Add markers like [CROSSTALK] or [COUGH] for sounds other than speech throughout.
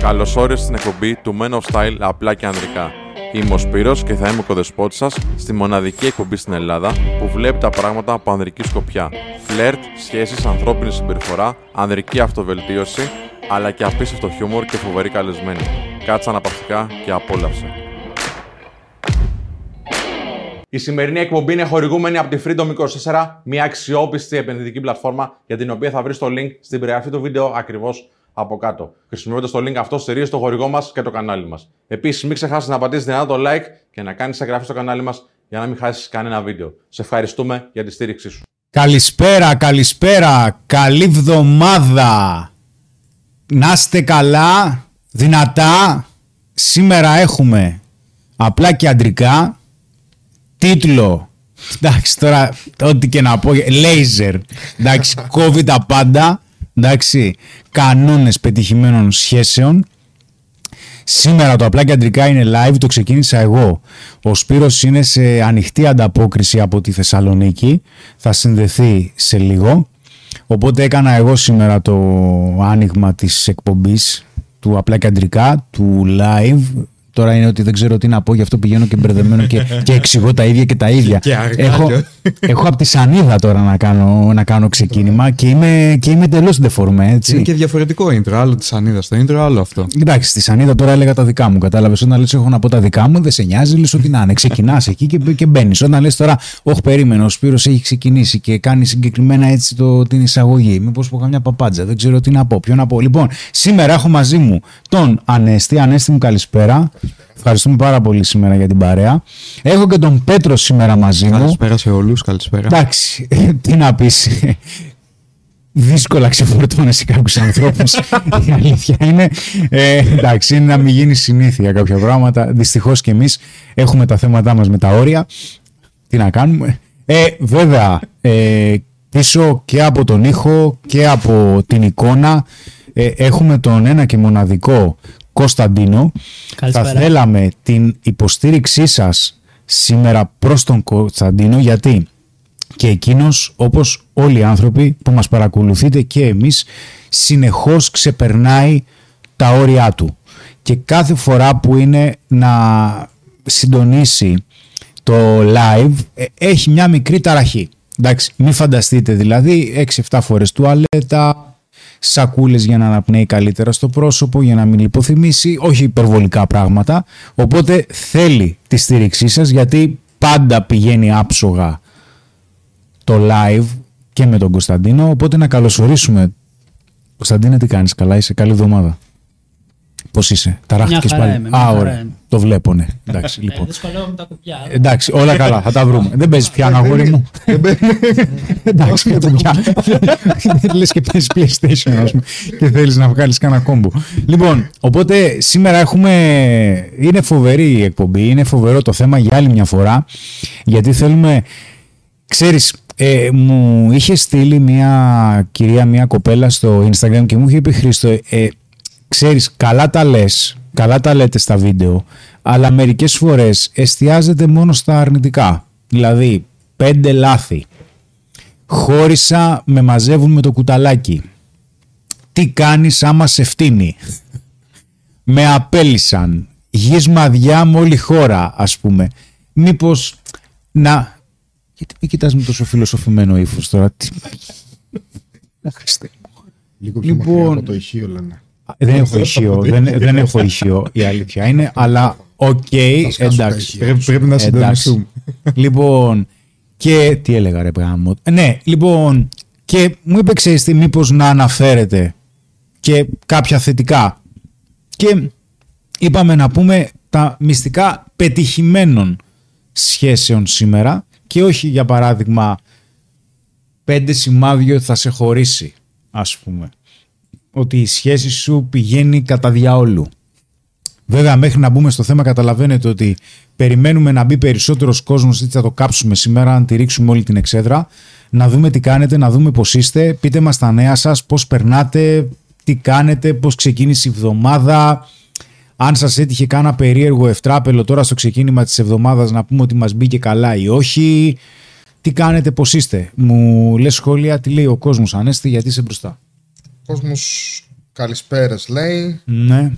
Καλώ όρισε στην εκπομπή του Men of Style απλά και ανδρικά. Είμαι ο Σπύρος και θα είμαι ο κοδεσπότης σας στη μοναδική εκπομπή στην Ελλάδα που βλέπει τα πράγματα από ανδρική σκοπιά. Φλερτ, σχέσεις, ανθρώπινη συμπεριφορά, ανδρική αυτοβελτίωση, αλλά και απίστευτο χιούμορ και φοβερή καλεσμένη. Κάτσε αναπαυτικά και απόλαυσε. Η σημερινή εκπομπή είναι χορηγούμενη από τη Freedom 24, μια αξιόπιστη επενδυτική πλατφόρμα για την οποία θα βρεις το link στην περιγραφή του βίντεο ακριβώς από κάτω. Χρησιμοποιώντας το link αυτό, στηρίζει το χορηγό μας και το κανάλι μας. Επίσης, μην ξεχάσεις να πατήσεις δυνατά το like και να κάνεις εγγραφή στο κανάλι μας για να μην χάσεις κανένα βίντεο. Σε ευχαριστούμε για τη στήριξή σου. Καλησπέρα, καλησπέρα, καλή βδομάδα. Να είστε καλά, δυνατά. Σήμερα έχουμε απλά και αντρικά τίτλο. Εντάξει, τώρα ό,τι και να πω, λέιζερ. Εντάξει, κόβει τα πάντα. Εντάξει, κανόνες πετυχημένων σχέσεων. Σήμερα το απλά και αντρικά είναι live, το ξεκίνησα εγώ. Ο Σπύρος είναι σε ανοιχτή ανταπόκριση από τη Θεσσαλονίκη. Θα συνδεθεί σε λίγο. Οπότε έκανα εγώ σήμερα το άνοιγμα της εκπομπής του απλά και αντρικά, του live. Τώρα είναι ότι δεν ξέρω τι να πω, γι' αυτό πηγαίνω και μπερδεμένο και, και εξηγώ τα ίδια και τα ίδια. Και αργά έχω, και- έχω από τη Σανίδα τώρα να κάνω, να κάνω ξεκίνημα και είμαι, και είμαι εντελώς δεφορμέ, έτσι. Είναι και διαφορετικό intro. Άλλο τη Ανίδα στο intro, άλλο αυτό. Εντάξει, στη Σανίδα τώρα έλεγα τα δικά μου. Κατάλαβες. Όταν λες, έχω να πω τα δικά μου, δεν σε νοιάζει, λες ότι να είναι. Ξεκινάς εκεί και, και μπαίνεις. Όταν λες τώρα, Όχι, περίμενε, ο Σπύρος έχει ξεκινήσει και κάνει συγκεκριμένα έτσι το, την εισαγωγή. Μήπως πω καμιά παπάντζα, δεν ξέρω τι να πω. Ποιο να πω. Λοιπόν, σήμερα έχω μαζί μου τον Ανέστη. Ανέστη μου, καλησπέρα. Ευχαριστούμε πάρα πολύ σήμερα για την παρέα. Έχω και τον Πέτρο σήμερα μαζί μου. Καλησπέρα σε όλους. Καλησπέρα. Εντάξει, [LAUGHS] τι να πεις. Δύσκολα ξεφορτώνεσαι κάποιους ανθρώπους. [LAUGHS] Η αλήθεια είναι. Ε, εντάξει, είναι να μην γίνει συνήθεια κάποια πράγματα. Δυστυχώς και εμείς έχουμε τα θέματα μας με τα όρια. Τι να κάνουμε. Ε, βέβαια, ε, πίσω και από τον ήχο και από την εικόνα ε, έχουμε τον ένα και μοναδικό Κωνσταντίνο. Καλησπέρα. Θα θέλαμε την υποστήριξή σας σήμερα προς τον Κωνσταντίνο γιατί και εκείνος όπως όλοι οι άνθρωποι που μας παρακολουθείτε και εμείς συνεχώς ξεπερνάει τα όρια του και κάθε φορά που είναι να συντονίσει το live ε, έχει μια μικρή ταραχή. Εντάξει, μην φανταστείτε δηλαδή 6-7 φορές τουαλέτα, σακούλες για να αναπνέει καλύτερα στο πρόσωπο, για να μην λιποθυμήσει, όχι υπερβολικά πράγματα. Οπότε θέλει τη στήριξή σας γιατί πάντα πηγαίνει άψογα το live και με τον Κωνσταντίνο. Οπότε να καλωσορίσουμε. Κωνσταντίνε, τι κάνεις, καλά είσαι, καλή εβδομάδα. Πώς είσαι, ταράχτηκες χαρά πάλι. είμαι, μια Α, χαρά ωραία. είμαι. Το βλέπω, ναι. Εντάξει, Ε, λοιπόν. δυσκολεύομαι τα κουμπιά. Εντάξει, όλα καλά, θα τα βρούμε. Δεν παίζεις πια, αγόρι μου; Εντάξει, με κουμπιά. [LAUGHS] Λες και παίζεις PlayStation, ας πούμε, και θέλεις να βγάλεις κανένα κόμπο. Λοιπόν, οπότε σήμερα έχουμε. Είναι φοβερή η εκπομπή, είναι φοβερό το θέμα για άλλη μια φορά, γιατί θέλουμε. Ξέρεις, ε, μου είχες στείλει μια κυρία, μια κοπέλα στο Instagram και μου είχε πει Χρήστο, ε, ξέρεις, καλά τα λες, καλά τα λέτε στα βίντεο, αλλά μερικές φορές εστιάζεται μόνο στα αρνητικά. Δηλαδή, πέντε λάθη. Χώρισα, με μαζεύουν με το κουταλάκι. Τι κάνεις άμα σε φτύνει; με απέλησαν. Γης μαδιά με όλη χώρα, ας πούμε. Μήπως να... Γιατί με κοιτάς με τόσο φιλοσοφημένο ύφος τώρα. Τι... Να Χριστέ μου. Λίγο πιο Λοιπόν, μακριά από το ηχείο λένε. Δεν έχω ηχείο, δεν, δεν έχω ηχείο η αλήθεια είναι, αλλά οκ, Θα σκάσουν τα εντάξει. ηχεία. Πρέπει, πρέπει να Εντάξει. συντονιστούμε. λοιπόν, και τι έλεγα ρε πράγμα. Ναι, λοιπόν, και μου είπε ξέρεις τι, μήπως να αναφέρετε και κάποια θετικά. Και είπαμε να πούμε τα μυστικά πετυχημένων σχέσεων σήμερα και όχι για παράδειγμα πέντε σημάδια ότι θα σε χωρίσει ας πούμε ότι η σχέση σου πηγαίνει κατά διαόλου. Βέβαια, μέχρι να μπούμε στο θέμα, καταλαβαίνετε ότι περιμένουμε να μπει περισσότερος κόσμος, έτσι θα το κάψουμε σήμερα, αν τη ρίξουμε όλη την εξέδρα. Να δούμε τι κάνετε, να δούμε πώς είστε. Πείτε μας τα νέα σας, πώς περνάτε, τι κάνετε, πώς ξεκίνησε η εβδομάδα. Αν σας έτυχε κάνα περίεργο ευτράπελο τώρα στο ξεκίνημα της εβδομάδας, να πούμε ότι μας μπήκε καλά ή όχι. Τι κάνετε, πώς είστε. Μου λες σχόλια, τι λέει ο κόσμος, Ανέστη, γιατί είσαι μπροστά. Ο κόσμος καλησπέρες λέει. Ναι.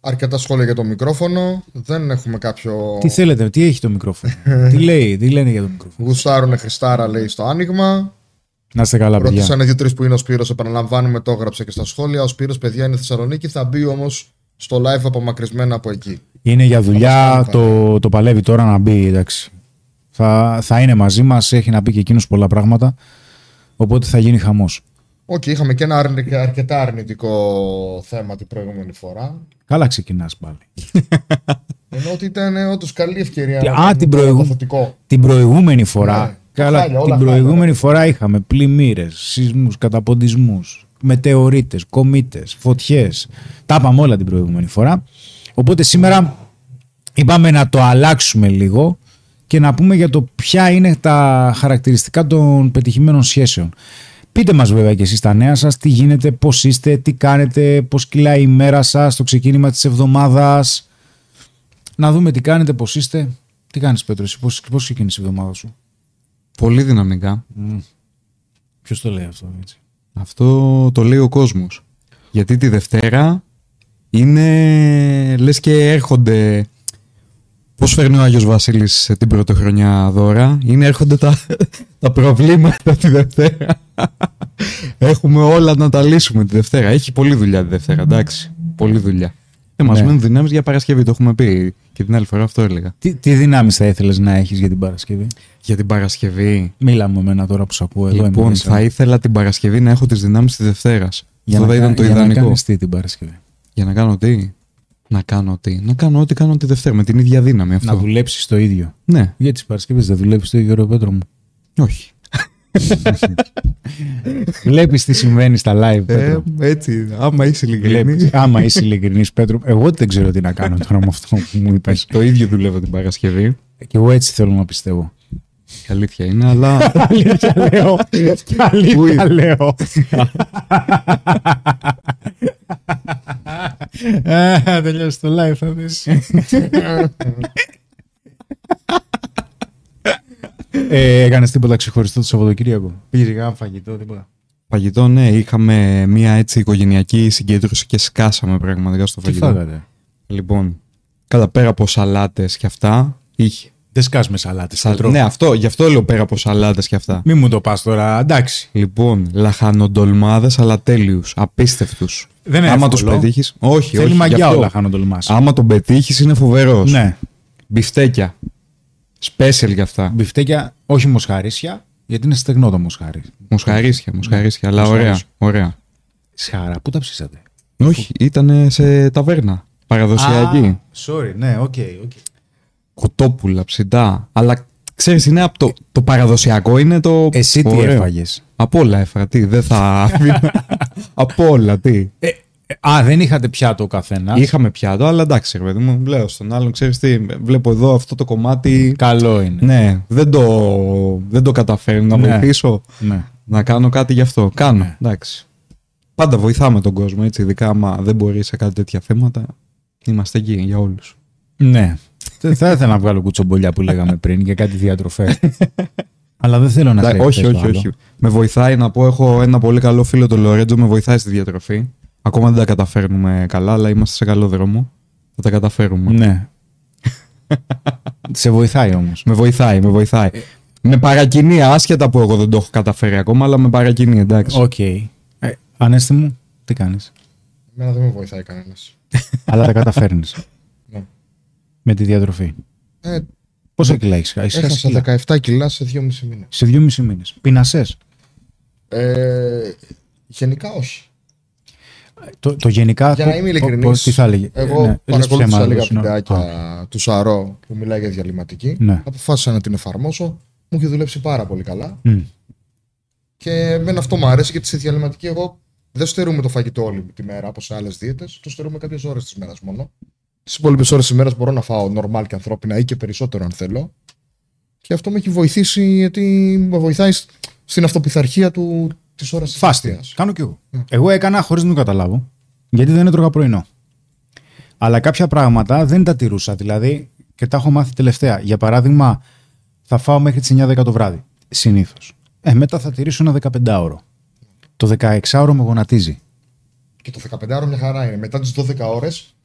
Αρκετά σχόλια για το μικρόφωνο. Δεν έχουμε κάποιο. Τι θέλετε, τι έχει το μικρόφωνο; [LAUGHS] τι λέει, τι λένε για το μικρόφωνο; Γουστάρουνε Χριστάρα, λέει στο άνοιγμα. Να είστε καλά, παιδιά. Ρωτήσανε δύο-τρεις που είναι ο Σπύρος, επαναλαμβάνουμε, το έγραψε και στα σχόλια. Ο Σπύρος, παιδιά, είναι Θεσσαλονίκη. Θα μπει όμως στο live απομακρυσμένα από εκεί. Είναι για μας δουλειά, κάνει το, το παλεύει τώρα να μπει, εντάξει. Θα, θα είναι μαζί μας, έχει να πει και εκείνος πολλά πράγματα, οπότε θα γίνει χαμός. Οκ, είχαμε και ένα αρνη- αρκετά αρνητικό θέμα την προηγούμενη φορά. Καλά ξεκινάς πάλι. Ενώ ότι ήταν όντως καλή ευκαιρία Τι- να α, κάνουμε την το προηγου- θετικό. Την προηγούμενη φορά, Ναι, καλά, χάλια, όλα την χάλια, προηγούμενη όλα. φορά είχαμε πλημμύρες, σεισμούς, καταποντισμούς, μετεωρίτες, κομήτες, φωτιές. Τα είπαμε όλα την προηγούμενη φορά. Οπότε σήμερα είπαμε να το αλλάξουμε λίγο και να πούμε για το ποια είναι τα χαρακτηριστικά των πετυχημένων σχέσεων. Πείτε μας βέβαια και εσείς τα νέα σας, τι γίνεται, πώς είστε, τι κάνετε, πώς κυλάει η μέρα σας, το ξεκίνημα της εβδομάδας. Να δούμε τι κάνετε, πώς είστε. Τι κάνεις Πέτρο, εσύ, πώς, πώς ξεκίνησε η εβδομάδα σου; Πολύ δυναμικά. Ποιος το λέει αυτό έτσι; Αυτό το λέει ο κόσμος. Γιατί τη Δευτέρα είναι λες και έρχονται... Πώς φέρνει ο Άγιος Βασίλης την πρωτοχρονιά δώρα; Είναι έρχονται τα, [LAUGHS] τα προβλήματα τη Δευτέρα. [LAUGHS] Έχουμε όλα να τα λύσουμε τη Δευτέρα. Έχει πολλή δουλειά τη Δευτέρα, εντάξει. Πολλή δουλειά. Δεν μας Ναι. μένουν δυνάμεις για Παρασκευή, το έχουμε πει. Και την άλλη φορά αυτό έλεγα. Τι, τι δυνάμεις θα ήθελες να έχεις για την Παρασκευή; Για την Παρασκευή. Μίλα με εμένα τώρα που σε ακούω εδώ. είμαι λοιπόν, μέσα. θα ήθελα την Παρασκευή να έχω τις δυνάμεις της Δευτέρας. για Αυτό να, θα ήταν κα- το για να ιδανικό. κάνεις τι την Παρασκευή; Για να κάνω τι; Να κάνω τι. Να κάνω ό,τι κάνω τη Δευτέρα με την ίδια δύναμη αυτό. Να δουλέψεις το ίδιο. Ναι, Για τις Παρασκευές δεν δουλεύεις το ίδιο ρε Πέτρο μου. όχι. [LAUGHS] Βλέπεις τι συμβαίνει στα live Πέτρο. έτσι, άμα είσαι Βλέπεις. Άμα είσαι ειλικρινής Πέτρο, εγώ δεν ξέρω τι να κάνω τώρα με αυτό που μου είπες. Το ίδιο δουλεύω την Παρασκευή. Και εγώ έτσι θέλω να πιστεύω. Η αλήθεια είναι, αλλά. [LAUGHS] Αλήθεια λέω. Αλήθεια λέω. Α, Τελειώσει το live θα δεις. Ε, Έκανες τίποτα ξεχωριστό το Σαββατοκύριακο; Πήγες για κάνα φαγητό, τίποτα. Φαγητό, ναι, είχαμε μια έτσι οικογενειακή συγκέντρωση και σκάσαμε πραγματικά στο Τι φαγητό. φάγατε; Λοιπόν, κατά πέρα από σαλάτες και αυτά, είχε. Δεν σκάς με σαλάτες. Σα... Πέτρο. Ναι, αυτό, γι' αυτό λέω πέρα από σαλάτες και αυτά. Μη μου το πας τώρα, εντάξει. Λοιπόν, λαχανοντολμάδες, αλλά τέλειους. Απίστευτους. Δεν είναι Άμα τους εύκολο. πετύχεις. Όχι, Θέλει όχι. γι' μαγιά αυτό. όλα χάνω τολμάς. Άμα τον πετύχεις, είναι φοβερός. Ναι. Μπιφτέκια. Special για αυτά. Μπιφτέκια, όχι μοσχαρίσια, γιατί είναι στεγνό το μοσχάρι. Μοσχαρίσια, μοσχαρίσια, αλλά ωραία. Μοσχαρίσια. ωραία. Σχάρα, πού τα ψήσατε; Όχι, ήταν σε ταβέρνα. Παραδοσιακή. Α, sorry, ναι, OK, OK. Κοτόπουλα, ψητά. Αλλά ξέρεις, είναι από το, το παραδοσιακό είναι το. Εσύ τι ωραίο. έφαγες; Από όλα έφαγα. Τι, δεν θα. [LAUGHS] από όλα, τι. Ε, ε, α, δεν είχατε πιάτο ο καθένας; Είχαμε πιάτο, αλλά εντάξει, ρε παιδί μου, λέω στον άλλον, ξέρεις τι, βλέπω εδώ αυτό το κομμάτι. Καλό είναι. Ναι, δεν το, δεν το καταφέρνω να Ναι. βοηθήσω. Ναι. Να κάνω κάτι γι' αυτό. Κάνω. Ναι. Εντάξει. Πάντα βοηθάμε τον κόσμο, έτσι. Ειδικά άμα δεν μπορεί σε κάτι τέτοια θέματα. Είμαστε εκεί για όλους. Ναι. Δεν θα ήθελα να βγάλω κουτσομπολιά που λέγαμε πριν για κάτι διατροφές. [LAUGHS] Αλλά δεν θέλω να σε όχι, πες το όχι, άλλο. όχι. Με βοηθάει να πω, έχω ένα πολύ καλό φίλο, τον Λορέτζο, με βοηθάει στη διατροφή. Ακόμα δεν τα καταφέρνουμε καλά, αλλά είμαστε σε καλό δρόμο. Θα τα καταφέρουμε. Ναι. σε βοηθάει όμως. Με βοηθάει, με βοηθάει. με παρακινεί, άσχετα που εγώ δεν το έχω καταφέρει ακόμα, αλλά με παρακινεί, εντάξει. Οκ. Ε, Ανέστη μου, τι κάνεις; Εμένα δεν με βοηθάει κανένας. [LAUGHS] Αλλά τα καταφέρνεις. Ναι. Με τη διατροφή. Ε, Πόσα κιλά έχει χάσει. έχασα 17 κιλά σε 2,5 μήνες. Σε δυόμιση μήνες. Πεινασές. Ε, γενικά όχι. Το, το γενικά. Για να είμαι ειλικρινής, Τι θα έλεγε; Εγώ Ναι, λες παρακολούθησα ψέμα, λίγα λες, ναι. βιντεάκια Α, του Σαρό που μιλάει για διαλειμματική. Ναι. Αποφάσισα να την εφαρμόσω. Μου έχει δουλέψει πάρα πολύ καλά. μ. Και εμένα αυτό μου αρέσει γιατί στη διαλυματική εγώ δεν στερούμε το φαγητό όλη τη μέρα όπως σε άλλες δίαιτες. Το στερούμε κάποιες ώρες της μέρας μόνο. Τις υπόλοιπες ώρες της μέρα μπορώ να φάω normal και ανθρώπινα ή και περισσότερο αν θέλω. Και αυτό με έχει βοηθήσει γιατί με βοηθάει στην αυτοπιθαρχία του της ώρας της Fasting. Κάνω κι εγώ. Ναι. Εγώ έκανα χωρίς να το καταλάβω. Γιατί δεν έτρωγα πρωινό. Αλλά κάποια πράγματα δεν τα τηρούσα. Δηλαδή, και τα έχω μάθει τελευταία. Για παράδειγμα, θα φάω μέχρι τις 9-10 το βράδυ. Συνήθως. Ε, μετά θα τηρήσω ένα 15ωρο. Το 16ωρο με γονατίζει. Και το 15ωρο μια χαρά είναι. Μετά τις 12 ώρες Αρχίζει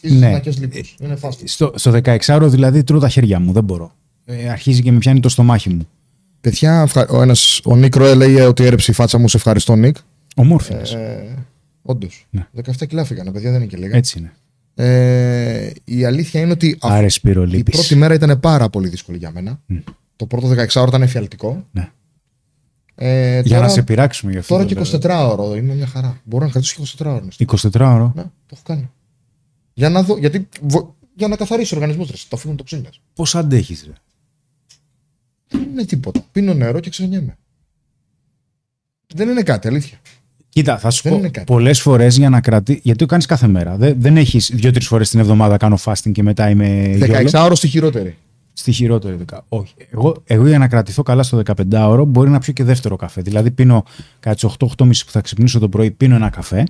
Ναι. να κες λίπους. Είναι fast food. Στο, στο 16ωρο δηλαδή τρώω τα χέρια μου, δεν μπορώ. Ε, αρχίζει και με πιάνει το στομάχι μου. Παιδιά, ευχα- ο, ένας, ο Νίκ Ροέ λέει ότι έρεψε η φάτσα μου. Σε ευχαριστώ, Νίκ. Ομόρφη. Ε, Όντως. Ναι. 17 κιλά φύγανε, παιδιά, δεν είναι και λίγα. Έτσι είναι. Ε, η αλήθεια είναι ότι αυ- Άρε Σπύρο η λείπεις. πρώτη μέρα ήταν πάρα πολύ δύσκολη για μένα. Το πρώτο 16 ώρα ήταν εφιαλτικό. Ναι. Ε, Για τώρα, να σε πειράξουμε γι' αυτό. τώρα το και λέω. 24 ώρα είναι μια χαρά. Μπορώ να κρατήσω και 24 ώρα. 24ωρο. Ναι, το έχω κάνει. Για να δω, γιατί βο- για να καθαρίσει ο οργανισμός ρε, το φύγουν το ψήνε. Πώς αντέχεις, ρε; Δεν είναι τίποτα. Πίνω νερό και ξενιέμαι. Δεν είναι κάτι, αλήθεια. Κοίτα, θα σου Δεν πω είναι κάτι. πολλές φορές για να κρατήσει. Γιατί το κάνεις κάθε μέρα. Δεν, δεν έχεις δύο-τρεις φορές την εβδομάδα κάνω fasting και μετά είμαι. 16 γιόλο. ώρα στη χειρότερη. Στη χειρότερη δεκα. Όχι. Εγώ, εγώ για να κρατηθώ καλά στο 15ωρο μπορεί να πιω και δεύτερο καφέ. Δηλαδή πίνω κατά τι 8-8.30 που θα ξυπνήσω το πρωί, πίνω ένα καφέ.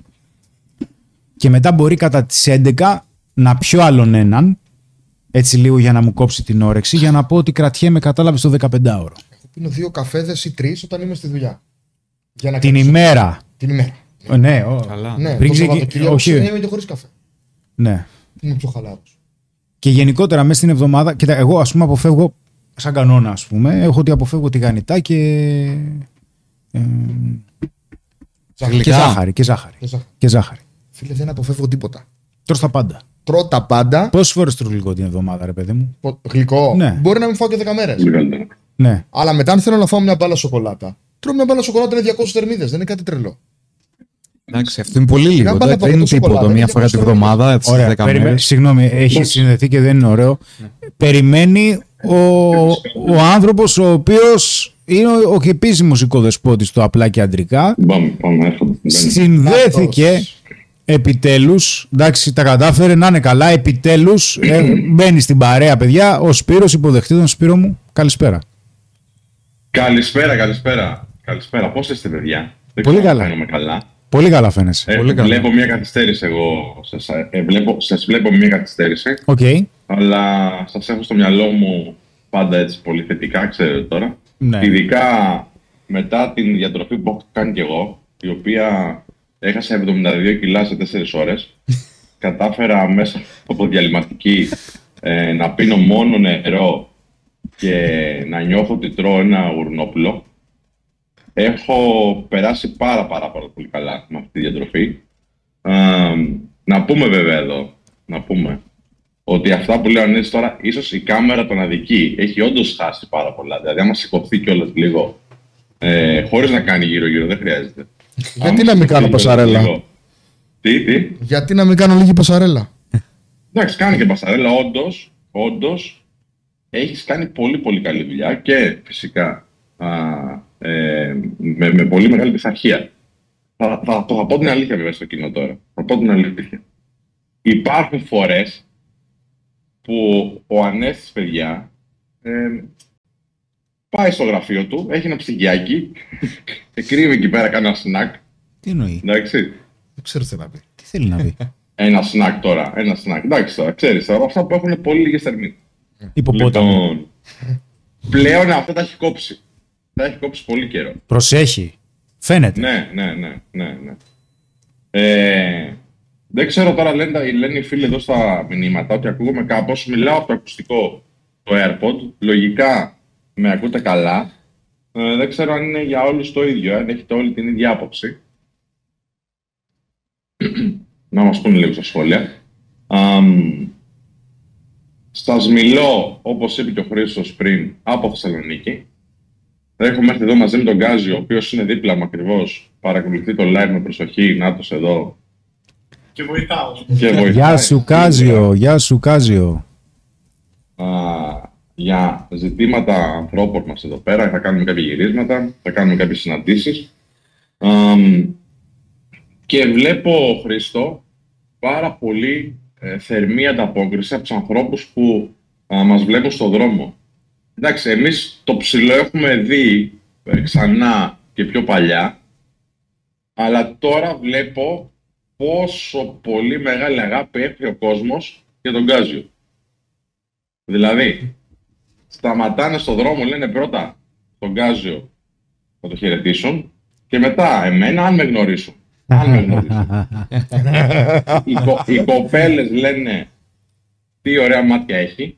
Και μετά μπορεί κατά τις 11 να πιω άλλον έναν. Έτσι λίγο για να μου κόψει την όρεξη, για να πω ότι κρατιέμαι, κατάλαβες το 15ωρο. Εγώ πίνω δύο καφέδες ή τρεις όταν είμαι στη δουλειά. Για να Την κρατήσω- ημέρα. Την ημέρα. Ε, Ναι, ο- Καλά. Ναι, Πριν το ξεκι- Σαββατοκύριακο όχι. ξενιέμαι και χωρίς καφέ. ναι. Είμαι πιο χαλάρος. Και γενικότερα μέσα στην εβδομάδα, κοίτα, εγώ ας πούμε αποφεύγω, σαν κανόνα ας πούμε, έχω ότι αποφεύγω τηγανιτά και, ε, και Γλυκά. ζάχαρη, και ζάχαρη, και ζάχαρη. Φίλε, δεν αποφεύγω τίποτα. Τρως τα πάντα. Τρώω τα πάντα. Πόσες φορές τρως γλυκό την εβδομάδα ρε παιδί μου; Πο- Γλυκό. Ναι. Μπορεί να μην φάω και 10 μέρες. Πολύ καλύτερα. Ναι. Αλλά μετά, αν θέλω να φάω μια μπάλα σοκολάτα, τρώω μια μπάλα σοκολάτα είναι 200 θερμίδες. Δεν είναι κάτι τρελό. Εντάξει, αυτό είναι πολύ λίγο. Μια μπάλα Δεν είναι παγωτό τίποτα. σοκολάτα, Μία είναι φορά τη 200 βδομάδα, στι Ωραία. 10 Περιμέ... μέρες. Συγγνώμη, έχει συνδεθεί και δεν είναι ωραίο. Περιμένει ο, ο άνθρωπος ο οποίος είναι ο, ο επίσημος οικοδεσπότης του απλά και αντρικά. Πάμε, πάμε, έρχονται. Συνδέθηκε Νάτος. επιτέλους, εντάξει τα κατάφερε να είναι καλά, επιτέλους ε, μπαίνει στην παρέα παιδιά, ο Σπύρος υποδεχτεί τον Σπύρο μου, καλησπέρα. Καλησπέρα, καλησπέρα. Καλησπέρα. Πώς είστε, παιδιά; Δεν Πολύ ξέρω αν καλά. φαίνομαι καλά. Πολύ καλά φαίνεσαι. Ε, Πολύ καλά. Βλέπω μια καθυστέρηση εγώ. Σας, ε, βλέπω, σας βλέπω μια καθυστέρηση. Οκ. Αλλά σας έχω στο μυαλό μου πάντα έτσι πολύ θετικά, ξέρετε τώρα. Ναι. Ειδικά μετά την διατροφή που έχω κάνει κι εγώ, η οποία έχασα 72 κιλά σε 4 ώρες. [LAUGHS] κατάφερα μέσα από διαλειμματική ε, να πίνω μόνο νερό και να νιώθω ότι τρώω ένα γουρνόπουλο. Έχω περάσει πάρα πάρα πάρα πολύ καλά με αυτή τη διατροφή. Α, να πούμε βέβαια εδώ, να πούμε, ότι αυτά που λέω Ανέσης τώρα, ίσως η κάμερα τον αδικεί. Έχει όντως χάσει πάρα πολλά. Δηλαδή, άμα σηκωθεί κιόλας λίγο, ε, χωρίς να κάνει γύρω-γύρω, δεν χρειάζεται. Γιατί Άμα να μην σηκωθεί κάνω κιόλας πασαρέλα; λίγο- Τι, τι; Γιατί να μην κάνω λίγη πασαρέλα; Εντάξει, κάνει και πασαρέλα, όντως. Όντως, έχεις κάνει πολύ πολύ καλή δουλειά και φυσικά α, ε, με, με πολύ μεγάλη πειθαρχία. Θα, θα, το θα πω την αλήθεια βέβαια στο κοινό τώρα. Θα πω την αλήθεια. Υπάρχουν φορές που ο Ανέστης, παιδιά, ε, πάει στο γραφείο του, έχει ένα ψυγιάκι και κρύβει εκεί πέρα κανένα σνακ. Τι εννοεί, Εντάξει. Δεν ξέρω τι να πει. τι θέλει να πει; [LAUGHS] Ένα σνακ τώρα. Ένα σνακ. Εντάξει τώρα, ξέρεις τώρα. Αυτά που έχουν πολύ λίγες θερμίδες. Υποπόταμο. Λοιπόν, πλέον αυτό τα έχει κόψει. Τα έχει κόψει πολύ καιρό. Προσέχει. Φαίνεται. Ναι, ναι, ναι, ναι, ναι. Ε, δεν ξέρω τώρα, λένε, τα- λένε οι φίλοι εδώ στα μηνύματα ότι ακούγομαι κάπως. Μιλάω από το ακουστικό το AirPod. Λογικά με ακούτε καλά. Ε, δεν ξέρω αν είναι για όλους το ίδιο, αν έχετε όλοι την ίδια άποψη. [CLEARS THROAT] Να μας πούνε λίγο στα σχόλια. Αμ, σας μιλώ, όπως είπε και ο Χρήστος πριν, από Θεσσαλονίκη. Έχουμε έρθει εδώ μαζί με τον Γκάζιο, ο οποίος είναι δίπλα μου ακριβώς. Παρακολουθεί το live με προσοχή, νάτος εδώ. Και βοηθάω. Και βοηθάει. Γεια σου Κάζιο, γεια σου Κάζιο. Α, για ζητήματα ανθρώπων μας εδώ πέρα. Θα κάνουμε κάποια γυρίσματα, θα κάνουμε κάποιες συναντήσεις. Αμ, και βλέπω, Χρήστο, πάρα πολύ ε, θερμή ανταπόκριση από τους ανθρώπους που α, μας βλέπουν στον δρόμο. Εντάξει, εμείς το ψηλό έχουμε δει ε, ξανά και πιο παλιά, αλλά τώρα βλέπω πόσο πολύ μεγάλη αγάπη έχει ο κόσμος για τον Γκάζιο. Δηλαδή, σταματάνε στον δρόμο, λένε πρώτα τον Γκάζιο να το χαιρετήσουν και μετά εμένα αν με γνωρίσουν. Αν με γνωρίζουν. [LAUGHS] οι, κο, οι κοπέλες λένε τι ωραία μάτια έχει.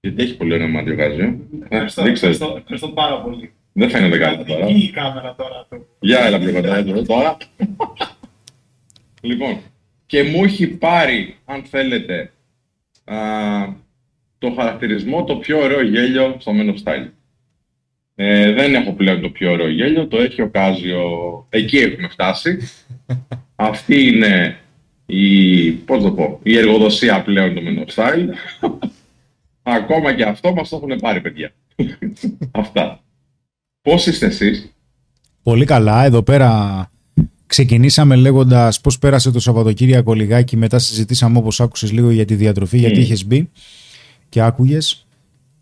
Γιατί έχει πολύ ωραία μάτια ο Γάζιο. Ευχαριστώ, Δεν ξέρω. ευχαριστώ, ευχαριστώ πάρα πολύ. Δεν φαίνεται καλά τώρα. Εκεί η κάμερα τώρα. του. Για έλα πιο κοντά εδώ τώρα. λοιπόν, και μου έχει πάρει, αν θέλετε, α, το χαρακτηρισμό το πιο ωραίο γέλιο στο Men of Style. Ε, δεν έχω πλέον το πιο ωραίο γέλιο, το έχει ο Κάζιο. Εκεί έχουμε φτάσει. [LAUGHS] Αυτή είναι η, πώς το πω, η εργοδοσία πλέον του Men of Style. [LAUGHS] Ακόμα και αυτό μας το έχουν πάρει, παιδιά. [LAUGHS] Αυτά. Πώς είστε εσείς, Πολύ καλά. Εδώ πέρα ξεκινήσαμε λέγοντας πώς πέρασε το Σαββατοκύριακο λιγάκι. Μετά συζητήσαμε όπως άκουσες λίγο για τη διατροφή, γιατί Μμ. είχες μπει και άκουγες.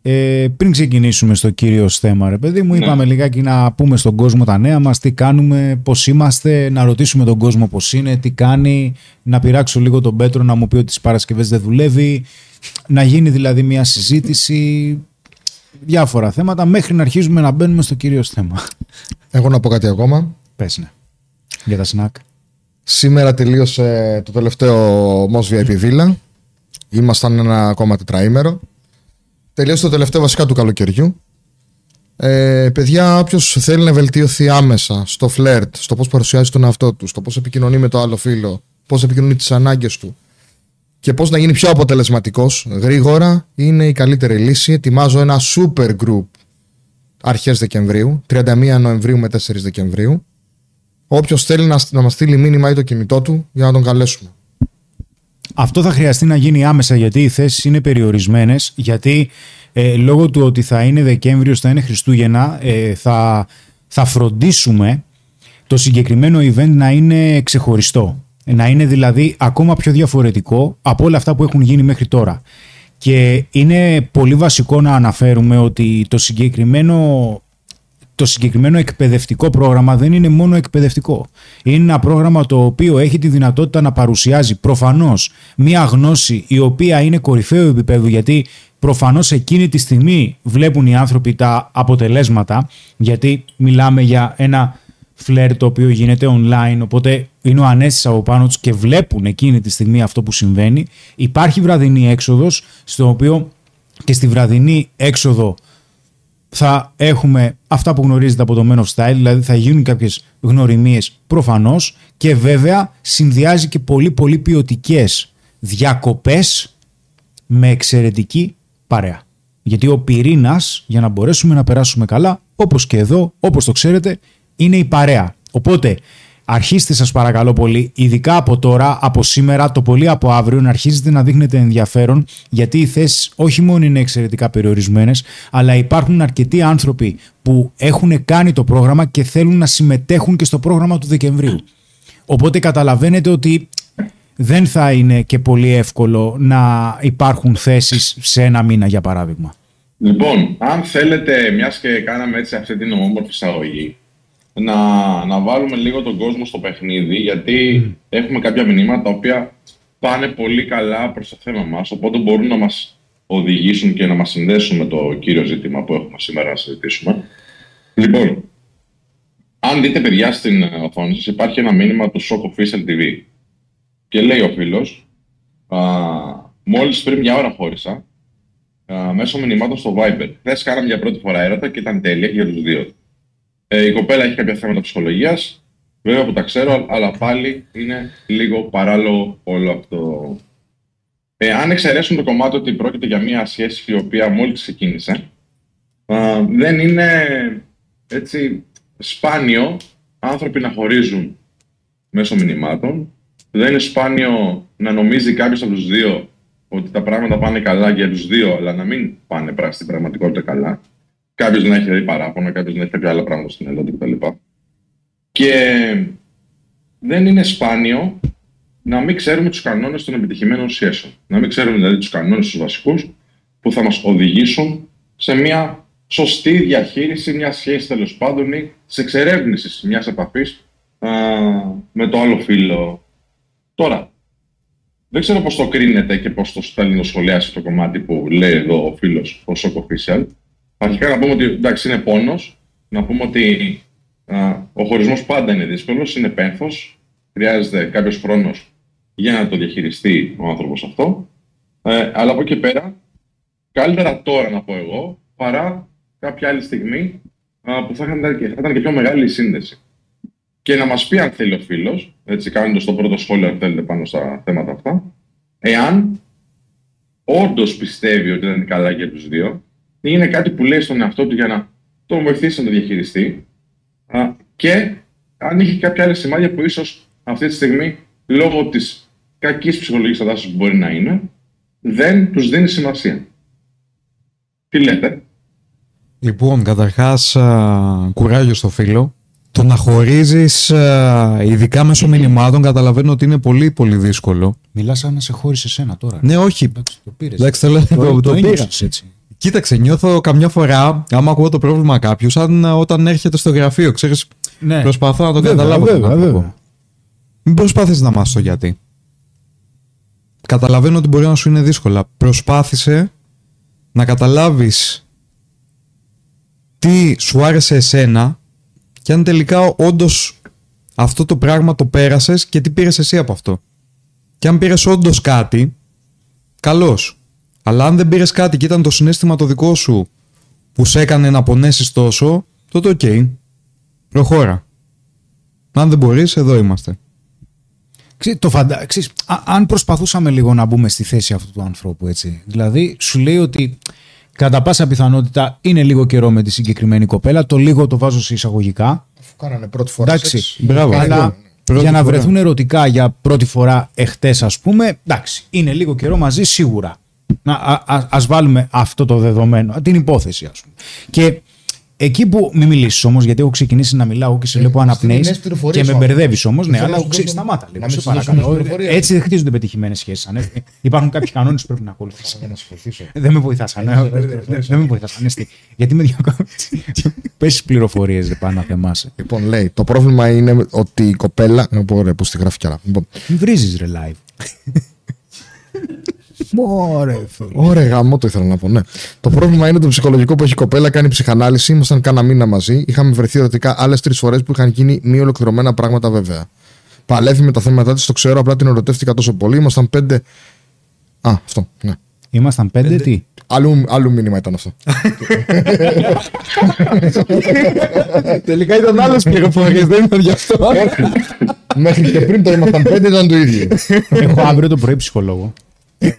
Ε, πριν ξεκινήσουμε στο κύριος θέμα, ρε παιδί μου, Ναι. είπαμε λιγάκι να πούμε στον κόσμο τα νέα μας, τι κάνουμε, πώς είμαστε, να ρωτήσουμε τον κόσμο πώς είναι, τι κάνει, να πειράξω λίγο τον Πέτρο να μου πει ότι τις Παρασκευές δεν δουλεύει, να γίνει δηλαδή μια συζήτηση, διάφορα θέματα, μέχρι να αρχίζουμε να μπαίνουμε στο κύριος θέμα. Εγώ να πω κάτι ακόμα. Πες ναι. Για τα σνακ. Σήμερα τελείωσε το τελευταίο Mos VIP Villa. Ήμασταν ένα ακόμα τετραήμερο. Τελείωσε το τελευταίο βασικά του καλοκαιριού. Ε, παιδιά, όποιος θέλει να βελτιωθεί άμεσα στο φλερτ, στο πώς παρουσιάζει τον εαυτό του, στο πώς επικοινωνεί με το άλλο φίλο, πώς επικοινωνεί τις ανάγκες του και πώς να γίνει πιο αποτελεσματικός γρήγορα, είναι η καλύτερη λύση. Ετοιμάζω ένα super group αρχές Δεκεμβρίου, 31 Νοεμβρίου με 4 Δεκεμβρίου. Όποιος θέλει να, να μας στείλει μήνυμα ή το κινητό του για να τον καλέσουμε. Αυτό θα χρειαστεί να γίνει άμεσα γιατί οι θέσεις είναι περιορισμένες. Γιατί ε, λόγω του ότι θα είναι Δεκέμβριο, θα είναι Χριστούγεννα, ε, θα, θα φροντίσουμε το συγκεκριμένο event να είναι ξεχωριστό. Να είναι δηλαδή ακόμα πιο διαφορετικό από όλα αυτά που έχουν γίνει μέχρι τώρα. Και είναι πολύ βασικό να αναφέρουμε ότι το συγκεκριμένο το συγκεκριμένο εκπαιδευτικό πρόγραμμα δεν είναι μόνο εκπαιδευτικό. Είναι ένα πρόγραμμα το οποίο έχει τη δυνατότητα να παρουσιάζει προφανώς μία γνώση η οποία είναι κορυφαίου επίπεδου γιατί προφανώς εκείνη τη στιγμή βλέπουν οι άνθρωποι τα αποτελέσματα γιατί μιλάμε για ένα φλερ το οποίο γίνεται online οπότε είναι ο Ανέστης από πάνω τους και βλέπουν εκείνη τη στιγμή αυτό που συμβαίνει. Υπάρχει βραδινή έξοδος στο οποίο και στη βραδινή έξοδο θα έχουμε αυτά που γνωρίζετε από το Men of Style, δηλαδή θα γίνουν κάποιες γνωριμίες προφανώς και βέβαια συνδυάζει και πολύ πολύ ποιοτικές διακοπές με εξαιρετική παρέα. Γιατί ο πυρήνας για να μπορέσουμε να περάσουμε καλά, όπως και εδώ, όπως το ξέρετε, είναι η παρέα. Οπότε αρχίστε σας παρακαλώ πολύ, ειδικά από τώρα, από σήμερα, το πολύ από αύριο, να αρχίζετε να δείχνετε ενδιαφέρον, γιατί οι θέσεις όχι μόνο είναι εξαιρετικά περιορισμένες, αλλά υπάρχουν αρκετοί άνθρωποι που έχουν κάνει το πρόγραμμα και θέλουν να συμμετέχουν και στο πρόγραμμα του Δεκεμβρίου. Οπότε καταλαβαίνετε ότι δεν θα είναι και πολύ εύκολο να υπάρχουν θέσεις σε ένα μήνα, για παράδειγμα. Λοιπόν, αν θέλετε, μιας και κάναμε έτσι αυτή την όμορφη εισαγωγή, να, να βάλουμε λίγο τον κόσμο στο παιχνίδι, γιατί έχουμε κάποια μηνύματα τα οποία πάνε πολύ καλά προς το θέμα μας, οπότε μπορούν να μας οδηγήσουν και να μας συνδέσουν με το κύριο ζήτημα που έχουμε σήμερα να συζητήσουμε. Λοιπόν, αν δείτε παιδιά στην ε, οθόνη σας, υπάρχει ένα μήνυμα του Shock Official TV. Και λέει ο φίλος, α, μόλις πριν μια ώρα χώρισα, α, μέσω μηνυμάτων στο Viber. Χθες κάναμε για πρώτη φορά έρωτα και ήταν τέλεια για τους δύο. Ε, η κοπέλα έχει κάποια θέματα ψυχολογίας. Βέβαια που τα ξέρω, αλλά πάλι είναι λίγο παράλογο όλο αυτό. Ε, αν εξαιρέσουν το κομμάτι ότι πρόκειται για μια σχέση η οποία μόλις ξεκίνησε, α, δεν είναι έτσι σπάνιο άνθρωποι να χωρίζουν μέσω μηνυμάτων. Δεν είναι σπάνιο να νομίζει κάποιος από τους δύο ότι τα πράγματα πάνε καλά για τους δύο, αλλά να μην πάνε πρα- στην πραγματικότητα καλά. Κάποιος να έχει δει παράπονα, κάποιος να έχει κάποια άλλα πράγματα στην Ελλάδα κτλ. Και δεν είναι σπάνιο να μην ξέρουμε τους κανόνες των επιτυχημένων σχέσεων. Να μην ξέρουμε δηλαδή τους κανόνες τους βασικούς που θα μας οδηγήσουν σε μια σωστή διαχείριση μιας σχέσης τέλος πάντων ή τη εξερεύνηση μιας επαφής με το άλλο φίλο. Τώρα, δεν ξέρω πώς το κρίνετε και πώς το θέλει να σχολιάσει το κομμάτι που λέει εδώ ο φίλος, ο Shock Official. Αρχικά να πούμε ότι εντάξει είναι πόνος, να πούμε ότι Α, ο χωρισμός πάντα είναι δύσκολος, είναι πένθος, χρειάζεται κάποιος χρόνος για να το διαχειριστεί ο άνθρωπος αυτό. Ε, αλλά από εκεί πέρα, καλύτερα τώρα να πω εγώ, παρά κάποια άλλη στιγμή α, που θα ήταν, και, θα ήταν και πιο μεγάλη η σύνδεση. Και να μας πει αν θέλει ο φίλος, έτσι κάνοντας το πρώτο σχόλιο αν θέλετε πάνω στα θέματα αυτά, εάν όντως πιστεύει ότι ήταν καλά για τους δύο, ή είναι κάτι που λέει στον εαυτό του για να τον βοηθήσει να το διαχειριστεί, α, και αν έχει κάποια άλλη σημάδια που ίσως αυτή τη στιγμή, λόγω της κακής ψυχολογικής κατάστασης που μπορεί να είναι, δεν τους δίνει σημασία. Τι λέτε; Λοιπόν, καταρχάς, α, κουράγιο στο φίλο. Το να χωρίζεις, α, ειδικά μέσω μηνυμάτων, καταλαβαίνω ότι είναι πολύ πολύ δύσκολο. Μιλάς σαν να σε χώρισε εσένα τώρα. Ναι, όχι. Εντάξει, το πήρες. Εντάξει, το, το, το, το πήρα. έτσι. Κοίταξε, νιώθω καμιά φορά, άμα ακούω το πρόβλημα κάποιου, σαν α, όταν έρχεται στο γραφείο. Ξέρεις, Ναι. προσπαθώ να το Βέβαια, καταλάβω. βέβαια, τον άνθρωπο. βέβαια. Μην προσπάθεις να μάθεις το γιατί. Καταλαβαίνω ότι μπορεί να σου είναι δύσκολα. Προσπάθησε να καταλάβεις τι σου άρεσε εσένα και αν τελικά όντως αυτό το πράγμα το πέρασες και τι πήρες εσύ από αυτό. Και αν πήρες όντως κάτι, καλώς. Αλλά αν δεν πήρες κάτι και ήταν το συναίσθημα το δικό σου που σε έκανε να πονέσεις τόσο, τότε οκ. Προχώρα. Αν δεν μπορείς, εδώ είμαστε. Ξέ, το φαντα... ξέρεις, α- αν προσπαθούσαμε λίγο να μπούμε στη θέση αυτού του ανθρώπου, έτσι. Δηλαδή, σου λέει ότι κατά πάσα πιθανότητα είναι λίγο καιρό με τη συγκεκριμένη κοπέλα. Το λίγο το βάζω σε εισαγωγικά. Αφού κάνανε πρώτη φορά. Εντάξει, σεξ. μπράβο. Κάνει Αλλά λίγο. Πρώτη για να φορά. βρεθούν ερωτικά για πρώτη φορά εχθές ας πούμε, εντάξει, είναι λίγο καιρό μαζί σίγουρα. Να, α, α- ας βάλουμε αυτό το δεδομένο, την υπόθεση ας πούμε. Και εκεί που μην μιλήσεις όμως, γιατί έχω ξεκινήσει να μιλάω και σε βλέπω στείλει αναπνέεις νέες πληροφορίες και με ο μπερδεύεις άνθρωπος. όμω. Ναι, Θέλω αλλά να σου ξέρει, δώσω- σταμάτα να λίγο. μην Σε σου δώσω παρακαλώ. πληροφορίες. Έτσι δεν χτίζονται πετυχημένες σχέσεις. Υπάρχουν κάποιοι κανόνες που πρέπει να ακολουθήσει. Για να σε βοηθήσω. Δεν με βοηθάσανε. Έχεις Δεν δεύτερο δεν με βοηθάσανε. Στη- Γιατί με διακόπτεις. Πέσει πληροφορίες δεν πάνε να θεμάσαι. Λοιπόν, λέει, το πρόβλημα είναι ότι η κοπέλα. Να πω ρε, που στη γράφει κι άλλα. Λοιπόν, Μην βρίζεις ρε live. Μωρέ, φίλε. Ωραία, γαμό το ήθελα να πω, ναι. Το πρόβλημα είναι το ψυχολογικό που έχει η κοπέλα, κάνει ψυχανάλυση. Ήμασταν κάνα μήνα μαζί. Είχαμε βρεθεί ερωτικά άλλες τρεις φορές που είχαν γίνει μη ολοκληρωμένα πράγματα βέβαια. Παλεύει με τα θέματα της, το ξέρω, απλά την ερωτεύτηκα τόσο πολύ. Ήμασταν πέντε. Α, αυτό, ναι. Ήμασταν πέντε, τι; Άλλου, άλλου μήνυμα ήταν αυτό. [LAUGHS] Τελικά ήταν άλλες πληροφορίες, δεν ήταν γι' αυτό. Μέχρι και πριν το ήμασταν πέντε ήταν το ίδιο. Έχω αύριο το πρωί ψυχολόγο.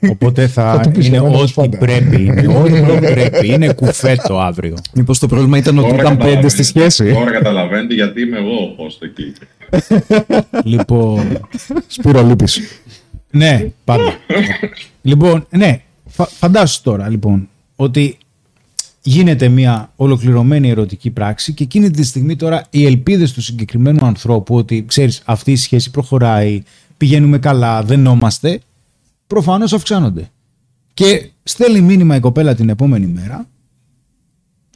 Οπότε θα, του πεις είναι εμένα, ό,τι πάντα. πρέπει. Είναι [LAUGHS] ό,τι πρέπει. Είναι κουφέτο αύριο. Μήπως το πρόβλημα ήταν ότι Τώρα ήταν πέντε καταλαβαίνετε- στη σχέση; Τώρα καταλαβαίνετε γιατί είμαι εγώ ο host εκεί. [LAUGHS] λοιπόν. Σπύρο λύπης. Ναι, πάντα. λοιπόν, ναι, φα- φαντάσου τώρα λοιπόν ότι γίνεται μια ολοκληρωμένη ερωτική πράξη και εκείνη τη στιγμή τώρα οι ελπίδες του συγκεκριμένου ανθρώπου ότι ξέρεις αυτή η σχέση προχωράει, πηγαίνουμε καλά, δενόμαστε, προφανώς αυξάνονται. Και στέλνει μήνυμα η κοπέλα την επόμενη μέρα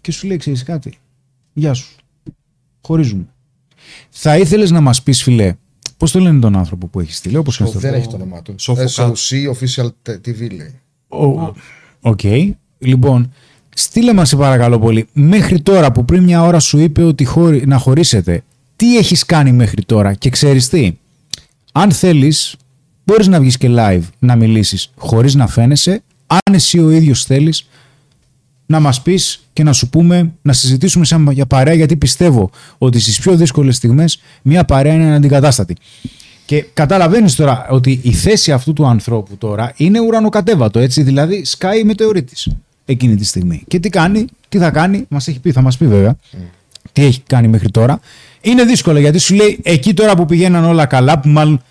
και σου λέει ξέρεις κάτι, γεια σου, χωρίζουμε. Θα ήθελες να μας πεις φίλε, πώς το λένε τον άνθρωπο που έχεις στείλει, όπως και στο Δεν έχει το όνομά του. Σοφοκάτ. SOC Official TV λέει. Ο- Οκ. Λοιπόν, στείλε μας σε παρακαλώ πολύ. Μέχρι τώρα που πριν μια ώρα σου είπε ότι χωρι... να χωρίσετε, τι έχεις κάνει μέχρι τώρα και ξέρεις τι; Αν θέλεις, μπορείς να βγεις και live να μιλήσεις χωρίς να φαίνεσαι. Αν εσύ ο ίδιος θέλεις, να μας πεις και να σου πούμε, να συζητήσουμε σαν για παρέα, γιατί πιστεύω ότι στις πιο δύσκολες στιγμές μια παρέα είναι αναντικατάστατη. Και καταλαβαίνεις τώρα ότι η θέση αυτού του ανθρώπου τώρα είναι ουρανοκατέβατο, έτσι, δηλαδή σκάει η μετεωρίτης εκείνη τη στιγμή. Και τι κάνει, τι θα κάνει, μας έχει πει, θα μας πει βέβαια, τι έχει κάνει μέχρι τώρα. Είναι δύσκολο γιατί σου λέει εκεί τώρα που πηγαίναν όλα καλά, που μάλλον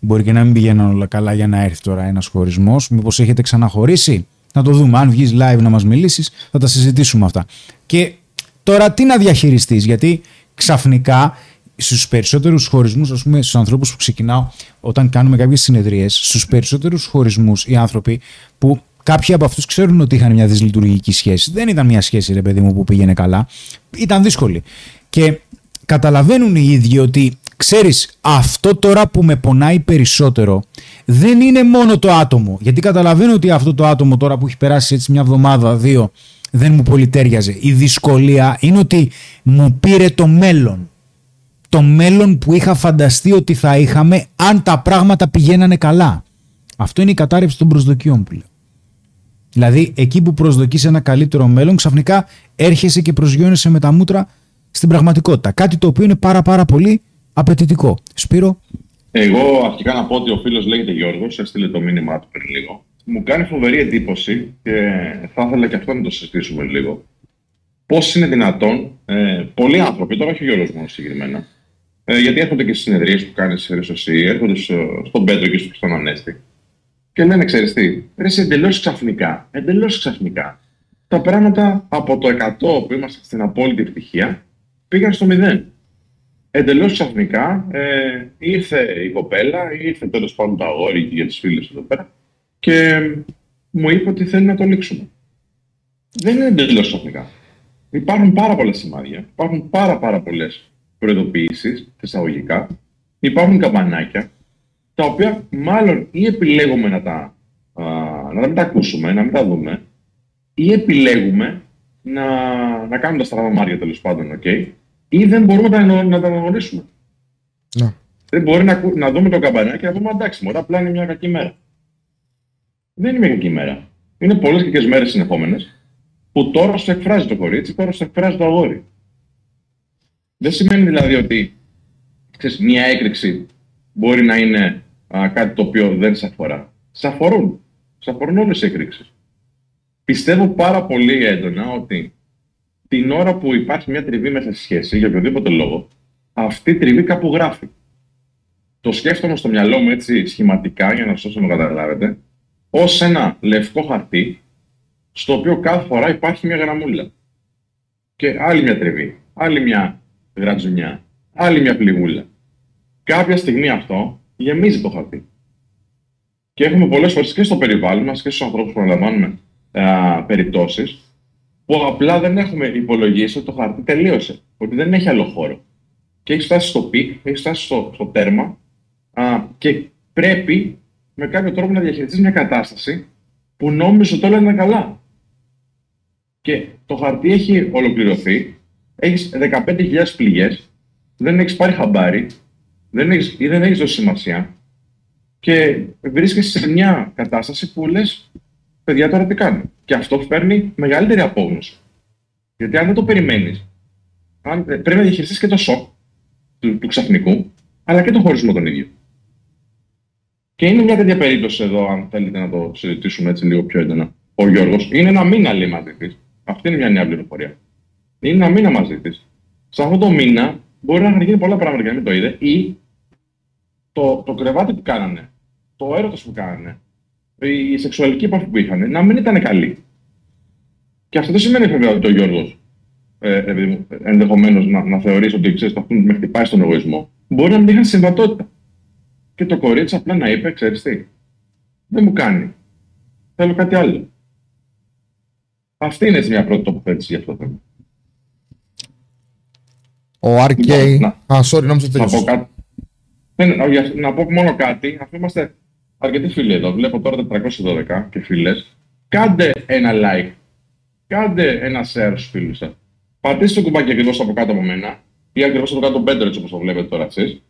μπορεί και να μην πηγαίναν όλα καλά για να έρθει τώρα ένας χωρισμός, μήπως έχετε ξαναχωρίσει, να το δούμε. Αν βγεις live να μας μιλήσεις, θα τα συζητήσουμε αυτά. Και τώρα τι να διαχειριστείς, γιατί ξαφνικά στους περισσότερους χωρισμούς, ας πούμε στους ανθρώπους που ξεκινάω όταν κάνουμε κάποιες συνεδρίες, στους περισσότερους χωρισμούς οι άνθρωποι που κάποιοι από αυτούς ξέρουν ότι είχαν μια δυσλειτουργική σχέση. Δεν ήταν μια σχέση ρε παιδί μου που πήγαινε καλά, ήταν δύσκολη. Και καταλαβαίνουν οι ίδιοι ότι ξέρεις αυτό τώρα που με πονάει περισσότερο δεν είναι μόνο το άτομο. Γιατί καταλαβαίνω ότι αυτό το άτομο τώρα που έχει περάσει έτσι μια εβδομάδα, δύο, δεν μου πολύ τέριαζε. Η δυσκολία είναι ότι μου πήρε το μέλλον. το μέλλον που είχα φανταστεί ότι θα είχαμε αν τα πράγματα πηγαίνανε καλά. Αυτό είναι η κατάρρευση των προσδοκιών που λέω. Δηλαδή, εκεί που προσδοκείς ένα καλύτερο μέλλον, ξαφνικά έρχεσαι και προσγειώνεσαι με τα μούτρα στην πραγματικότητα. Κάτι το οποίο είναι πάρα πάρα πολύ απαιτητικό. Σπύρο. Εγώ αρχικά να πω ότι ο φίλος λέγεται Γιώργος, έστειλε το μήνυμά του πριν λίγο. Μου κάνει φοβερή εντύπωση και θα ήθελα και αυτό να το συζητήσουμε λίγο. Πώς είναι δυνατόν ε, πολλοί άνθρωποι, τώρα όχι ο Γιώργος μόνο συγκεκριμένα, ε, γιατί έρχονται και στις συνεδρίες που κάνει στη Ρεσοσή, έρχονται στο, στον Πέτρο και στον Ανέστη και λένε, ξέρεις τι, ρε εντελώς ξαφνικά, εντελώς ξαφνικά. Τα πράγματα από το 100 που είμαστε στην απόλυτη ευτυχία πήγαν στο 0. Εντελώς ξαφνικά ε, ήρθε η κοπέλα, ήρθε τέλος πάντων το αγόρι για τις φίλες εδώ πέρα και μου είπε ότι θέλει να το λήξουμε. Δεν είναι εντελώς ξαφνικά. Υπάρχουν πάρα πολλά σημάδια, υπάρχουν πάρα, πάρα πολλές προειδοποιήσεις, εισαγωγικά, υπάρχουν καμπανάκια, τα οποία μάλλον ή επιλέγουμε να τα, α, να τα μην τα ακούσουμε, να μην τα δούμε, ή επιλέγουμε να, να κάνουμε τα στραβά μάρια τέλος πάντων, okay, ή δεν μπορούμε να, τα- να τα αναγνωρίσουμε. Ναι. Δεν μπορεί να, ακού- να δούμε το καμπανάκι και να πούμε εντάξει, μωρά, απλά είναι μια κακή μέρα. Δεν είναι μια κακή μέρα. Είναι πολλές κακές μέρες συνεχόμενες που τώρα σου εκφράζει το κορίτσι, τώρα σου εκφράζει το αγόρι. Δεν σημαίνει δηλαδή ότι ξέρεις, μια έκρηξη μπορεί να είναι α, κάτι το οποίο δεν σε αφορά. Σε αφορούν. Σε αφορούν όλες οι εκρήξει. Πιστεύω πάρα πολύ έντονα ότι την ώρα που υπάρχει μια τριβή μέσα στη σχέση, για οποιοδήποτε λόγο, αυτή η τριβή κάπου γράφει. Το σκέφτομαι στο μυαλό μου έτσι σχηματικά, για να σας όσο με καταλάβετε, ως ένα λευκό χαρτί, στο οποίο κάθε φορά υπάρχει μια γραμμούλα. Και άλλη μια τριβή, άλλη μια γρατζουνιά, άλλη μια πληγούλα. Κάποια στιγμή αυτό γεμίζει το χαρτί. Και έχουμε πολλές φορές και στο περιβάλλον μας και στους ανθρώπους που αναλαμβάνουμε α, περιπτώσεις που απλά δεν έχουμε υπολογίσει ότι το χαρτί τελείωσε. Ότι δεν έχει άλλο χώρο. Και έχει φτάσει στο peak, έχει φτάσει στο, στο τέρμα α, και πρέπει με κάποιο τρόπο να διαχειριστείς μια κατάσταση που νόμιζες ότι όλα είναι καλά. Και το χαρτί έχει ολοκληρωθεί, έχεις 15.000 πληγές, δεν έχεις πάρει χαμπάρι, δεν έχεις, ή δεν έχεις δώσει σημασία και βρίσκεσαι σε μια κατάσταση που λες παιδιά τώρα τι κάνω. Και αυτό φέρνει μεγαλύτερη απόγνωση. Γιατί αν δεν το περιμένεις, πρέπει να διαχειριστείς και το σοκ του, του ξαφνικού, αλλά και τον χωρισμό τον ίδιο. Και είναι μια τέτοια περίπτωση εδώ, αν θέλετε να το συζητήσουμε έτσι λίγο πιο έντονα. Ο Γιώργος είναι ένα μήνα λέει μαζί της. Αυτή είναι μια νέα πληροφορία. Είναι ένα μήνα μαζί της. Σε αυτό το μήνα μπορεί να έχουν γίνει πολλά πράγματα και να μην το είδε, ή το, το κρεβάτι που κάνανε, το έρωτα που κάνανε, η σεξουαλική επαφή που είχαν να μην ήταν καλή. Και αυτό δεν σημαίνει βέβαια ότι ο Γιώργος ε, ενδεχομένως να, να θεωρήσει ότι ξέρεις, αυτό με χτυπάει στον εγωισμό. Μπορεί να μην είχαν συμβατότητα. Και το κορίτσι απλά να είπε, ξέρεις τι, δεν μου κάνει. Θέλω κάτι άλλο. Αυτή είναι έτσι μια πρώτη τοποθέτηση για αυτό το θέμα. Ο RK. Λοιπόν, να- Α, sorry, νόμιζα ότι Να πω τελείωσε. κάτι. Δεν, όχι, ας- να πω μόνο κάτι, αφού είμαστε αρκετοί φίλοι εδώ, βλέπω τώρα 412 και φίλες. Κάντε ένα like, κάντε ένα share στους φίλους σας. Πατήστε το κουμπάκι ακριβώς από κάτω από μένα ή ακριβώς από κάτω πέντε έτσι όπως το βλέπετε τώρα εσείς.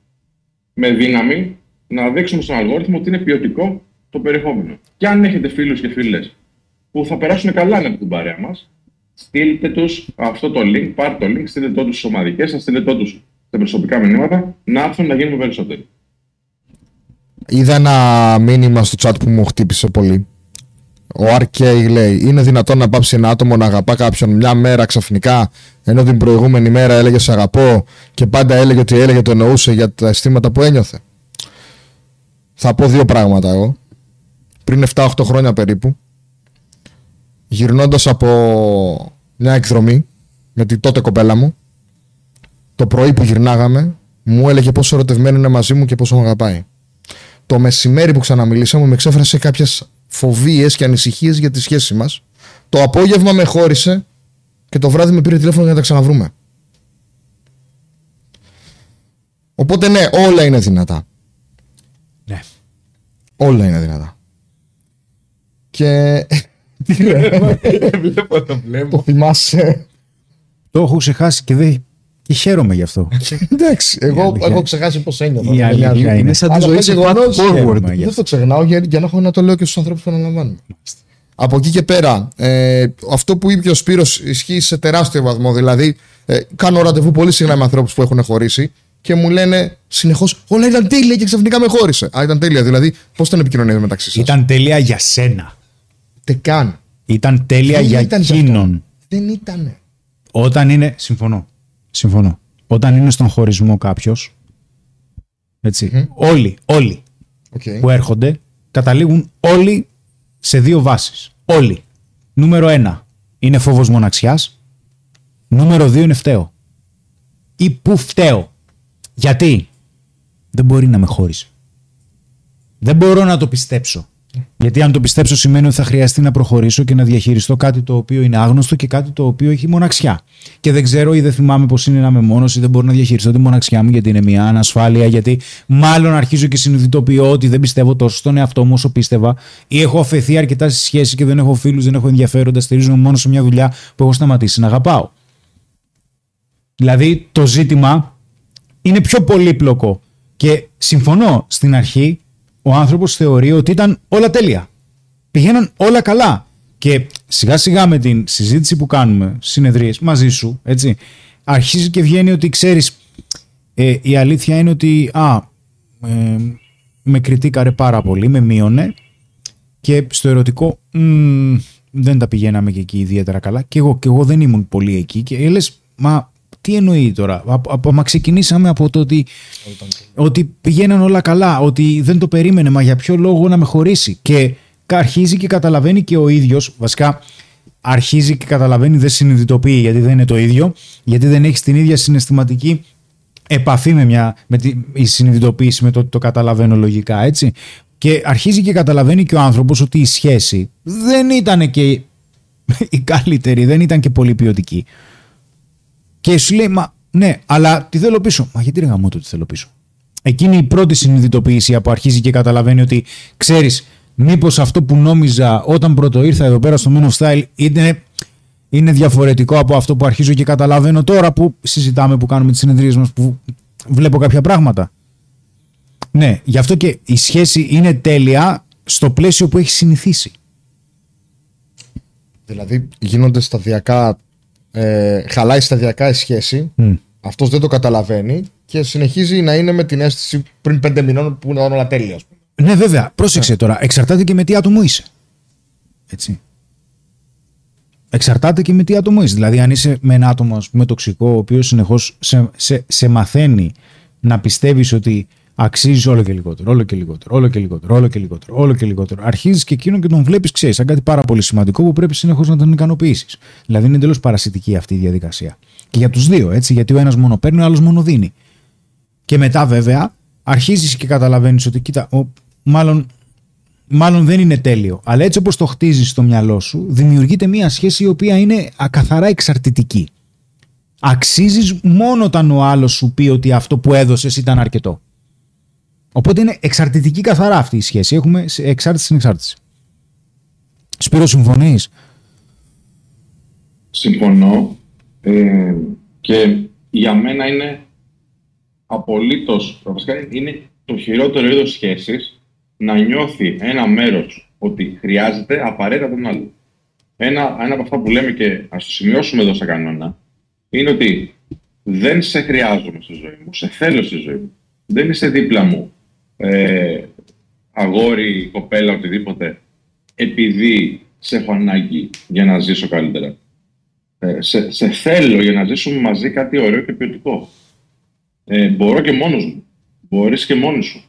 Με δύναμη να δείξουμε στον αλγόριθμο ότι είναι ποιοτικό το περιεχόμενο. Και αν έχετε φίλους και φίλες που θα περάσουν καλά με την παρέα μας, στείλτε τους αυτό το link, πάρτε το link, στείλτε το τους στις ομαδικές σας, στείλτε το τους στα προσωπικά μηνύματα, να έρθουν να γίνουμε περισσότεροι. Είδα ένα μήνυμα στο chat που μου χτύπησε πολύ. Ο RK λέει: Είναι δυνατόν να πάψει ένα άτομο να αγαπά κάποιον μια μέρα ξαφνικά, ενώ την προηγούμενη μέρα έλεγε Σε αγαπώ και πάντα έλεγε ότι έλεγε το εννοούσε για τα αισθήματα που ένιωθε. Θα πω δύο πράγματα εγώ. Πριν 7-8 χρόνια περίπου, γυρνώντας από μια εκδρομή με την τότε κοπέλα μου, το πρωί που γυρνάγαμε, μου έλεγε πόσο ερωτευμένο είναι μαζί μου και πόσο με αγαπάει. Το μεσημέρι που ξαναμιλήσαμε με εξέφρασε κάποιες φοβίες και ανησυχίες για τη σχέση μας. Το απόγευμα με χώρισε και το βράδυ με πήρε τηλέφωνο για να τα ξαναβρούμε. Οπότε ναι, όλα είναι δυνατά. Ναι. Όλα είναι δυνατά. Και... Τι ρε, [LAUGHS] Βλέπω το βλέμμα. το θυμάσαι. Το έχω ξεχάσει και δεν, Και χαίρομαι γι' αυτό. [LAUGHS] Εντάξει, εγώ αλήθεια- έχω ξεχάσει πώς ένιωθα. Η δεν αλήθεια νοιάζει. είναι. Είναι σαν τη Αλλά ζωή αυτό σε γεγονός, fast forward. χαίρομαι. γι' Δεν αυτό. το ξεχνάω για, για να έχω να το λέω και στους ανθρώπους που αναλαμβάνουν. Από εκεί και πέρα, ε, αυτό που είπε και ο Σπύρος ισχύει σε τεράστιο βαθμό. Δηλαδή, ε, κάνω ραντεβού πολύ συχνά με ανθρώπους που έχουν χωρίσει και μου λένε συνεχώς Όλα ήταν τέλεια και ξαφνικά με χώρισε. Α, ήταν τέλεια. Δηλαδή, πώς ήταν επικοινωνία μεταξύ σας; Ήταν τέλεια για σένα. Τε καν; Ήταν τέλεια Δεν για ήταν γι' εκείνον. Δεν ήταν. Όταν είναι. Συμφωνώ. Συμφωνώ. Όταν είναι στον χωρισμό κάποιος. Έτσι. Όλοι, όλοι Okay. που έρχονται καταλήγουν όλοι σε δύο βάσεις. Όλοι. Νούμερο ένα είναι φόβος μοναξιάς. Νούμερο δύο είναι φταίω. Ή που φταίω. Γιατί δεν μπορεί να με χώρισε. Δεν μπορώ να το πιστέψω. Γιατί αν το πιστέψω σημαίνει ότι θα χρειαστεί να προχωρήσω και να διαχειριστώ κάτι το οποίο είναι άγνωστο και κάτι το οποίο έχει μοναξιά. Και δεν ξέρω ή δεν θυμάμαι πώ είναι να είμαι μόνο ή δεν μπορώ να διαχειριστώ τη μοναξιά μου γιατί είναι μια ανασφάλεια. Γιατί μάλλον αρχίζω και συνειδητοποιώ ότι δεν πιστεύω τόσο στον εαυτό μου όσο πίστευα ή έχω αφαιθεί αρκετά στη σχέση και δεν έχω φίλους, δεν έχω ενδιαφέροντα. Στηρίζομαι μόνο σε μια δουλειά που έχω σταματήσει να αγαπάω. Δηλαδή το ζήτημα είναι πιο πολύπλοκο. Και συμφωνώ στην αρχή, ο άνθρωπος θεωρεί ότι ήταν όλα τέλεια. Πηγαίναν όλα καλά. Και σιγά σιγά με την συζήτηση που κάνουμε, συνεδρίες μαζί σου, έτσι, αρχίζει και βγαίνει ότι ξέρεις, ε, η αλήθεια είναι ότι α, ε, με κριτήκαρε πάρα πολύ, με μείωνε και στο ερωτικό μ, δεν τα πηγαίναμε και εκεί ιδιαίτερα καλά και εγώ, και εγώ δεν ήμουν πολύ εκεί και λες, μα τι εννοεί τώρα, από, από, μα ξεκινήσαμε από το ότι, ότι πηγαίναν όλα καλά, ότι δεν το περίμενε, μα για ποιο λόγο να με χωρίσει και αρχίζει και καταλαβαίνει και ο ίδιος, βασικά αρχίζει και καταλαβαίνει, δεν συνειδητοποιεί γιατί δεν είναι το ίδιο, γιατί δεν έχει την ίδια συναισθηματική επαφή με, μια, με τη, η συνειδητοποίηση με το ότι το καταλαβαίνω λογικά, έτσι. Και αρχίζει και καταλαβαίνει και ο άνθρωπος ότι η σχέση δεν ήταν και η καλύτερη, δεν ήταν και πολύ ποιοτική. Και σου λέει, μα ναι, αλλά τι θέλω πίσω. Μα γιατί ρε γαμώ το τι θέλω πίσω. Εκείνη η πρώτη συνειδητοποίηση που αρχίζει και καταλαβαίνει ότι ξέρεις μήπως αυτό που νόμιζα όταν πρώτο ήρθα εδώ πέρα στο Men of Style είναι, είναι διαφορετικό από αυτό που αρχίζω και καταλαβαίνω τώρα που συζητάμε, που κάνουμε τις συνεδρίες μας, που βλέπω κάποια πράγματα. Ναι, γι' αυτό και η σχέση είναι τέλεια στο πλαίσιο που έχει συνηθίσει. Δηλαδή γίνονται σταδιακά, ε, χαλάει σταδιακά η σχέση, Μμ. αυτός δεν το καταλαβαίνει και συνεχίζει να είναι με την αίσθηση πριν πέντε μηνών που είναι όλα τέλεια. ας πούμε. Ναι, βέβαια. Πρόσεξε τώρα. Εξαρτάται και με τι άτομο είσαι. Έτσι. Εξαρτάται και με τι άτομο είσαι. Δηλαδή, αν είσαι με ένα άτομο ας πούμε, τοξικό, ο οποίος συνεχώς σε, σε, σε μαθαίνει να πιστεύεις ότι αξίζει όλο και λιγότερο, όλο και λιγότερο, όλο και λιγότερο, όλο και λιγότερο, όλο και λιγότερο. Αρχίζεις και εκείνον και τον βλέπεις, ξέρεις, σαν κάτι πάρα πολύ σημαντικό που πρέπει συνεχώς να τον ικανοποιήσεις. Δηλαδή, είναι εντελώς παρασιτική αυτή η διαδικασία. Και για τους δύο, έτσι, γιατί ο ένας μόνο παίρνει, ο άλλος μόνο δίνει. Και μετά βέβαια αρχίζεις και καταλαβαίνεις ότι κοίτα, ο, μάλλον, μάλλον δεν είναι τέλειο. Αλλά έτσι όπως το χτίζεις στο μυαλό σου, δημιουργείται μια σχέση η οποία είναι ακαθαρά εξαρτητική. Αξίζεις μόνο όταν ο άλλος σου πει ότι αυτό που έδωσες ήταν αρκετό. Οπότε είναι εξαρτητική καθαρά αυτή η σχέση. Έχουμε σε- εξάρτηση στην εξάρτηση. Σπύρο, συμφωνείς; Συμφωνώ. Ε, και για μένα είναι απολύτως, βασικά είναι το χειρότερο είδος σχέσης να νιώθει ένα μέρος ότι χρειάζεται απαραίτητα τον άλλο. Ένα, ένα από αυτά που λέμε και ας το σημειώσουμε εδώ σαν κανόνα είναι ότι δεν σε χρειάζομαι στη ζωή μου, σε θέλω στη ζωή μου. Δεν είσαι δίπλα μου ε, αγόρι, κοπέλα, οτιδήποτε επειδή σε έχω ανάγκη για να ζήσω καλύτερα. Ε, σε, σε θέλω για να ζήσουμε μαζί κάτι ωραίο και ποιοτικό. Ε, μπορώ και μόνος μου. Μπορείς και μόνος σου.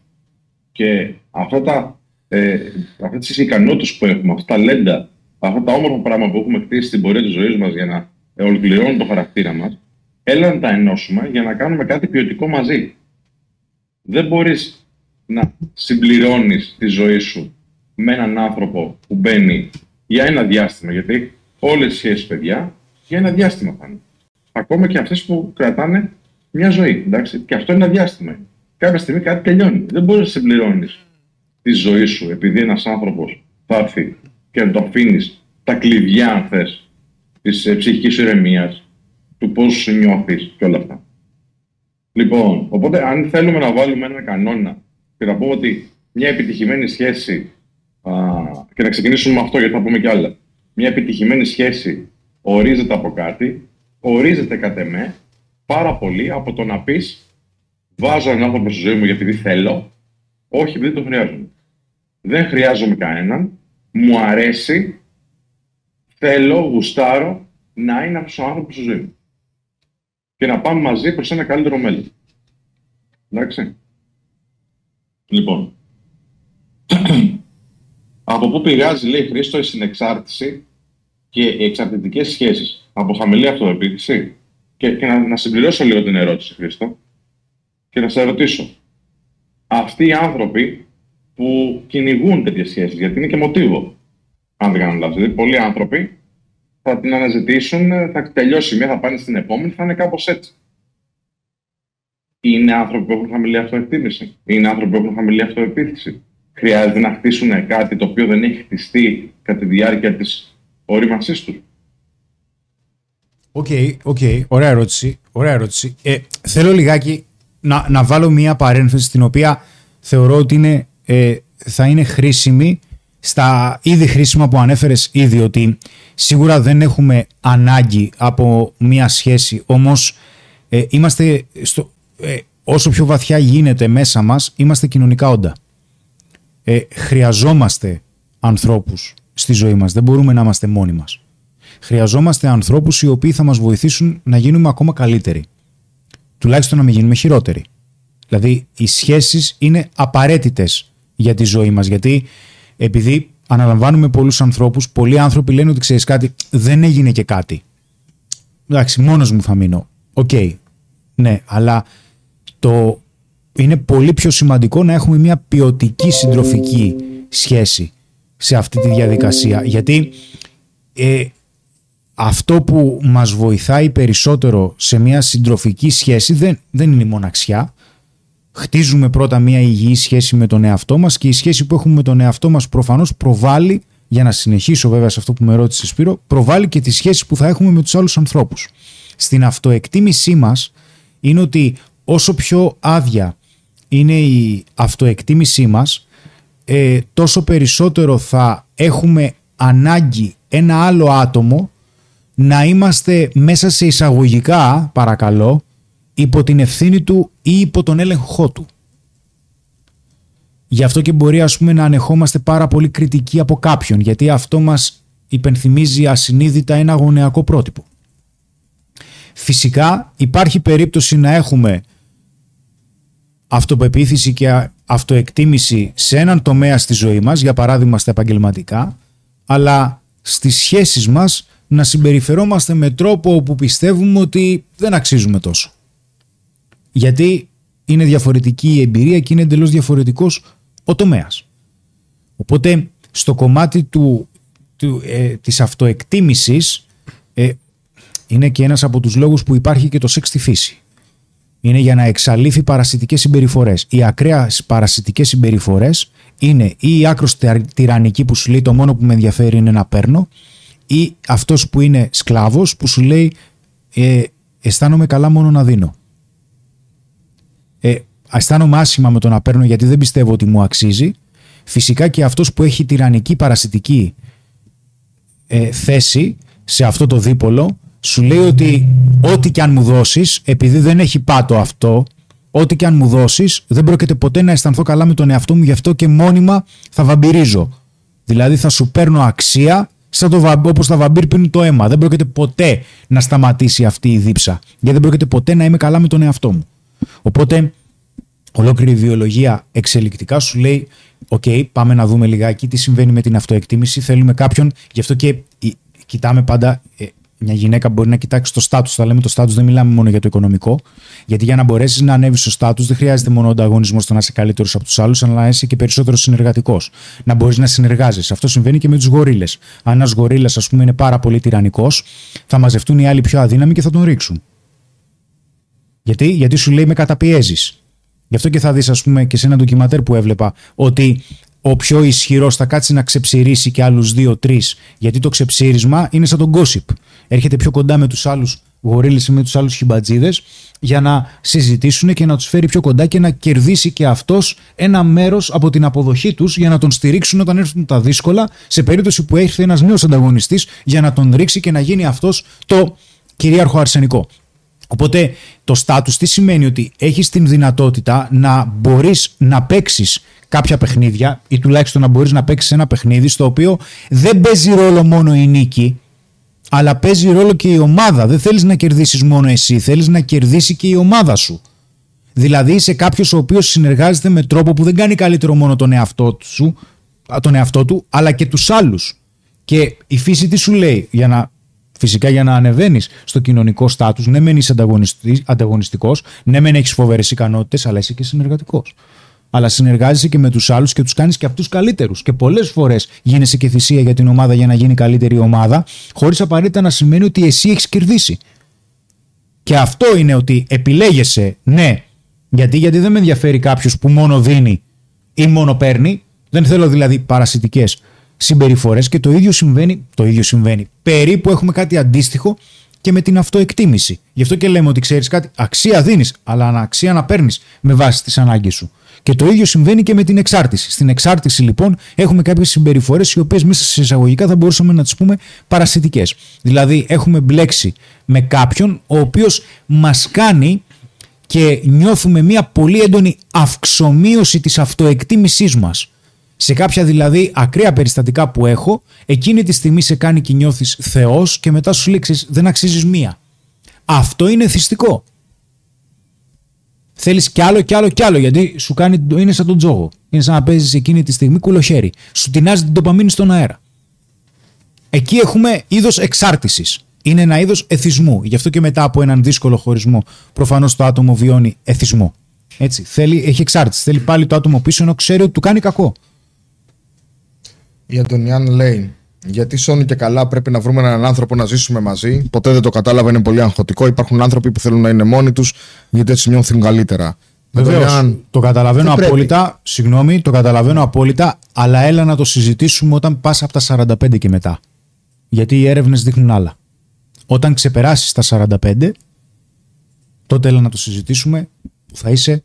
Και αυτά τα, ε, αυτές τις ικανότητες που έχουμε, αυτά τα λέντα, αυτά τα όμορφα πράγματα που έχουμε χτίσει στην πορεία της ζωής μας για να ε, ολοκληρώνουν το χαρακτήρα μας, έλα να τα ενώσουμε για να κάνουμε κάτι ποιοτικό μαζί. Δεν μπορείς να συμπληρώνεις τη ζωή σου με έναν άνθρωπο που μπαίνει για ένα διάστημα, γιατί όλες οι σχέσεις παιδιά για ένα διάστημα θα είναι. Ακόμα και αυτές που κρατάνε μια ζωή, εντάξει, και αυτό είναι ένα διάστημα. Κάποια στιγμή κάτι τελειώνει. Δεν μπορείς να συμπληρώνεις τη ζωή σου επειδή ένας άνθρωπος θα έρθει και να το αφήνεις τα κλειδιά, αν θες, της ε, ψυχικής σου ηρεμίας, του πώς νιώθεις και όλα αυτά. Λοιπόν, οπότε αν θέλουμε να βάλουμε ένα κανόνα και να πούμε ότι μια επιτυχημένη σχέση, α, και να ξεκινήσουμε με αυτό γιατί θα πούμε κι άλλα, μια επιτυχημένη σχέση ορίζεται από κάτι, ορίζεται κατ' εμέ πάρα πολύ από το να πεις βάζω έναν άνθρωπο στη ζωή μου γιατί θέλω, όχι επειδή το χρειάζομαι. Δεν χρειάζομαι κανέναν, μου αρέσει, θέλω, γουστάρω να είναι αυτός ο άνθρωπος στη ζωή μου. Και να πάμε μαζί προς ένα καλύτερο μέλλον. Εντάξει. Λοιπόν. [CLEARS THROAT] από πού πηγάζει, λέει Χρήστο, η συνεξάρτηση και οι εξαρτητικές σχέσεις; Από χαμηλή αυτοεπίθεση. Και, και να, να συμπληρώσω λίγο την ερώτηση, Χρήστο, και να σε ρωτήσω. Αυτοί οι άνθρωποι που κυνηγούν τέτοιες σχέσεις, γιατί είναι και μοτίβο, αν δεν κάνω λάθος. Δηλαδή, πολλοί άνθρωποι θα την αναζητήσουν, θα τελειώσει μία, θα πάνε στην επόμενη, θα είναι κάπως έτσι. Είναι άνθρωποι που έχουν χαμηλή αυτοεκτίμηση. Είναι άνθρωποι που έχουν χαμηλή αυτοπεποίθηση. Χρειάζεται να χτίσουν κάτι το οποίο δεν έχει χτιστεί κατά τη διάρκεια της ωρίμασής τους. OK, okay, okay. ωραία ερώτηση. Ωραία ερώτηση. Ε, θέλω λιγάκι να, να βάλω μία παρένθεση την οποία θεωρώ ότι είναι, ε, θα είναι χρήσιμη στα ήδη χρήσιμα που ανέφερες ήδη ότι σίγουρα δεν έχουμε ανάγκη από μία σχέση όμως ε, είμαστε στο, ε, όσο πιο βαθιά γίνεται μέσα μας είμαστε κοινωνικά όντα. Ε, χρειαζόμαστε ανθρώπους στη ζωή μας, δεν μπορούμε να είμαστε μόνοι μας. Χρειαζόμαστε ανθρώπους οι οποίοι θα μας βοηθήσουν να γίνουμε ακόμα καλύτεροι. Τουλάχιστον να μην γίνουμε χειρότεροι. Δηλαδή οι σχέσεις είναι απαραίτητες για τη ζωή μας γιατί επειδή αναλαμβάνουμε πολλούς ανθρώπους, πολλοί άνθρωποι λένε ότι ξέρεις κάτι, δεν έγινε και κάτι. Εντάξει, μόνος μου θα μείνω. Οκ, ναι, αλλά το είναι πολύ πιο σημαντικό να έχουμε μια ποιοτική συντροφική σχέση σε αυτή τη διαδικασία. Γιατί ε, αυτό που μας βοηθάει περισσότερο σε μια συντροφική σχέση δεν, δεν είναι η μοναξιά. Χτίζουμε πρώτα μια υγιή σχέση με τον εαυτό μας και η σχέση που έχουμε με τον εαυτό μας προφανώς προβάλλει, για να συνεχίσω βέβαια σε αυτό που με ρώτησε Σπύρο, προβάλλει και τη σχέση που θα έχουμε με τους άλλους ανθρώπους. Στην αυτοεκτίμησή μας είναι ότι όσο πιο άδεια είναι η αυτοεκτίμησή μας, ε, τόσο περισσότερο θα έχουμε ανάγκη ένα άλλο άτομο να είμαστε μέσα σε εισαγωγικά, παρακαλώ, υπό την ευθύνη του ή υπό τον έλεγχό του. Γι' αυτό και μπορεί ας πούμε να ανεχόμαστε πάρα πολύ κριτική από κάποιον, γιατί αυτό μας υπενθυμίζει ασυνείδητα ένα γωνεακό πρότυπο. Φυσικά υπάρχει περίπτωση να έχουμε αυτοπεποίθηση και αυτοεκτίμηση σε έναν τομέα στη ζωή μας, για παράδειγμα στα επαγγελματικά, αλλά στις σχέσεις μας να συμπεριφερόμαστε με τρόπο όπου πιστεύουμε ότι δεν αξίζουμε τόσο. Γιατί είναι διαφορετική η εμπειρία και είναι εντελώς διαφορετικός ο τομέας. Οπότε στο κομμάτι του, του, ε, της αυτοεκτίμησης ε, είναι και ένας από τους λόγους που υπάρχει και το σεξ στη φύση. Είναι για να εξαλείφει παρασιτικές συμπεριφορές. Οι ακραίες παρασιτικές συμπεριφορές είναι ή η άκρος τυραννική που σου λέει το μόνο που με ενδιαφέρει είναι να παίρνω ή αυτός που είναι σκλάβος που σου λέει ε, αισθάνομαι καλά μόνο να δίνω. Ε, αισθάνομαι άσχημα με το να παίρνω γιατί δεν πιστεύω ότι μου αξίζει. Φυσικά και αυτός που έχει τυραννική παρασιτική ε, θέση σε αυτό το δίπολο σου λέει ότι ό,τι και αν μου δώσεις επειδή δεν έχει πάτο αυτό ό,τι και αν μου δώσεις δεν πρόκειται ποτέ να αισθανθώ καλά με τον εαυτό μου γι' αυτό και μόνιμα θα βαμπυρίζω. Δηλαδή θα σου παίρνω αξία σαν το, όπως τα βαμπύρ πίνουν το αίμα. Δεν πρόκειται ποτέ να σταματήσει αυτή η δίψα. Γιατί δεν πρόκειται ποτέ να είμαι καλά με τον εαυτό μου. Οπότε, ολόκληρη η βιολογία εξελικτικά σου λέει: Οκ, πάμε να δούμε λιγάκι τι συμβαίνει με την αυτοεκτίμηση. Θέλουμε κάποιον, γι' αυτό και κοιτάμε πάντα ε, μια γυναίκα μπορεί να κοιτάξει το στάτου. Θα λέμε το στάτου, δεν μιλάμε μόνο για το οικονομικό. Γιατί για να μπορέσει να ανέβεις στο στάτου, δεν χρειάζεται μόνο ο ανταγωνισμός στο να είσαι καλύτερος από τους άλλους, αλλά να είσαι και περισσότερο συνεργατικός. Να μπορείς να συνεργάζεσαι. Αυτό συμβαίνει και με τους γορίλες. Αν ένας γορίλας, ας πούμε, είναι πάρα πολύ τυραννικός, θα μαζευτούν οι άλλοι πιο αδύναμοι και θα τον ρίξουν. Γιατί, Γιατί σου λέει με καταπιέζεις. Γι' αυτό και θα δεις, ας πούμε, και σε ένα ντοκιματέρ που έβλεπα, ότι ο πιο ισχυρός θα κάτσει να ξεψηρίσει και άλλους δύο-τρει. Γιατί το ξεψήρισμα είναι σαν τον gossip έρχεται πιο κοντά με τους άλλους γορίλες ή με τους άλλους χιμπατζίδες, για να συζητήσουν και να τους φέρει πιο κοντά και να κερδίσει και αυτός ένα μέρος από την αποδοχή τους για να τον στηρίξουν όταν έρθουν τα δύσκολα, σε περίπτωση που έρθει ένας νέος ανταγωνιστής για να τον ρίξει και να γίνει αυτός το κυρίαρχο αρσενικό. Οπότε το στάτους τι σημαίνει ότι έχεις την δυνατότητα να μπορείς να παίξεις κάποια παιχνίδια ή τουλάχιστον να μπορείς να παίξεις ένα παιχνίδι στο οποίο δεν παίζει ρόλο μόνο η νίκη αλλά παίζει ρόλο και η ομάδα. Δεν θέλεις να κερδίσεις μόνο εσύ, θέλεις να κερδίσει και η ομάδα σου. Δηλαδή είσαι κάποιος ο οποίος συνεργάζεται με τρόπο που δεν κάνει καλύτερο μόνο τον εαυτό, σου, τον εαυτό του αλλά και τους άλλους. Και η φύση τι σου λέει για να Φυσικά για να ανεβαίνεις στο κοινωνικό στάτους, ναι, μεν είσαι ανταγωνιστικός, ναι, μεν έχεις φοβερές ικανότητες, αλλά είσαι και συνεργατικός. Αλλά συνεργάζεσαι και με τους άλλους και τους κάνεις και αυτούς καλύτερους. Και πολλές φορές γίνεσαι και θυσία για την ομάδα για να γίνει καλύτερη ομάδα, χωρίς απαραίτητα να σημαίνει ότι εσύ έχεις κερδίσει. Και αυτό είναι ότι επιλέγεσαι, ναι, γιατί, γιατί δεν με ενδιαφέρει κάποιος που μόνο δίνει ή μόνο παίρνει. Δεν θέλω δηλαδή παρασιτικές συμπεριφορές και το ίδιο συμβαίνει, το ίδιο συμβαίνει. Περίπου έχουμε κάτι αντίστοιχο και με την αυτοεκτίμηση. Γι' αυτό και λέμε ότι ξέρεις κάτι, αξία δίνεις, αλλά αξία να παίρνεις με βάση τις ανάγκες σου. Και το ίδιο συμβαίνει και με την εξάρτηση. Στην εξάρτηση λοιπόν έχουμε κάποιες συμπεριφορές οι οποίες μέσα σε εισαγωγικά θα μπορούσαμε να τις πούμε παρασιτικές. Δηλαδή έχουμε μπλέξει με κάποιον ο οποίος μας κάνει και νιώθουμε μια πολύ έντονη αυξομοίωση της αυτοεκτίμησής μας σε κάποια δηλαδή ακραία περιστατικά που έχω, εκείνη τη στιγμή σε κάνει και νιώθεις Θεός και μετά σου λέει δεν αξίζεις μία. Αυτό είναι θυστικό. Θέλεις κι άλλο κι άλλο κι άλλο γιατί σου κάνει, είναι σαν τον τζόγο. Είναι σαν να παίζεις εκείνη τη στιγμή κουλοχέρι. Σου τεινάζει την τοπαμίνη στον αέρα. Εκεί έχουμε είδος εξάρτησης. Είναι ένα είδος εθισμού. Γι' αυτό και μετά από έναν δύσκολο χωρισμό, προφανώς το άτομο βιώνει εθισμό. Έτσι. Θέλει, έχει εξάρτηση. Θέλει πάλι το άτομο πίσω ενώ ξέρει ότι του κάνει κακό. Η Αντωνιάν λέει: Γιατί σώνει και καλά πρέπει να βρούμε έναν άνθρωπο να ζήσουμε μαζί. Ποτέ δεν το κατάλαβα, είναι πολύ αγχωτικό. Υπάρχουν άνθρωποι που θέλουν να είναι μόνοι τους, γιατί έτσι νιώθουν καλύτερα. Βεβαίως. Το καταλαβαίνω απόλυτα. Συγγνώμη, το καταλαβαίνω απόλυτα, αλλά έλα να το συζητήσουμε όταν πας από τα 45 και μετά. Γιατί οι έρευνες δείχνουν άλλα. Όταν ξεπεράσεις τα 45, τότε έλα να το συζητήσουμε που θα, είσαι,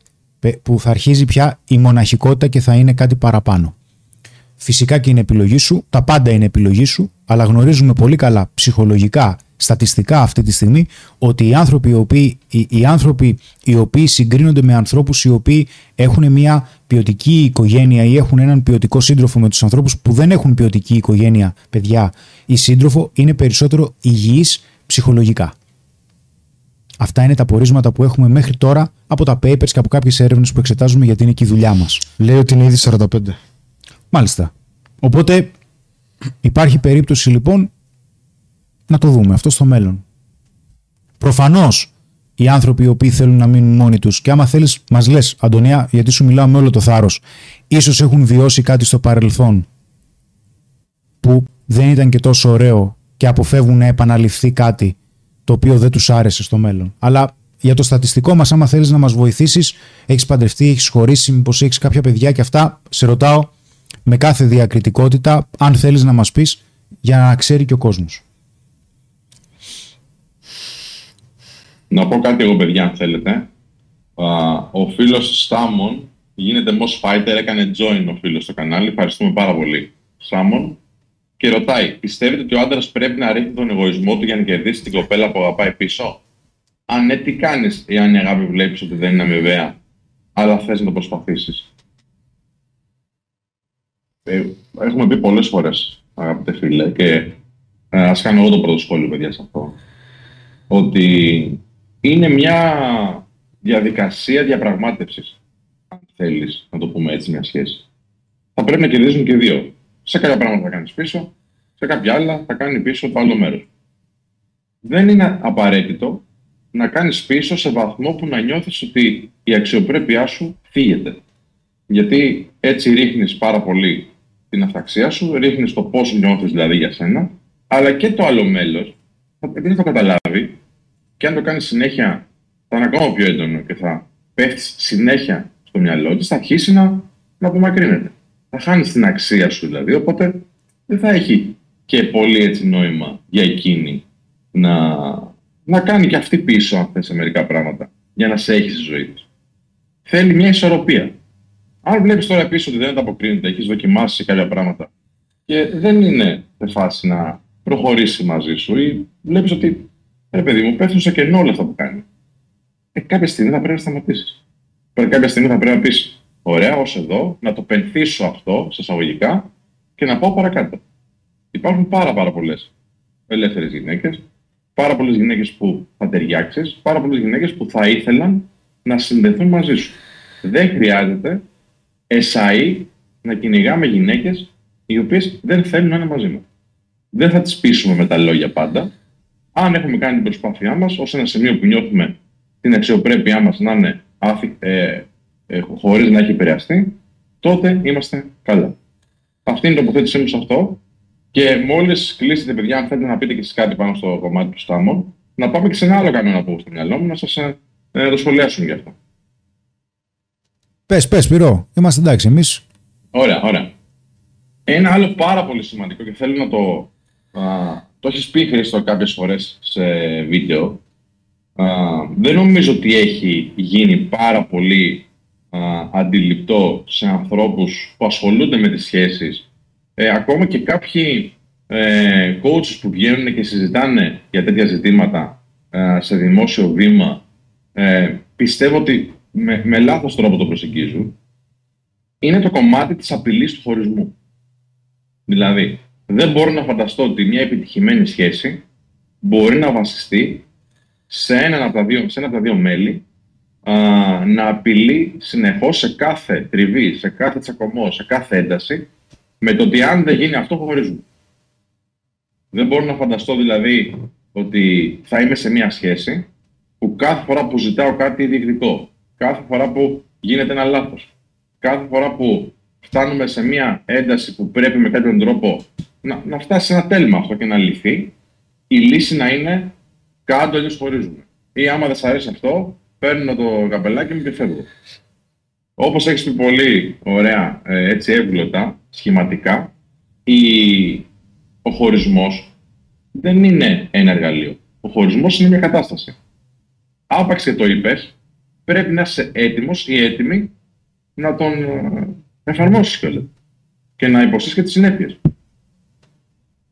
που θα αρχίζει πια η μοναχικότητα και θα είναι κάτι παραπάνω. Φυσικά και είναι επιλογή σου, τα πάντα είναι επιλογή σου, αλλά γνωρίζουμε πολύ καλά ψυχολογικά, στατιστικά αυτή τη στιγμή, ότι οι άνθρωποι οι οποίοι, οι, οι άνθρωποι οι οποίοι συγκρίνονται με ανθρώπους οι οποίοι έχουν μια ποιοτική οικογένεια ή έχουν έναν ποιοτικό σύντροφο με τους ανθρώπους που δεν έχουν ποιοτική οικογένεια, παιδιά ή σύντροφο, είναι περισσότερο υγιείς ψυχολογικά. Αυτά είναι τα πορίσματα που έχουμε μέχρι τώρα από τα papers και από κάποιες έρευνες που εξετάζουμε γιατί είναι και η δουλειά μας. Λέει ότι είναι ήδη 45. Μάλιστα. Οπότε υπάρχει περίπτωση λοιπόν να το δούμε αυτό στο μέλλον. Προφανώς οι άνθρωποι οι οποίοι θέλουν να μείνουν μόνοι τους και άμα θέλεις μας λες Αντωνία γιατί σου μιλάω με όλο το θάρρος ίσως έχουν βιώσει κάτι στο παρελθόν που δεν ήταν και τόσο ωραίο και αποφεύγουν να επαναληφθεί κάτι το οποίο δεν τους άρεσε στο μέλλον. Αλλά για το στατιστικό μας άμα θέλεις να μας βοηθήσεις έχεις παντρευτεί, έχεις χωρίσει, μήπως έχεις κάποια παιδιά και αυτά σε ρωτάω με κάθε διακριτικότητα, αν θέλεις να μας πεις, για να ξέρει και ο κόσμος. Να πω κάτι εγώ, παιδιά, αν θέλετε. Ο φίλος Σάμον γίνεται Moss Fighter, έκανε join ο φίλος στο κανάλι. Ευχαριστούμε πάρα πολύ, Σάμον. Και ρωτάει, πιστεύετε ότι ο άντρας πρέπει να ρίχνει τον εγωισμό του για να κερδίσει την κοπέλα που αγαπάει πίσω; Αν ναι, τι κάνεις, εάν η αγάπη βλέπεις ότι δεν είναι αμοιβαία, αλλά θες να το προσπαθήσεις; Ε, έχουμε πει πολλές φορές, αγαπητέ φίλε, και ε, ας κάνω εγώ το πρώτο σχόλιο, παιδιά, σε αυτό. Ότι είναι μια διαδικασία διαπραγμάτευσης, αν θέλεις να το πούμε έτσι, μια σχέση. Θα πρέπει να κερδίζουν και δύο. Σε κάποια πράγματα θα κάνεις πίσω, σε κάποια άλλα θα κάνει πίσω το άλλο μέρος. Δεν είναι απαραίτητο να κάνεις πίσω σε βαθμό που να νιώθεις ότι η αξιοπρέπειά σου φύγεται. Γιατί έτσι ρίχνεις πάρα πολύ την αυταξία σου, ρίχνεις το πώς νιώθεις δηλαδή για σένα, αλλά και το άλλο μέλος, επειδή θα το καταλάβει, και αν το κάνεις συνέχεια, θα είναι ακόμα πιο έντονο και θα πέφτεις συνέχεια στο μυαλό της, θα αρχίσει να, να απομακρύνεται. Θα χάνεις την αξία σου δηλαδή, οπότε δεν θα έχει και πολύ έτσι νόημα για εκείνη να, να κάνει και αυτή πίσω, αν θες, σε μερικά πράγματα, για να σε έχει στη ζωή της. Θέλει μια ισορροπία. Αν βλέπεις τώρα πίσω ότι δεν ανταποκρίνεται, έχεις δοκιμάσει κάποια πράγματα και δεν είναι σε φάση να προχωρήσει μαζί σου ή βλέπεις ότι ρε παιδί μου, πέφτουν σε κενό όλα αυτά που κάνει. Ε, κάποια στιγμή θα πρέπει να σταματήσεις. Πρέπει κάποια στιγμή θα πρέπει να πεις: Ωραία, ως εδώ, να το πενθήσω αυτό, σε εισαγωγικά, και να πάω παρακάτω. Υπάρχουν πάρα, πάρα πολλές ελεύθερες γυναίκες, πάρα πολλές γυναίκες που θα ταιριάξεις, πάρα πολλές γυναίκες που θα ήθελαν να συνδεθούν μαζί σου. Δεν χρειάζεται εσάι να κυνηγάμε γυναίκες οι οποίες δεν θέλουν να είναι μαζί μα. Δεν θα τις πείσουμε με τα λόγια πάντα. Αν έχουμε κάνει την προσπάθειά μας ως ένα σημείο που νιώθουμε την αξιοπρέπειά μας να είναι ε, ε, χωρίς να έχει επηρεαστεί, τότε είμαστε καλά. Αυτή είναι η τοποθέτησή μου σε αυτό. Και μόλις κλείσετε, παιδιά, αν θέλετε να πείτε και εσείς κάτι πάνω στο κομμάτι του στάμων, να πάμε και σε ένα άλλο κανόνα που έχω στο μυαλό μου να σας ε, ε, το σχολιάσουν γι' αυτό. Πες, πες, Πυρό. Είμαστε εντάξει εμείς. Ωραία, ωραία. Ένα άλλο πάρα πολύ σημαντικό και θέλω να το. Α, το έχεις πει Χρήστο κάποιες φορές σε βίντεο. Α, δεν νομίζω ότι έχει γίνει πάρα πολύ α, αντιληπτό σε ανθρώπους που ασχολούνται με τις σχέσεις. Ε, ακόμα και κάποιοι ε, coaches που βγαίνουν και συζητάνε για τέτοια ζητήματα ε, σε δημόσιο βήμα, ε, πιστεύω ότι με, με λάθος τρόπο το προσεγγίζουν, είναι το κομμάτι της απειλής του χωρισμού. Δηλαδή, δεν μπορώ να φανταστώ ότι μια επιτυχημένη σχέση μπορεί να βασιστεί σε ένα από τα δύο, σε ένα από τα δύο μέλη α, να απειλεί συνεχώς σε κάθε τριβή, σε κάθε τσακωμό, σε κάθε ένταση με το ότι αν δεν γίνει αυτό χωρίζουν. Δεν μπορώ να φανταστώ δηλαδή ότι θα είμαι σε μια σχέση που κάθε φορά που ζητάω κάτι διεκδικό, κάθε φορά που γίνεται ένα λάθος, κάθε φορά που φτάνουμε σε μια ένταση που πρέπει με κάποιον τρόπο να, να φτάσει σε ένα τέλμα αυτό και να λυθεί, η λύση να είναι κάτω αλλιώς χωρίζουμε. Ή άμα δεν σ' αρέσει αυτό, παίρνω το καπελάκι μου και φεύγω. Όπως έχεις πει πολύ ωραία, ε, έτσι εύγλωτα, σχηματικά, η... ο χωρισμός δεν είναι ένα εργαλείο. Ο χωρισμός είναι μια κατάσταση. Άπαξ και το είπες, πρέπει να είσαι έτοιμος ή έτοιμη να τον ε, εφαρμόσεις κιόλας. Και να υποστείς και τις συνέπειες.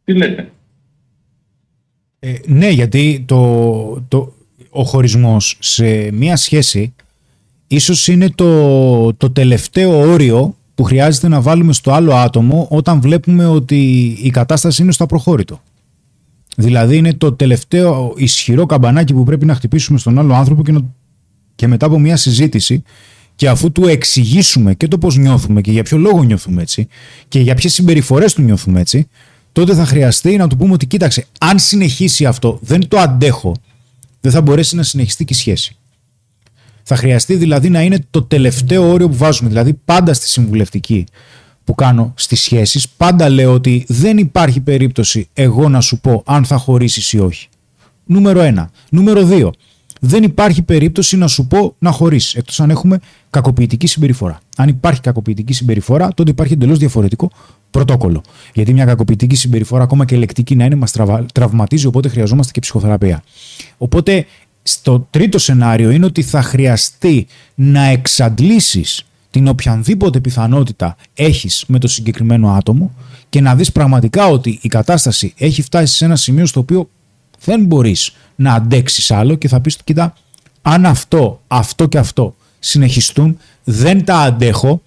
Τι λέτε; Ε, ναι, γιατί το, το, ο χωρισμός σε μία σχέση ίσως είναι το, το τελευταίο όριο που χρειάζεται να βάλουμε στο άλλο άτομο όταν βλέπουμε ότι η κατάσταση είναι στο απροχώρητο. Δηλαδή είναι το τελευταίο ισχυρό καμπανάκι που πρέπει να χτυπήσουμε στον άλλο άνθρωπο και, να, και μετά από μια συζήτηση και αφού του εξηγήσουμε και το πώς νιώθουμε και για ποιο λόγο νιώθουμε έτσι και για ποιες συμπεριφορές του νιώθουμε έτσι τότε θα χρειαστεί να του πούμε ότι κοίταξε, αν συνεχίσει αυτό, δεν το αντέχω, δεν θα μπορέσει να συνεχιστεί και η σχέση. Θα χρειαστεί δηλαδή να είναι το τελευταίο όριο που βάζουμε. Δηλαδή, πάντα στη συμβουλευτική που κάνω στις σχέσεις, πάντα λέω ότι δεν υπάρχει περίπτωση εγώ να σου πω αν θα χωρίσεις ή όχι. Νούμερο ένα. Νούμερο δύο. Δεν υπάρχει περίπτωση να σου πω να χωρίσει, εκτός αν έχουμε κακοποιητική συμπεριφορά. Αν υπάρχει κακοποιητική συμπεριφορά, τότε υπάρχει εντελώς διαφορετικό πρωτόκολλο. Γιατί μια κακοποιητική συμπεριφορά, ακόμα και λεκτική να είναι, μας τραυματίζει, οπότε χρειαζόμαστε και ψυχοθεραπεία. Οπότε, στο τρίτο σενάριο είναι ότι θα χρειαστεί να εξαντλήσεις την οποιαδήποτε πιθανότητα έχεις με το συγκεκριμένο άτομο και να δεις πραγματικά ότι η κατάσταση έχει φτάσει σε ένα σημείο στο οποίο δεν μπορείς να αντέξεις άλλο και θα πεις κοίτα αν αυτό, αυτό και αυτό συνεχιστούν δεν τα αντέχω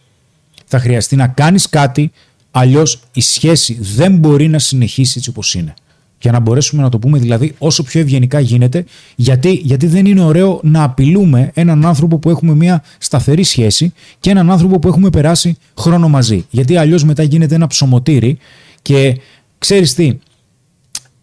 θα χρειαστεί να κάνεις κάτι αλλιώς η σχέση δεν μπορεί να συνεχίσει έτσι όπως είναι. Για να μπορέσουμε να το πούμε δηλαδή όσο πιο ευγενικά γίνεται, γιατί, γιατί δεν είναι ωραίο να απειλούμε έναν άνθρωπο που έχουμε μια σταθερή σχέση και έναν άνθρωπο που έχουμε περάσει χρόνο μαζί. Γιατί αλλιώς μετά γίνεται ένα ψωμοτήρι και ξέρεις τι,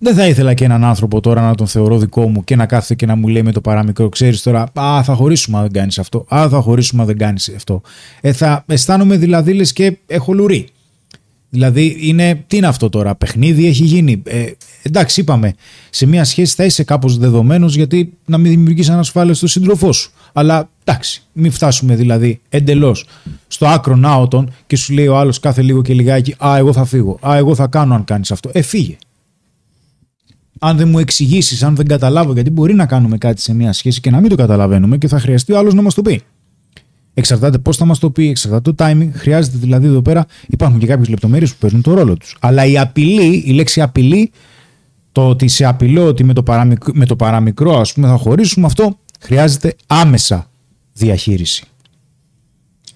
δεν θα ήθελα και έναν άνθρωπο τώρα να τον θεωρώ δικό μου και να κάθεται και να μου λέει με το παραμικρό. Ξέρεις τώρα, Α, θα χωρίσουμε αν δεν κάνεις αυτό. Α, θα χωρίσουμε αν δεν κάνεις αυτό. Ε, θα αισθάνομαι δηλαδή λες και έχω λουρί. Δηλαδή, είναι, τι είναι αυτό τώρα, παιχνίδι έχει γίνει. Ε, εντάξει, είπαμε, σε μια σχέση θα είσαι κάπως δεδομένος γιατί να μην δημιουργήσει ανασφάλεια στο σύντροφό σου. Αλλά εντάξει, μην φτάσουμε δηλαδή εντελώς στο άκρο ναότον και σου λέει ο άλλος κάθε λίγο και λιγάκι Α, εγώ θα φύγω. Α, εγώ θα κάνω αν κάνεις αυτό. Ε, φύγε. Αν δεν μου εξηγήσεις, αν δεν καταλάβω, γιατί μπορεί να κάνουμε κάτι σε μια σχέση και να μην το καταλαβαίνουμε και θα χρειαστεί ο άλλος να μας το πει. Εξαρτάται πώς θα μας το πει, εξαρτάται το timing. Χρειάζεται δηλαδή εδώ πέρα, υπάρχουν και κάποιες λεπτομέρειες που παίζουν το ρόλο τους. Αλλά η απειλή, η λέξη απειλή, το ότι σε απειλώ ότι με το, παραμικρό, με το παραμικρό ας πούμε θα χωρίσουμε, αυτό χρειάζεται άμεσα διαχείριση.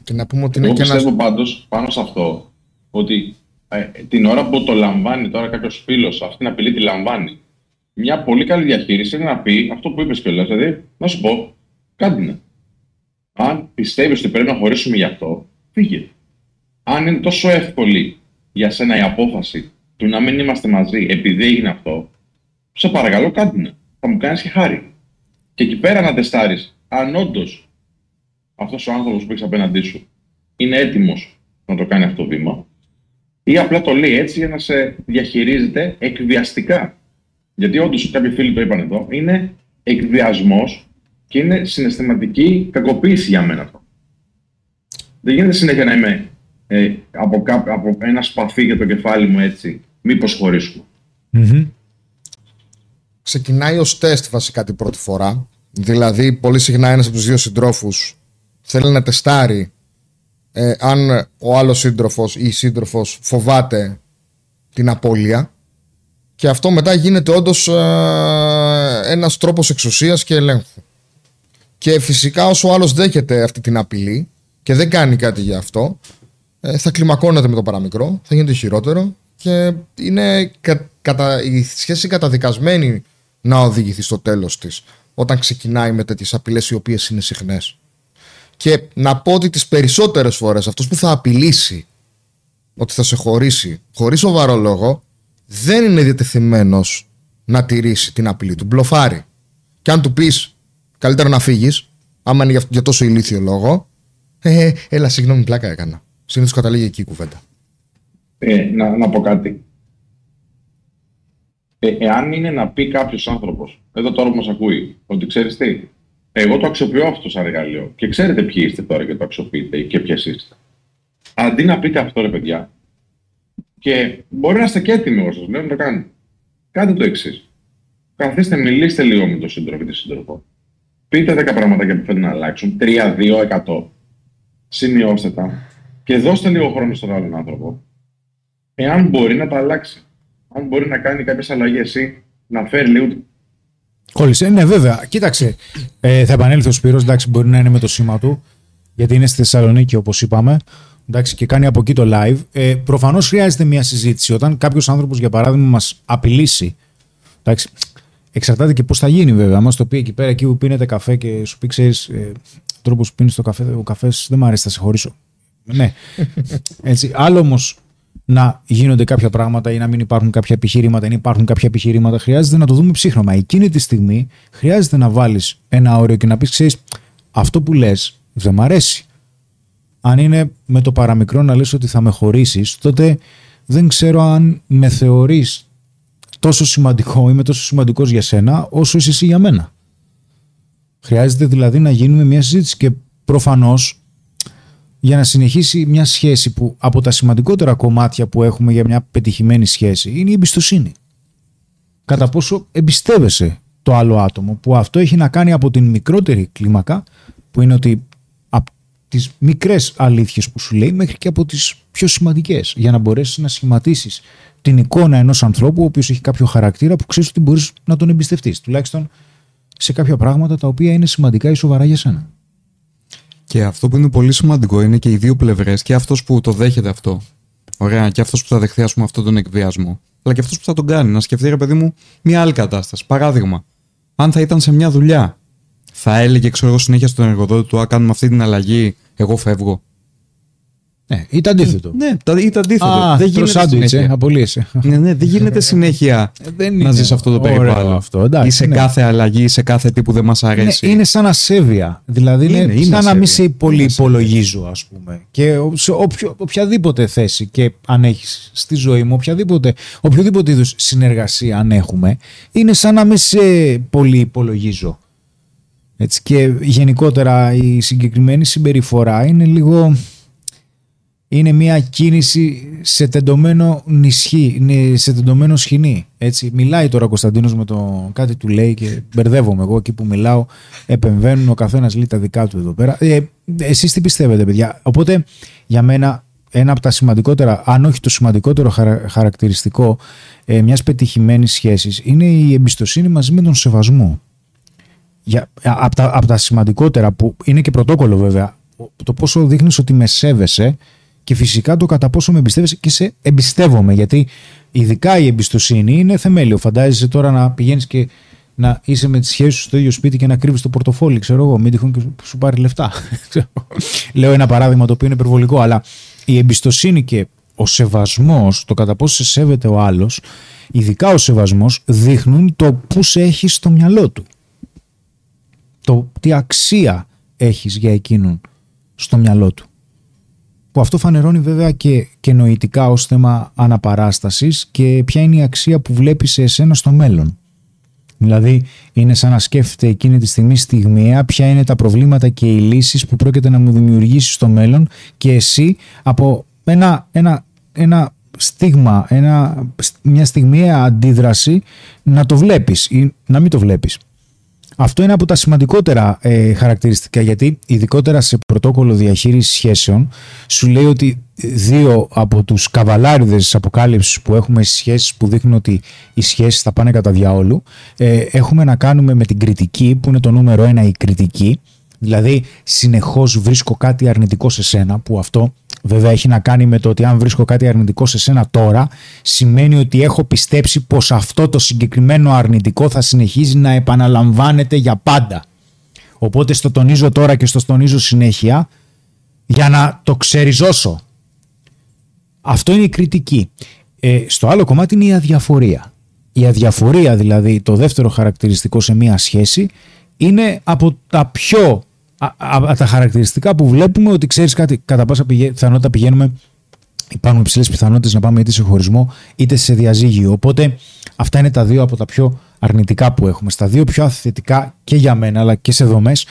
Και να πούμε ότι είναι Εγώ και πιστεύω ένας... πάντως πάνω σε αυτό ότι ε, την ώρα που το λαμβάνει τώρα κάποιος φίλος, αυτή την απειλή τη λαμβάνει. Μια πολύ καλή διαχείριση είναι να πει αυτό που είπες κιόλας. Δηλαδή, να σου πω, κάντε να. Αν πιστεύεις ότι πρέπει να χωρίσουμε γι' αυτό, φύγε. Αν είναι τόσο εύκολη για σένα η απόφαση του να μην είμαστε μαζί επειδή έγινε αυτό, σε παρακαλώ κάντε να. Θα μου κάνεις και χάρη. Και εκεί πέρα να τεστάρεις αν όντως αυτός ο άνθρωπος που έχεις απέναντί σου είναι έτοιμος να το κάνει αυτό το βήμα, ή απλά το λέει έτσι για να σε διαχειρίζεται εκβιαστικά. Γιατί όντως κάποιοι φίλοι το είπαν εδώ, είναι εκβιασμός και είναι συναισθηματική κακοποίηση για μένα αυτό. Δεν γίνεται συνέχεια να είμαι ε, από, κά- από ένα σπαθί για το κεφάλι μου έτσι, μήπως χωρίσουμε. ξεκινάει ως τεστ βασικά την πρώτη φορά. Δηλαδή, πολύ συχνά ένας από τους δύο συντρόφους θέλει να τεστάρει ε, αν ο άλλος σύντροφος ή η σύντροφος φοβάται την απώλεια και αυτό μετά γίνεται όντως ε, ένας τρόπος εξουσίας και ελέγχου. Και φυσικά όσο ο άλλος δέχεται αυτή την απειλή και δεν κάνει κάτι για αυτό, ε, θα κλιμακώνεται με το παραμικρό, θα γίνεται χειρότερο και είναι κα, κατα, η σχέση καταδικασμένη να οδηγηθεί στο τέλος της όταν ξεκινάει με τέτοιες απειλές οι οποίες είναι συχνές. Και να πω ότι τις περισσότερες φορές αυτός που θα απειλήσει ότι θα σε χωρίσει χωρίς σοβαρό λόγο δεν είναι διατεθειμένος να τηρήσει την απειλή του. Μπλοφάρει. Και αν του πεις καλύτερα να φύγεις, άμα είναι για, για τόσο ηλίθιο λόγο, ε, έλα συγγνώμη πλάκα έκανα. Συνήθως καταλήγει εκεί η κουβέντα. Ε, να, να πω κάτι. Ε, εάν είναι να πει κάποιος άνθρωπος, εδώ τώρα που μας ακούει, ότι ξέρεις τι, εγώ το αξιοποιώ αυτό σαν εργαλείο και ξέρετε ποιοι είστε τώρα και το αξιοποιείτε και ποιες είστε. Αντί να πείτε αυτό, ρε παιδιά, και μπορεί να είστε και έτοιμοι εγώ σας λέω να το κάνετε. Κάντε το εξής. Καθίστε, μιλήστε λίγο με τον σύντροφο ή τη σύντροφο. Πείτε 10 πραγματάκια που θέλετε να αλλάξουν. 3, 2, 100. Σημειώστε τα. Και δώστε λίγο χρόνο στον άλλον άνθρωπο. Εάν μπορεί να τα αλλάξει. Αν μπορεί να κάνει κάποιες αλλαγές ή να φέρει λίγο. Κόλλησε. Ναι, βέβαια. Κοίταξε. Ε, θα επανέλθει ο Σπύρος, εντάξει, μπορεί να είναι με το σήμα του, γιατί είναι στη Θεσσαλονίκη, όπως είπαμε. Εντάξει, και κάνει από εκεί το live. Ε, Προφανώς χρειάζεται μια συζήτηση. Όταν κάποιος άνθρωπος, για παράδειγμα, μας απειλήσει. Εντάξει, εξαρτάται και πώς θα γίνει, βέβαια. Μα το πει εκεί πέρα, εκεί που πίνετε καφέ και σου πει, ξέρεις, ε, τρόπος που πίνεις το καφέ, ο καφές δεν μου αρέσει, θα σε χωρίσω. Ναι. [LAUGHS] Έτσι. Άλλο όμως να γίνονται κάποια πράγματα ή να μην υπάρχουν κάποια επιχειρήματα ή να υπάρχουν κάποια επιχειρήματα, χρειάζεται να το δούμε ψύχρωμα. Εκείνη τη στιγμή χρειάζεται να βάλεις ένα όριο και να πεις: Ξέρεις, αυτό που λες δεν μ' αρέσει. Αν είναι με το παραμικρό να λες ότι θα με χωρίσεις, τότε δεν ξέρω αν με θεωρείς τόσο σημαντικό, είμαι τόσο σημαντικός για σένα, όσο είσαι εσύ για μένα. Χρειάζεται δηλαδή να γίνουμε μια συζήτηση και προφανώς για να συνεχίσει μια σχέση που από τα σημαντικότερα κομμάτια που έχουμε για μια πετυχημένη σχέση είναι η εμπιστοσύνη. Κατά πόσο εμπιστεύεσαι το άλλο άτομο που αυτό έχει να κάνει από την μικρότερη κλίμακα που είναι ότι από τις μικρές αλήθειες που σου λέει μέχρι και από τις πιο σημαντικές για να μπορέσεις να σχηματίσεις την εικόνα ενός ανθρώπου ο οποίος έχει κάποιο χαρακτήρα που ξέρεις ότι μπορείς να τον εμπιστευτείς τουλάχιστον σε κάποια πράγματα τα οποία είναι σημαντικά ή σοβαρά για σένα. Και αυτό που είναι πολύ σημαντικό είναι και οι δύο πλευρές, και αυτός που το δέχεται αυτό. Ωραία, και αυτός που θα δεχθεί, ας πούμε, αυτόν τον εκβιασμό. Αλλά και αυτός που θα τον κάνει. Να σκεφτεί, ρε παιδί μου, μια άλλη κατάσταση. Παράδειγμα, αν θα ήταν σε μια δουλειά, θα έλεγε, ξέρω εγώ, συνέχεια στον εργοδότη του, Α, κάνουμε αυτή την αλλαγή, εγώ φεύγω. Ναι, ή το αντίθετο. Ναι, τα- ή το αντίθετο. Α, δεν το γίνεται σάντουιτς, ε, συνέχεια. απολύεσαι. Ναι, ναι, δεν γίνεται συνέχεια Δεν να είναι ζεις αυτό το ωραίο περιβάλλον. αυτό, εντάξει, ή σε ναι. κάθε αλλαγή, ή σε κάθε τι που δεν μας Είναι, αρέσει. είναι σαν ασέβεια. Δηλαδή είναι, Είναι, είναι σαν να ασέβεια. μην σε πολύ Είναι ασέβεια. υπολογίζω, ας πούμε. Και ο- σε όποιο, οποιαδήποτε θέση και αν έχεις στη ζωή μου, οποιαδήποτε, οποιοδήποτε είδους συνεργασία αν έχουμε, είναι σαν να μην σε πολύ υπολογίζω. Έτσι, και γενικότερα η συγκεκριμένη συμπεριφορά είναι λίγο είναι μια κίνηση σε τεντωμένο νησί, ναι, σε τεντωμένο σχοινί. Έτσι. Μιλάει τώρα ο Κωνσταντίνος με το κάτι του λέει και μπερδεύομαι εγώ εκεί που μιλάω, επεμβαίνουν, ο καθένας λέει τα δικά του εδώ πέρα. Ε, εσείς τι πιστεύετε παιδιά; Οπότε για μένα ένα από τα σημαντικότερα, αν όχι το σημαντικότερο χαρα- χαρακτηριστικό ε, μιας πετυχημένης σχέσης είναι η εμπιστοσύνη μαζί με τον σεβασμό. Για, από, τα, απ' τα σημαντικότερα που είναι και πρωτόκολλο βέβαια το πόσο δείχνεις ότι με σέβεσαι και φυσικά το κατά πόσο με εμπιστεύεσαι και σε εμπιστεύομαι γιατί ειδικά η εμπιστοσύνη είναι θεμέλιο. Φαντάζεσαι τώρα να πηγαίνεις και να είσαι με τις σχέσεις σου στο ίδιο σπίτι και να κρύβεις το πορτοφόλι, ξέρω εγώ, μην τυχόν και σου- σου πάρει λεφτά. [LAUGHS] Λέω ένα παράδειγμα το οποίο είναι υπερβολικό, αλλά η εμπιστοσύνη και ο σεβασμός, το κατά πόσο σε σέβεται ο άλλος, ειδικά ο σεβασμός, δείχνουν το που σε έχει στο μυαλό του. Το τι αξία έχεις για εκείνον στο μυαλό του. Που αυτό φανερώνει βέβαια και, και νοητικά ως θέμα αναπαράστασης και ποια είναι η αξία που βλέπεις σε εσένα στο μέλλον. Δηλαδή είναι σαν να σκέφτεται εκείνη τη στιγμή στιγμιαία ποια είναι τα προβλήματα και οι λύσεις που πρόκειται να μου δημιουργήσει στο μέλλον και εσύ από ένα, ένα, ένα στίγμα, ένα, μια στιγμιαία αντίδραση να το βλέπεις ή να μην το βλέπεις. Αυτό είναι από τα σημαντικότερα ε, χαρακτηριστικά γιατί ειδικότερα σε πρωτόκολλο διαχείρισης σχέσεων σου λέει ότι δύο από τους καβαλάριδες της αποκάλυψης που έχουμε στις σχέσεις που δείχνουν ότι οι σχέσεις θα πάνε κατά διάολου ε, έχουμε να κάνουμε με την κριτική που είναι το νούμερο ένα η κριτική. Δηλαδή συνεχώς βρίσκω κάτι αρνητικό σε σένα που αυτό βέβαια έχει να κάνει με το ότι αν βρίσκω κάτι αρνητικό σε σένα τώρα σημαίνει ότι έχω πιστέψει πως αυτό το συγκεκριμένο αρνητικό θα συνεχίζει να επαναλαμβάνεται για πάντα. Οπότε στο τονίζω τώρα και στο τονίζω συνέχεια για να το ξεριζώσω. Αυτό είναι η κριτική. Ε, στο άλλο κομμάτι είναι η αδιαφορία. Η αδιαφορία δηλαδή, το δεύτερο χαρακτηριστικό σε μία σχέση, είναι από τα πιο α, α, τα χαρακτηριστικά που βλέπουμε ότι ξέρεις κάτι, κατά πάσα πηγα- πιθανότητα πηγαίνουμε υπάρχουν υψηλές πιθανότητες να πάμε είτε σε χωρισμό είτε σε διαζύγιο. Οπότε αυτά είναι τα δύο από τα πιο αρνητικά που έχουμε. Στα δύο πιο αθετικά και για μένα, αλλά και σε δομές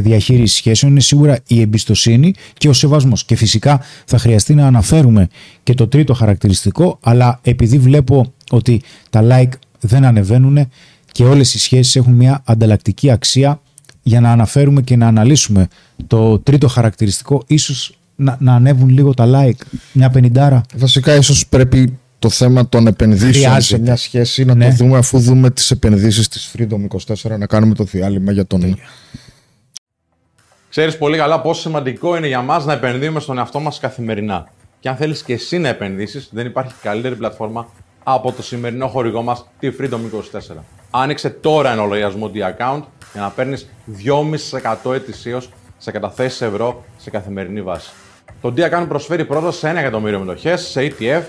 διαχείρισης σχέσεων είναι σίγουρα η εμπιστοσύνη και ο σεβασμός. Και φυσικά θα χρειαστεί να αναφέρουμε και το τρίτο χαρακτηριστικό, αλλά επειδή βλέπω ότι τα like δεν ανεβαίνουν και όλες οι σχέσεις έχουν μια ανταλλακτική αξία για να αναφέρουμε και να αναλύσουμε το τρίτο χαρακτηριστικό ίσως να, να ανέβουν λίγο τα like, μια πενιντάρα. Βασικά, ίσως πρέπει το θέμα των επενδύσεων Χρειάζεται. σε μια σχέση να Ναι. το δούμε αφού δούμε τις επενδύσεις της Freedom 24 να κάνουμε το διάλειμμα για τον. Ξέρεις πολύ καλά πόσο σημαντικό είναι για μας να επενδύουμε στον εαυτό μας καθημερινά. Και αν θέλεις και εσύ να επενδύσεις, δεν υπάρχει καλύτερη πλατφόρμα από το σημερινό χορηγό μας, τη Freedom 24. Άνοιξε τώρα ένα λογαριασμό D-Account για να παίρνεις 2,5% ετησίως σε καταθέσεις ευρώ σε καθημερινή βάση. Το D-Account προσφέρει πρόσβαση σε 1 εκατομμύριο μετοχές, σε ETF,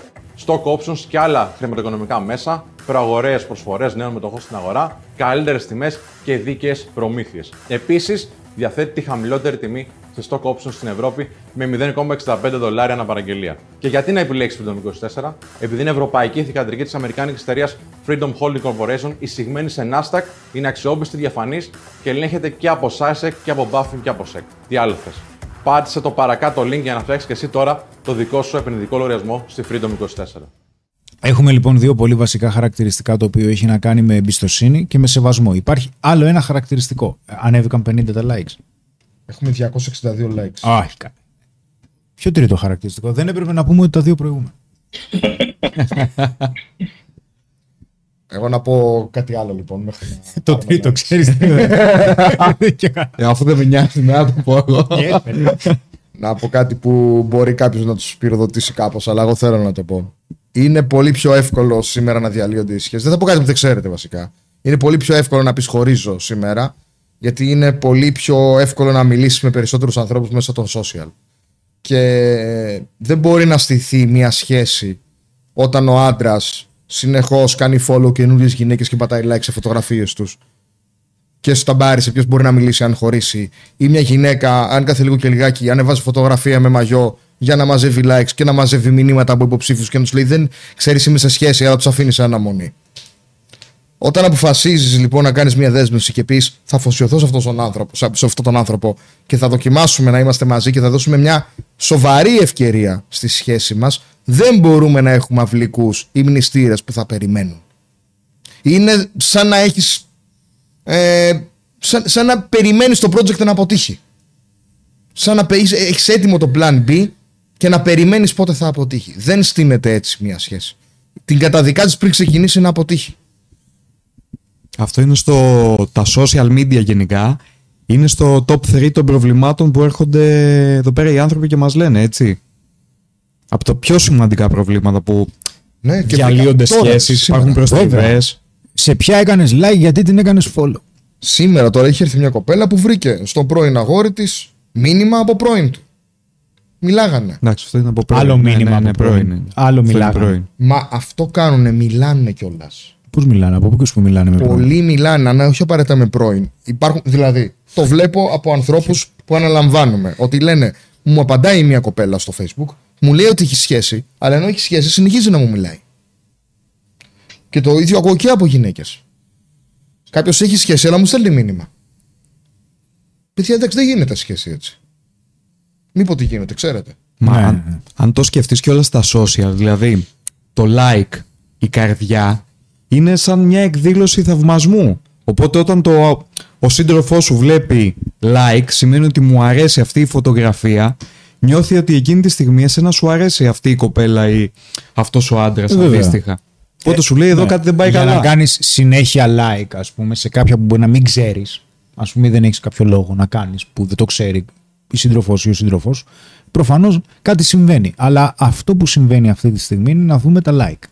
stock options και άλλα χρηματοοικονομικά μέσα, προαγορέ προσφορές νέων μετοχών στην αγορά, καλύτερες τιμές και δίκαιες προμήθειες. Επίσης, διαθέτει τη χαμηλότερη τιμή σε stock options στην Ευρώπη με 0,65 δολάρια ανά παραγγελία. Και γιατί να επιλέξεις Freedom 24, επειδή είναι ευρωπαϊκή θηγατρική της αμερικάνικης εταιρείας Freedom Holding Corporation, εισηγμένη σε Nasdaq, είναι αξιόπιστη, διαφανής και ελέγχεται και από SASEC και από Buffin και από SEC. Τι άλλο θες; Πάτησε το παρακάτω link για να φτιάξεις και εσύ τώρα το δικό σου επενδυτικό λογαριασμό στη Freedom 24. Έχουμε λοιπόν δύο πολύ βασικά χαρακτηριστικά το οποίο έχει να κάνει με εμπιστοσύνη και με σεβασμό. Υπάρχει άλλο ένα χαρακτηριστικό. Ανέβηκαν 50 τα likes. Έχουμε 262 likes. Α, έχει κάνει. Ποιο τρίτο χαρακτηριστικό; Δεν έπρεπε να πούμε ότι τα δύο προηγούμενα. [LAUGHS] Εγώ να πω κάτι άλλο λοιπόν. Μέχρι να [LAUGHS] το πάρουμε τρίτο, likes. ξέρεις. [LAUGHS] Ε, αφού δεν με νοιάζει να το πω εγώ. Να πω κάτι που μπορεί κάποιος να τους πυροδοτήσει κάπως, αλλά εγώ θέλω να το πω. Είναι πολύ πιο εύκολο σήμερα να διαλύονται οι σχέσεις. Δεν θα πω κάτι που δεν ξέρετε βασικά. Είναι πολύ πιο εύκολο να πεις χωρίζω σήμερα, γιατί είναι πολύ πιο εύκολο να μιλήσεις με περισσότερους ανθρώπους μέσα των social. Και δεν μπορεί να στηθεί μια σχέση όταν ο άντρας συνεχώς κάνει follow καινούριες γυναίκες και πατάει like σε φωτογραφίες τους και στο ταμπάρι σε ποιος μπορεί να μιλήσει αν χωρίσει, ή μια γυναίκα, αν κάθε λίγο και λιγάκι ανεβάζει φωτογραφία με μαγιό για να μαζεύει likes και να μαζεύει μηνύματα από υποψήφιους και να τους λέει Δεν ξέρεις, είμαι σε σχέση, αλλά τους αφήνει σε αναμονή. Όταν αποφασίζεις λοιπόν να κάνεις μια δέσμευση και πεις θα αφοσιωθώ σε αυτόν τον άνθρωπο, σε σε αυτόν τον άνθρωπο και θα δοκιμάσουμε να είμαστε μαζί και θα δώσουμε μια σοβαρή ευκαιρία στη σχέση μας, δεν μπορούμε να έχουμε αυλικούς ή μνηστήρες που θα περιμένουν. Είναι σαν να έχεις. Ε, σαν, σαν να περιμένεις το project να αποτύχει. Σαν να έχεις έτοιμο το plan B και να περιμένεις πότε θα αποτύχει. Δεν στείνεται έτσι μια σχέση. Την καταδικάζεις πριν ξεκινήσει να αποτύχει. Αυτό είναι στο τα social media γενικά. Είναι στο top 3 των προβλημάτων που έρχονται εδώ πέρα οι άνθρωποι και μας λένε, έτσι. Από τα πιο σημαντικά προβλήματα που Ναι, και διαλύονται τώρα, σχέσεις, σήμερα. υπάρχουν προστριβές. Σε ποια έκανες like, γιατί την έκανες follow; Σήμερα τώρα έχει έρθει μια κοπέλα που βρήκε στον πρώην αγόρι της μήνυμα από πρώην του. Μιλάγανε. Εντάξει, αυτό είναι από πρώην. Άλλο Ναι, μήνυμα ναι, ναι, από πρώην. πρώην. είναι. Άλλο Αυτό είναι μιλάγανε. πρώην. Μα αυτό κάνουνε, μιλάνε κιόλας. Πώς μιλάνε, από πού που μιλάνε με πρώην; Πολλοί μιλάνε, αλλά όχι απαραίτητα με πρώην. Υπάρχουν, δηλαδή, το βλέπω από ανθρώπους που αναλαμβάνουμε. Ότι λένε, μου απαντάει μια κοπέλα στο Facebook, μου λέει ότι έχει σχέση, αλλά ενώ έχει σχέση, συνεχίζει να μου μιλάει. Και το ίδιο ακούω και από γυναίκες. Κάποιος έχει σχέση, αλλά μου στέλνει μήνυμα. Παιδιά, εντάξει, δεν γίνεται σχέση έτσι. Μήπως τι γίνεται, ξέρετε. Μα Ναι, αν, ναι. αν το σκεφτείς και όλα στα social, δηλαδή το like, η καρδιά, είναι σαν μια εκδήλωση θαυμασμού. Οπότε όταν το, ο σύντροφός σου βλέπει like, σημαίνει ότι μου αρέσει αυτή η φωτογραφία, νιώθει ότι εκείνη τη στιγμή εσένα σου αρέσει αυτή η κοπέλα ή αυτός ο άντρας Βέβαια. αντίστοιχα. Οπότε σου λέει εδώ Ναι. κάτι δεν πάει Για καλά. να κάνεις συνέχεια like, ας πούμε, σε κάποια που μπορεί να μην ξέρεις, ας πούμε, δεν έχεις κάποιο λόγο να κάνεις που δεν το ξέρει η σύντροφό ή ο σύντροφό, προφανώς κάτι συμβαίνει. Αλλά αυτό που συμβαίνει αυτή τη στιγμή είναι να δούμε τα like.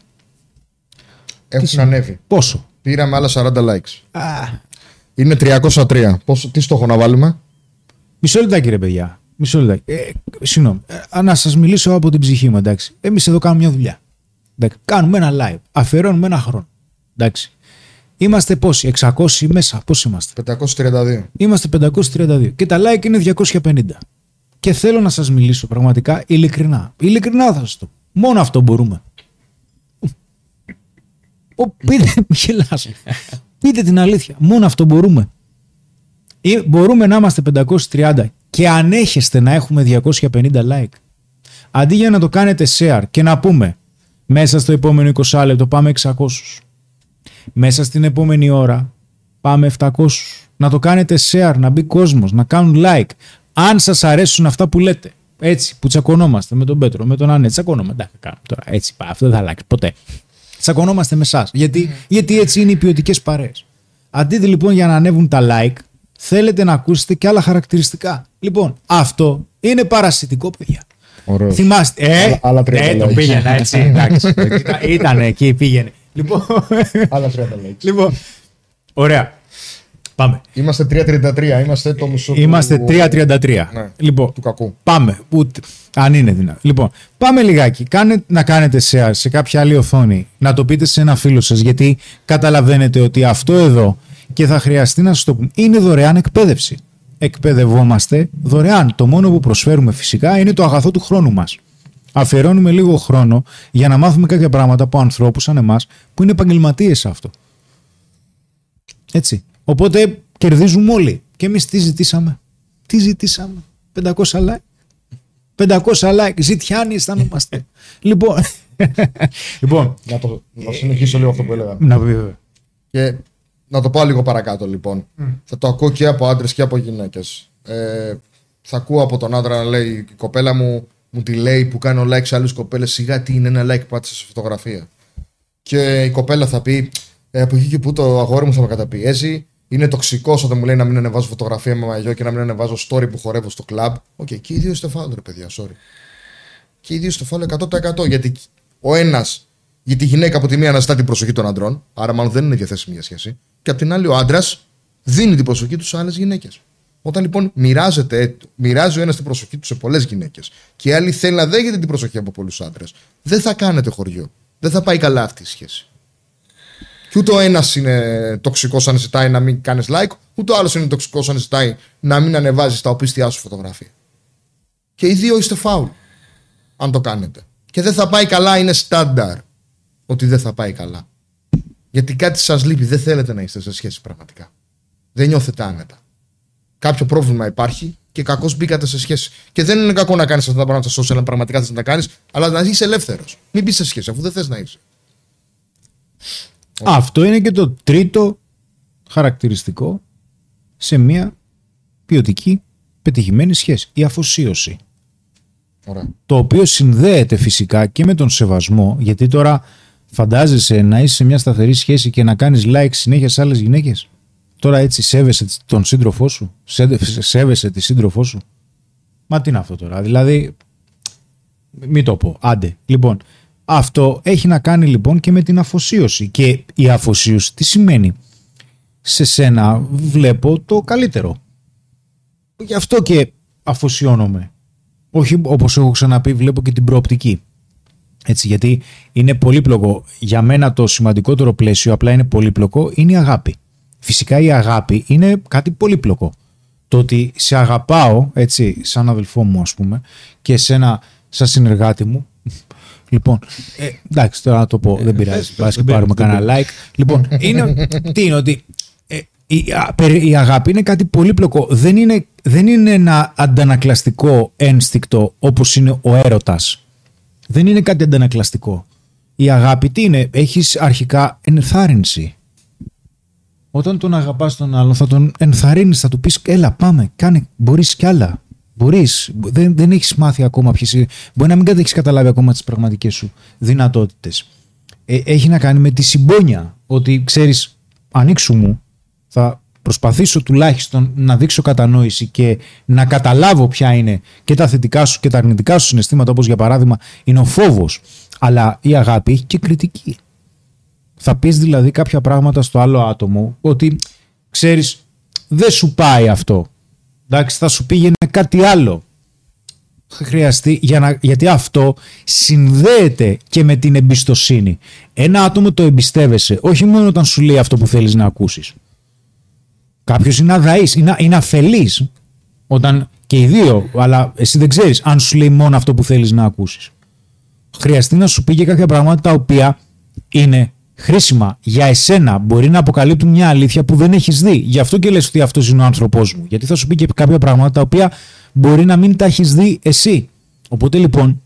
Έχουν ανέβει. Πόσο; Πήραμε άλλα 40 likes. Α, Είναι 303. Πόσο, τι στόχο να βάλουμε; μισό λεπτάκι, ρε παιδιά. Μισό λεπτάκι. Ε, συγγνώμη. Ε, να σας μιλήσω από την ψυχή μου, εντάξει. Εμείς εδώ κάνουμε μια δουλειά. Εντάξει. Κάνουμε ένα live. Αφιερώνουμε ένα χρόνο. Εντάξει. Είμαστε πόσοι, 600 μέσα, πώς είμαστε; 532. Είμαστε 532 και τα like είναι 250. Και θέλω να σας μιλήσω πραγματικά ειλικρινά. Ειλικρινά θα σας το πω. Μόνο αυτό μπορούμε. Ο, πείτε, μη γελάς. πείτε την αλήθεια. Μόνο αυτό μπορούμε. Ή μπορούμε να είμαστε 530 και ανέχεστε να έχουμε 250 like. Αντί για να το κάνετε share και να πούμε μέσα στο επόμενο 20 λεπτό πάμε 600. Μέσα στην επόμενη ώρα πάμε 700. Να το κάνετε share, να μπει κόσμος, να κάνουν like. Αν σας αρέσουν αυτά που λέτε. Έτσι, που τσακωνόμαστε με τον Πέτρο, με τον Ανέ. Τσακωνόμαστε. Εντάξει, κάνουμε τώρα. Έτσι, πάει. Αυτό δεν θα αλλάξει ποτέ. Τσακωνόμαστε με εσάς. Γιατί, γιατί έτσι είναι οι ποιοτικές παρέες. Αντί λοιπόν για να ανέβουν τα like, θέλετε να ακούσετε και άλλα χαρακτηριστικά. Λοιπόν, αυτό είναι παρασιτικό, παιδιά. Ωραίος. Θυμάστε. Ε, Άλλα- άλλα τρία ε, το likes. πήγαινα έτσι. εντάξει. Ήταν- [LAUGHS] Ήταν εκεί, πήγαινε. Λοιπόν, Άλλα 30 likes. λοιπόν, ωραία. Πάμε. Είμαστε 333. Είμαστε το μισό του- Είμαστε 3.33. Ναι. Λοιπόν, του κακού. Πάμε. Ούτε, αν είναι δυνατό. Λοιπόν, πάμε λιγάκι. Κάνε, να κάνετε share σε κάποια άλλη οθόνη. Να το πείτε σε ένα φίλο σας. Γιατί καταλαβαίνετε ότι αυτό εδώ και θα χρειαστεί να σας το πούμε. Είναι δωρεάν εκπαίδευση. Εκπαιδευόμαστε δωρεάν. Το μόνο που προσφέρουμε φυσικά είναι το αγαθό του χρόνου μας. Αφιερώνουμε λίγο χρόνο για να μάθουμε κάποια πράγματα από ανθρώπους σαν εμάς που είναι επαγγελματίες σε αυτό. Έτσι. Οπότε κερδίζουμε όλοι. Και εμείς τι ζητήσαμε; Τι ζητήσαμε; 500 like. 500 like. Ζητιάνοι αισθανόμαστε. [LAUGHS] λοιπόν. λοιπόν. Να, το, να συνεχίσω λίγο αυτό που έλεγα. Να πει βέβαια. Και να το πάω λίγο παρακάτω λοιπόν. Θα το ακούω και από άντρες και από γυναίκες. Ε, θα ακούω από τον άντρα να λέει: Η κοπέλα μου μου τη λέει που κάνω like σε άλλες κοπέλες. Σιγά τι είναι ένα like πάτησε σε φωτογραφία. Και η κοπέλα θα πει: ε, Από εκεί και που το αγόρι μου θα με καταπιέζει. Είναι τοξικός όταν μου λέει να μην ανεβάζω φωτογραφία με μαγιό και να μην ανεβάζω story που χορεύω στο κλαμπ. Οκ, και οι δύο είστε φάουλ, ρε παιδιά, sorry. Και οι δύο είστε φάουλ 100%. Γιατί ο ένας, γιατί η γυναίκα από τη μία αναζητά την προσοχή των αντρών, άρα μάλλον δεν είναι διαθέσιμη για σχέση. Και από την άλλη, ο άντρας δίνει την προσοχή του σε άλλες γυναίκες. Όταν λοιπόν μοιράζεται, μοιράζει ο ένας την προσοχή του σε πολλές γυναίκες και η άλλη θέλει να δέχεται την προσοχή από πολλούς άντρες, δεν θα κάνετε χωριό. Δεν θα πάει καλά αυτή η σχέση. Και ούτε ο ένας είναι τοξικός αν ζητάει να μην κάνεις like, ούτε ο άλλος είναι τοξικός αν ζητάει να μην ανεβάζεις τα οπίστια σου φωτογραφία. Και οι δύο είστε φάουλ. Αν το κάνετε. Και δεν θα πάει καλά, είναι στάνταρ. Ότι δεν θα πάει καλά. Γιατί κάτι σας λείπει, δεν θέλετε να είστε σε σχέση πραγματικά. Δεν νιώθετε άνετα. Κάποιο πρόβλημα υπάρχει και κακώς μπήκατε σε σχέση. Και δεν είναι κακό να κάνεις αυτά τα πράγματα στα social αν πραγματικά θες να τα κάνεις, αλλά να είσαι ελεύθερος. Μην μπεις σε σχέση αφού δεν θες να είσαι. Αυτό είναι και το τρίτο χαρακτηριστικό σε μια ποιοτική πετυχημένη σχέση. Η αφοσίωση. Ωραία. Το οποίο συνδέεται φυσικά και με τον σεβασμό, γιατί τώρα φαντάζεσαι να είσαι σε μια σταθερή σχέση και να κάνεις like συνέχεια σε άλλες γυναίκες. Τώρα έτσι σέβεσαι τον σύντροφό σου, σέβεσαι, σέβεσαι τη σύντροφό σου. Μα τι είναι αυτό τώρα, δηλαδή, μην το πω, άντε. Λοιπόν, αυτό έχει να κάνει λοιπόν και με την αφοσίωση. Και η αφοσίωση τι σημαίνει; Σε σένα βλέπω το καλύτερο. Γι' αυτό και αφοσιώνομαι. Όχι όπως έχω ξαναπεί βλέπω και την προοπτική. Έτσι, γιατί είναι πολύπλοκο. Για μένα το σημαντικότερο πλαίσιο απλά είναι πολύπλοκο, είναι η αγάπη. Φυσικά η αγάπη είναι κάτι πολύπλοκο. Το ότι σε αγαπάω, έτσι, σαν αδελφό μου ας πούμε, και εσένα σαν συνεργάτη μου, Λοιπόν, ε, εντάξει, τώρα να το πω, δεν πειράζει. Πα και πάρουμε κανένα like. Λοιπόν, είναι, τι είναι ότι ε, η, α, περί- η αγάπη είναι κάτι πολύπλοκο. Δεν είναι, δεν είναι ένα αντανακλαστικό ένστικτο όπως είναι ο έρωτας. Δεν είναι κάτι αντανακλαστικό. Η αγάπη τι είναι, έχεις αρχικά ενθάρρυνση. Όταν τον αγαπάς τον άλλον θα τον ενθαρρύνεις, θα του πεις έλα πάμε, κάνε, μπορείς κι άλλα. Μπορείς, δεν, δεν έχεις μάθει ακόμα ποιες είναι, μπορεί να μην έχεις καταλάβει ακόμα τις πραγματικές σου δυνατότητες. Ε, έχει να κάνει με τη συμπόνια, ότι ξέρεις, ανοίξου μου, θα προσπαθήσω τουλάχιστον να δείξω κατανόηση και να καταλάβω ποια είναι και τα θετικά σου και τα αρνητικά σου συναισθήματα, όπως για παράδειγμα είναι ο φόβος. Αλλά η αγάπη έχει και κριτική. Θα πεις δηλαδή κάποια πράγματα στο άλλο άτομο ότι ξέρεις δεν σου πάει αυτό. Εντάξει, θα σου πήγαινε κάτι άλλο. Θα χρειαστεί για να, γιατί αυτό συνδέεται και με την εμπιστοσύνη. Ένα άτομο το εμπιστεύεσαι όχι μόνο όταν σου λέει αυτό που θέλεις να ακούσεις. Κάποιος είναι αδαής, είναι, είναι αφελής όταν και οι δύο, αλλά εσύ δεν ξέρεις αν σου λέει μόνο αυτό που θέλεις να ακούσεις. Χρειαστεί να σου πει και κάποια πράγματα τα οποία είναι χρήσιμα για εσένα. Μπορεί να αποκαλύπτουν μια αλήθεια που δεν έχεις δει. Γι' αυτό και λες ότι αυτός είναι ο άνθρωπός μου. Γιατί θα σου πει και κάποια πράγματα τα οποία μπορεί να μην τα έχεις δει εσύ. Οπότε λοιπόν,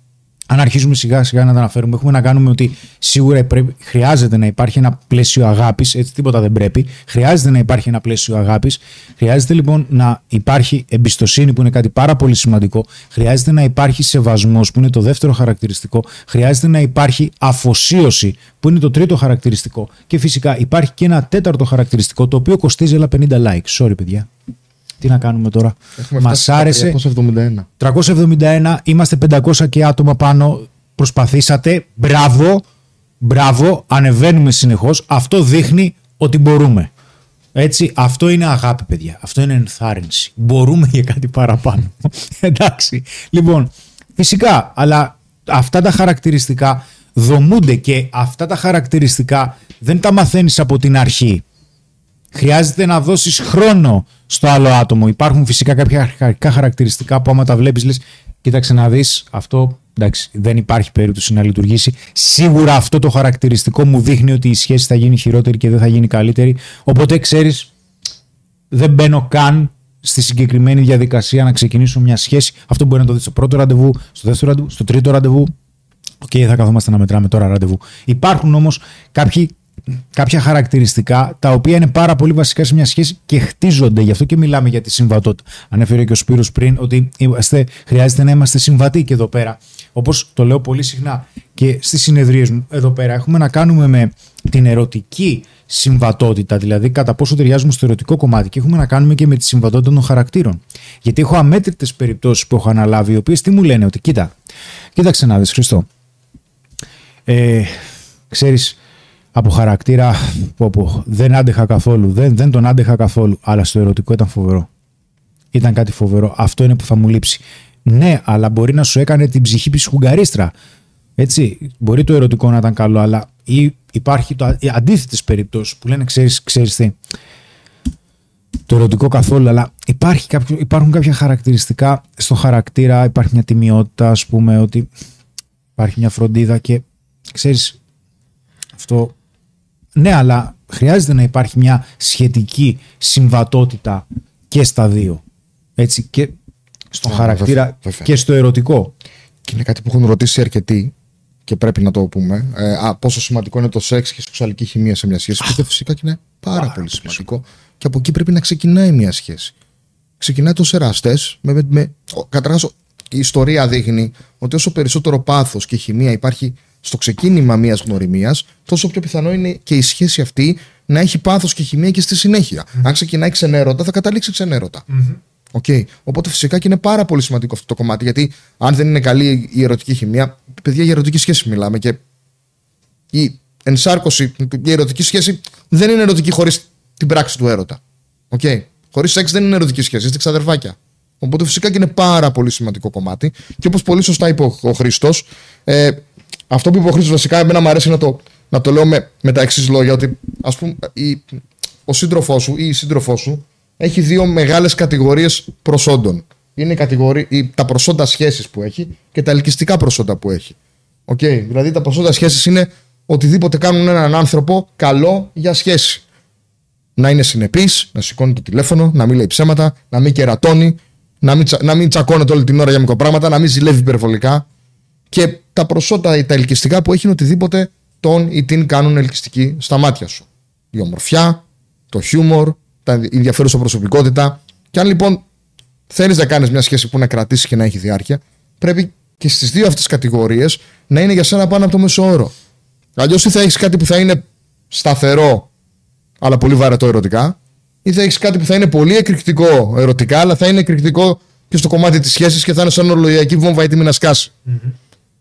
αν αρχίζουμε σιγά σιγά να τα αναφέρουμε, έχουμε να κάνουμε ότι σίγουρα πρέπει, χρειάζεται να υπάρχει ένα πλαίσιο αγάπης, έτσι τίποτα δεν πρέπει. Χρειάζεται να υπάρχει ένα πλαίσιο αγάπης. Χρειάζεται λοιπόν να υπάρχει εμπιστοσύνη, που είναι κάτι πάρα πολύ σημαντικό. Χρειάζεται να υπάρχει σεβασμός, που είναι το δεύτερο χαρακτηριστικό. Χρειάζεται να υπάρχει αφοσίωση, που είναι το τρίτο χαρακτηριστικό. Και φυσικά υπάρχει και ένα τέταρτο χαρακτηριστικό, το οποίο κοστίζει αλλά 50 likes. Sorry, παιδιά. Τι να κάνουμε τώρα; Έχουμε Μας φτάσει στα άρεσε; 371. 371, είμαστε 500 και άτομα πάνω. Προσπαθήσατε. Μπράβο. Μπράβο. Ανεβαίνουμε συνεχώς. Αυτό δείχνει ότι μπορούμε. Έτσι, αυτό είναι αγάπη, παιδιά. Αυτό είναι ενθάρρυνση. Μπορούμε για κάτι παραπάνω. [LAUGHS] Εντάξει. Λοιπόν, φυσικά, αλλά αυτά τα χαρακτηριστικά δομούνται και αυτά τα χαρακτηριστικά δεν τα μαθαίνεις από την αρχή. Χρειάζεται να δώσεις χρόνο στο άλλο άτομο. Υπάρχουν φυσικά κάποια αρχικά χαρακτηριστικά που άμα τα βλέπεις λες κοίταξε να δεις αυτό εντάξει, δεν υπάρχει περίπτωση να λειτουργήσει. Σίγουρα αυτό το χαρακτηριστικό μου δείχνει ότι η σχέση θα γίνει χειρότερη και δεν θα γίνει καλύτερη. Οπότε ξέρεις δεν μπαίνω καν στη συγκεκριμένη διαδικασία να ξεκινήσω μια σχέση. Αυτό μπορεί να το δεις στο πρώτο ραντεβού, στο δεύτερο ραντεβού, στο τρίτο ραντεβού. Οκ, θα καθόμαστε να μετράμε τώρα ραντεβού. Υπάρχουν όμως κάποια χαρακτηριστικά τα οποία είναι πάρα πολύ βασικά σε μια σχέση και χτίζονται. Γι' αυτό και μιλάμε για τη συμβατότητα. Ανέφερε και ο Σπύρος πριν ότι είμαστε, χρειάζεται να είμαστε συμβατοί και εδώ πέρα. Όπως το λέω πολύ συχνά και στις συνεδρίες μου εδώ πέρα, έχουμε να κάνουμε με την ερωτική συμβατότητα, δηλαδή κατά πόσο ταιριάζουμε στο ερωτικό κομμάτι και έχουμε να κάνουμε και με τη συμβατότητα των χαρακτήρων. Γιατί έχω αμέτρητες περιπτώσεις που έχω αναλάβει, οι οποίες τι μου λένε, ότι κοίτα, κοίταξε να δεις, Χριστό. Ε, ξέρεις, από χαρακτήρα που, που δεν άντεχα καθόλου, δεν, δεν τον άντεχα καθόλου, αλλά στο ερωτικό ήταν φοβερό. Ήταν κάτι φοβερό. Αυτό είναι που θα μου λείψει. Ναι, αλλά μπορεί να σου έκανε την ψυχή ψυχουγγαρίστρα. Έτσι, μπορεί το ερωτικό να ήταν καλό, αλλά ή υπάρχει το αντίθετες περιπτώσεις που λένε, ξέρεις, ξέρεις τι, το ερωτικό καθόλου, αλλά υπάρχει κάποιο, υπάρχουν κάποια χαρακτηριστικά στο χαρακτήρα, υπάρχει μια τιμιότητα, ας πούμε, ότι υπάρχει μια φροντίδα και ξέρεις, αυτό Ναι, αλλά χρειάζεται να υπάρχει μια σχετική συμβατότητα και στα δύο. Έτσι, και στον Ναι, χαρακτήρα βέβαια, βέβαια. και στο ερωτικό. Και είναι κάτι που έχουν ρωτήσει αρκετοί και πρέπει να το πούμε. Ε, α, πόσο σημαντικό είναι το σεξ και η σεξουαλική χημεία σε μια σχέση. Και φυσικά και είναι πάρα, πολύ σημαντικό. Και από εκεί πρέπει να ξεκινάει μια σχέση. Ξεκινάει το εραστέ. Με, με, με, ο- καταρχάς, η ιστορία δείχνει ότι όσο περισσότερο πάθος και χημεία υπάρχει στο ξεκίνημα μιας γνωριμίας, τόσο πιο πιθανό είναι και η σχέση αυτή να έχει πάθος και χημεία και στη συνέχεια. Αν ξεκινάει ξενέρωτα, θα καταλήξει ξενέρωτα. Οκ. Οπότε φυσικά και είναι πάρα πολύ σημαντικό αυτό το κομμάτι. Γιατί αν δεν είναι καλή η ερωτική χημεία, παιδιά για ερωτική σχέση μιλάμε. Και η ενσάρκωση, η ερωτική σχέση δεν είναι ερωτική χωρίς την πράξη του έρωτα. Οκ. Χωρίς σεξ δεν είναι ερωτική σχέση, είστε ξαδερφάκια. Οπότε φυσικά και είναι πάρα πολύ σημαντικό κομμάτι. Και όπως πολύ σωστά είπε ο, ο Χρήστος, ε, αυτό που είπε ο Χρήστος βασικά, εμένα μου αρέσει να το, να το λέω με, με τα εξής λόγια. Ότι ας πούμε, η, ο σύντροφός σου ή η σύντροφός σου έχει δύο μεγάλες κατηγορίες προσόντων. Είναι η κατηγορία, η, τα προσόντα σχέσει που έχει και τα ελκυστικά προσόντα που έχει. Οκ. Δηλαδή τα προσόντα σχέσει είναι οτιδήποτε κάνουν έναν άνθρωπο καλό για σχέση. Να είναι συνεπής, να σηκώνει το τηλέφωνο, να μην λέει ψέματα, να μην κερατώνει, να μην, τσα- να μην τσακώνεται όλη την ώρα για μικροπράγματα, να μην ζηλεύει υπερβολικά. Και τα προσόντα, τα ελκυστικά που έχει είναι οτιδήποτε τον ή την κάνουν ελκυστική στα μάτια σου. Η ομορφιά, το χιούμορ, τα η ενδιαφέρουσα προσωπικότητα. Και αν λοιπόν θέλεις να κάνεις μια σχέση που να κρατήσεις και να έχει διάρκεια, πρέπει και στις δύο αυτές κατηγορίες να είναι για σένα πάνω από το μέσο όρο. Αλλιώς ή θα έχεις κάτι που θα είναι σταθερό, αλλά πολύ βαρετό ερωτικά, ή θα έχεις κάτι που θα είναι πολύ εκρηκτικό ερωτικά, αλλά θα είναι εκρηκτικό και στο κομμάτι της σχέσης και θα είναι σαν ορολογιακή βόμβα έτοιμη να σκάσει.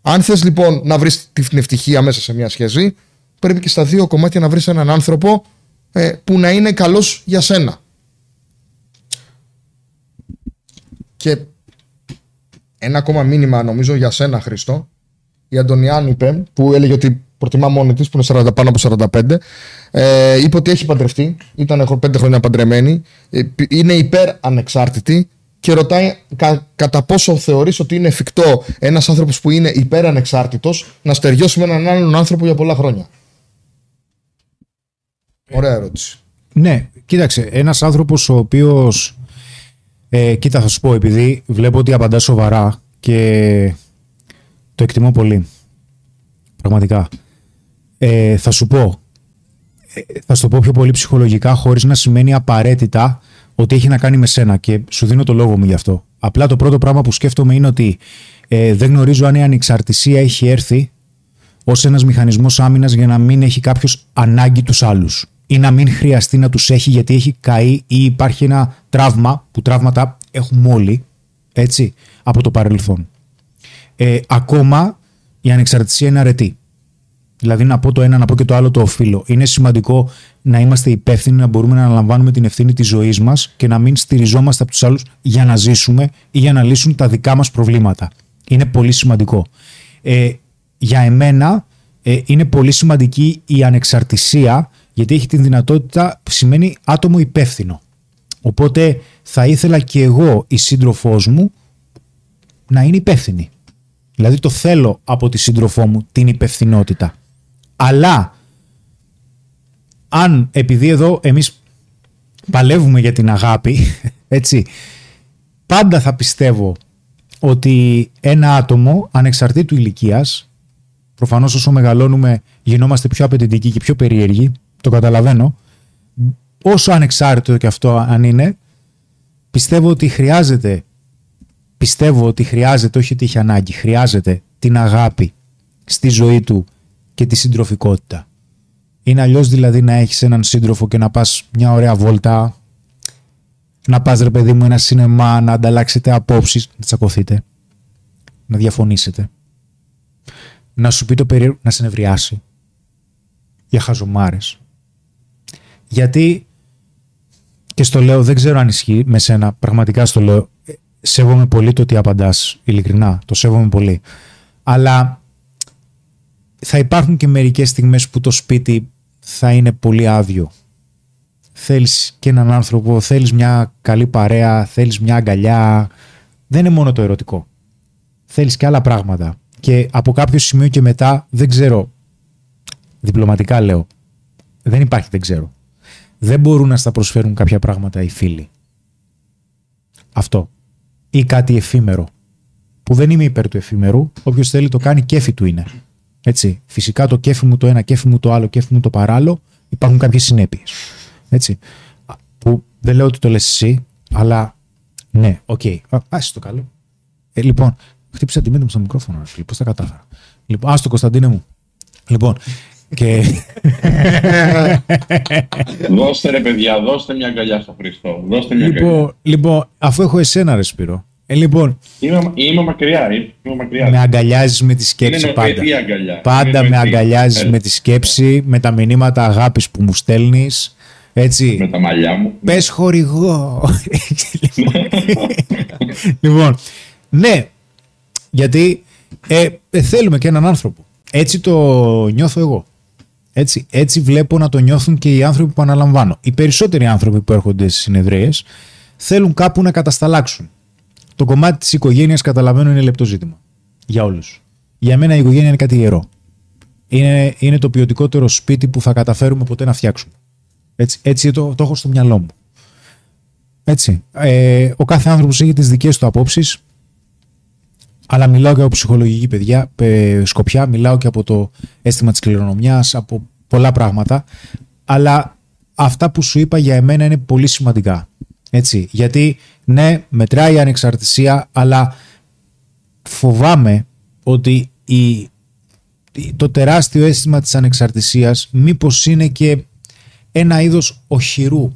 Αν θες λοιπόν να βρεις την ευτυχία μέσα σε μια σχέση, πρέπει και στα δύο κομμάτια να βρεις έναν άνθρωπο ε, που να είναι καλός για σένα. Και ένα ακόμα μήνυμα νομίζω για σένα, Χρήστο. Η Αντωνιάννη είπε, που έλεγε ότι προτιμά μόνη της, που είναι 40, πάνω από 45, ε, είπε ότι έχει παντρευτεί. Ήταν έχω πέντε χρόνια παντρεμένη. Ε, π- είναι υπέρ ανεξάρτητη και ρωτάει κα- κατά πόσο θεωρείς ότι είναι εφικτό ένας άνθρωπος που είναι υπέρ ανεξάρτητος να στεριώσει με έναν άλλον άνθρωπο για πολλά χρόνια. Ωραία ερώτηση. Ναι, κοίταξε, ένας άνθρωπος ο οποίος, ε, κοίτα θα σου πω, επειδή βλέπω ότι απαντά σοβαρά και το εκτιμώ πολύ, πραγματικά. Ε, θα σου πω, ε, θα σου το πω πιο πολύ ψυχολογικά, χωρίς να σημαίνει απαραίτητα ότι έχει να κάνει με σένα και σου δίνω το λόγο μου γι' αυτό. Απλά το πρώτο πράγμα που σκέφτομαι είναι ότι ε, δεν γνωρίζω αν η ανεξαρτησία έχει έρθει ως ένας μηχανισμός άμυνας για να μην έχει κάποιος ανάγκη τους άλλους ή να μην χρειαστεί να τους έχει γιατί έχει καεί ή υπάρχει ένα τραύμα που τραύματα έχουμε όλοι έτσι, από το παρελθόν. Ε, ακόμα η ανεξαρτησία είναι αρετή. Δηλαδή να πω το ένα, να πω και το άλλο το οφείλω. Είναι σημαντικό να είμαστε υπεύθυνοι, να μπορούμε να αναλαμβάνουμε την ευθύνη της ζωής μας και να μην στηριζόμαστε από τους άλλους για να ζήσουμε ή για να λύσουν τα δικά μας προβλήματα. Είναι πολύ σημαντικό. Ε, για εμένα ε, είναι πολύ σημαντική η ανεξαρτησία γιατί έχει την δυνατότητα, σημαίνει άτομο υπεύθυνο. Οπότε θα ήθελα και εγώ η σύντροφός μου να είναι υπεύθυνη. Δηλαδή το θέλω από τη σύντροφό μου την υπευθυνότητα. Αλλά αν επειδή εδώ εμείς παλεύουμε για την αγάπη, [LAUGHS] έτσι, πάντα θα πιστεύω ότι ένα άτομο ανεξαρτήτου ηλικίας, προφανώς όσο μεγαλώνουμε γινόμαστε πιο απαιτητικοί και πιο περίεργοι, το καταλαβαίνω, όσο ανεξάρτητο και αυτό αν είναι, πιστεύω ότι χρειάζεται πιστεύω ότι χρειάζεται, όχι ότι έχει ανάγκη, χρειάζεται την αγάπη στη ζωή του και τη συντροφικότητα. Είναι αλλιώς δηλαδή να έχεις έναν σύντροφο και να πας μια ωραία βόλτα, να πας ρε παιδί μου ένα σινεμά, να ανταλλάξετε απόψεις, να τσακωθείτε, να διαφωνήσετε, να σου πει το περίεργο, να σε νευριάσει για χαζομάρες. Γιατί, και στο λέω, δεν ξέρω αν ισχύει με σένα, πραγματικά στο λέω, ε, σέβομαι πολύ το ότι απαντάς, ειλικρινά, το σέβομαι πολύ. Αλλά θα υπάρχουν και μερικές στιγμές που το σπίτι θα είναι πολύ άδειο. Θέλεις και έναν άνθρωπο, θέλεις μια καλή παρέα, θέλεις μια αγκαλιά. Δεν είναι μόνο το ερωτικό. Θέλεις και άλλα πράγματα. Και από κάποιο σημείο και μετά, δεν ξέρω, διπλωματικά λέω, Δεν υπάρχει, δεν ξέρω. Δεν μπορούν να στα προσφέρουν κάποια πράγματα οι φίλοι. Αυτό. Ή κάτι εφήμερο. Που δεν είμαι υπέρ του εφήμερου. Όποιος θέλει το κάνει, κέφι του είναι. Έτσι. Φυσικά το κέφι μου το ένα, κέφι μου το άλλο, κέφι μου το παράλληλο, υπάρχουν κάποιες συνέπειες. Έτσι. Που δεν λέω ότι το λες εσύ, αλλά ναι, OK. Okay. Άσε το καλό. Ε, λοιπόν, χτύπησα τη μύτη μου στο μικρόφωνο. Πώς τα κατάφερα. Λοιπόν, άστο Κωνσταντίνε μου. Λοιπόν, και... [LAUGHS] δώστε ρε παιδιά, δώστε μια αγκαλιά στο Χρήστο. Δώστε μια λοιπόν, αγκαλιά. λοιπόν, αφού έχω εσένα ρε Σπύρο. Ε, λοιπόν, είμαι, είμαι μακριά, είμαι μακριά. Με αγκαλιάζεις με τη σκέψη είναι πάντα. Αγκαλιά. Πάντα με αγκαλιάζεις με τη σκέψη, με τα μηνύματα αγάπης που μου στέλνεις. Έτσι. Με τα μαλλιά μου. Πες χορηγό. λοιπόν, ναι, γιατί ε, ε, θέλουμε και έναν άνθρωπο. Έτσι το νιώθω εγώ. Έτσι, έτσι βλέπω να το νιώθουν και οι άνθρωποι που αναλαμβάνω. Οι περισσότεροι άνθρωποι που έρχονται στις συνεδρίες θέλουν κάπου να κατασταλάξουν. Το κομμάτι της οικογένειας, καταλαβαίνω, είναι λεπτό ζήτημα. Για όλους. Για μένα η οικογένεια είναι κάτι ιερό. Είναι, είναι το ποιοτικότερο σπίτι που θα καταφέρουμε ποτέ να φτιάξουμε. Έτσι, έτσι το, το έχω στο μυαλό μου. Έτσι. Ε, ο κάθε άνθρωπος έχει τις δικές του απόψεις. Αλλά μιλάω και από ψυχολογική παιδιά, σκοπιά, μιλάω και από το αίσθημα της κληρονομιάς, από πολλά πράγματα. Αλλά αυτά που σου είπα για εμένα είναι πολύ σημαντικά. Έτσι, γιατί ναι, μετράει η ανεξαρτησία, αλλά φοβάμαι ότι η, το τεράστιο αίσθημα της ανεξαρτησίας μήπως είναι και ένα είδος οχυρού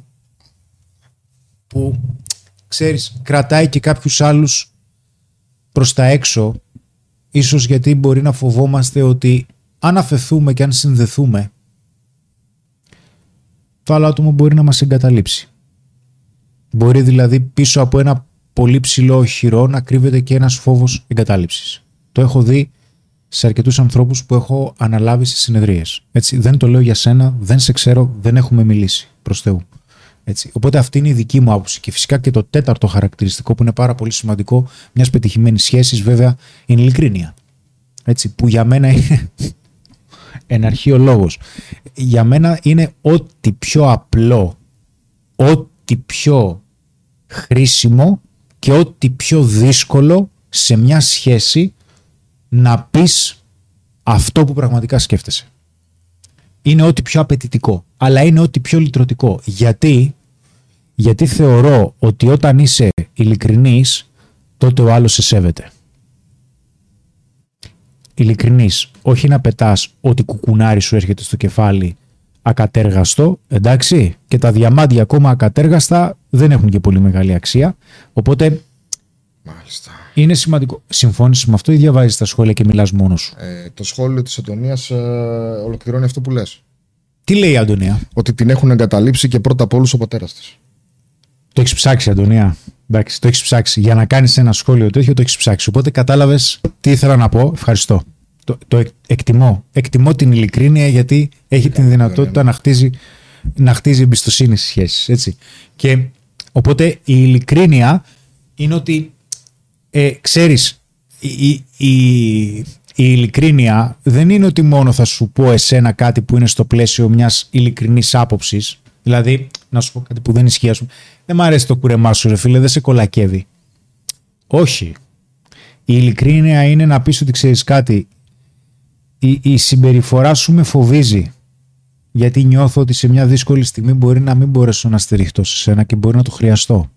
που, ξέρεις, κρατάει και κάποιους άλλους προς τα έξω, ίσως γιατί μπορεί να φοβόμαστε ότι αν αφαιθούμε και αν συνδεθούμε, το άλλο άτομο μπορεί να μας εγκαταλείψει. Μπορεί δηλαδή πίσω από ένα πολύ ψηλό οχυρό να κρύβεται και ένας φόβος εγκατάλειψης. Το έχω δει σε αρκετούς ανθρώπους που έχω αναλάβει σε συνεδρίες. Έτσι, δεν το λέω για σένα, δεν σε ξέρω, δεν έχουμε μιλήσει προς Θεού. Έτσι. Οπότε αυτή είναι η δική μου άποψη. Και φυσικά και το τέταρτο χαρακτηριστικό που είναι πάρα πολύ σημαντικό μιας πετυχημένης σχέσης, βέβαια, είναι η ειλικρίνεια. Έτσι, που για μένα είναι [LAUGHS] ένα αρχείο λόγος. Για μένα είναι ό,τι πιο απλό, ό,τι πιο χρήσιμο και ό,τι πιο δύσκολο σε μια σχέση να πεις αυτό που πραγματικά σκέφτεσαι είναι ό,τι πιο απαιτητικό, αλλά είναι ό,τι πιο λυτρωτικό. Γιατί, γιατί θεωρώ ότι όταν είσαι ειλικρινής, τότε ο άλλος σε σέβεται. Ειλικρινής, όχι να πετάς ό,τι κουκουνάρι σου έρχεται στο κεφάλι ακατέργαστο, εντάξει, και τα διαμάντια ακόμα ακατέργαστα δεν έχουν και πολύ μεγάλη αξία, οπότε Μάλιστα. είναι σημαντικό. Συμφώνησες με αυτό ή διαβάζεις τα σχόλια και μιλάς μόνος σου; Ε, το σχόλιο της Αντωνίας ε, ολοκληρώνει αυτό που λες. Τι λέει η Αντωνία; Ότι την έχουν εγκαταλείψει και πρώτα απ' όλους ο πατέρας της. Το έχεις ψάξει, Αντωνία; Εντάξει, το έχεις ψάξει. Για να κάνεις ένα σχόλιο τέτοιο, το έχεις ψάξει. Οπότε κατάλαβες τι ήθελα να πω. Ευχαριστώ. Το, το εκ- εκτιμώ. Εκτιμώ την ειλικρίνεια γιατί έχει την δυνατότητα να χτίζει, να χτίζει εμπιστοσύνη στις σχέσεις. Έτσι. Και οπότε η ειλικρίνεια είναι ότι ε, ξέρεις, η, η, η, η ειλικρίνεια δεν είναι ότι μόνο θα σου πω εσένα κάτι που είναι στο πλαίσιο μιας ειλικρινής άποψης. Δηλαδή, να σου πω κάτι που δεν ισχύει, ας πούμε. Δεν μ' αρέσει το κουρεμά σου, ρε φίλε, δεν σε κολακεύει. Όχι. Η ειλικρίνεια είναι να πεις ότι ξέρεις κάτι. Η, η συμπεριφορά σου με φοβίζει. Γιατί νιώθω ότι σε μια δύσκολη στιγμή μπορεί να μην μπορέσω να στηριχτώ σε σένα και μπορεί να το χρειαστώ.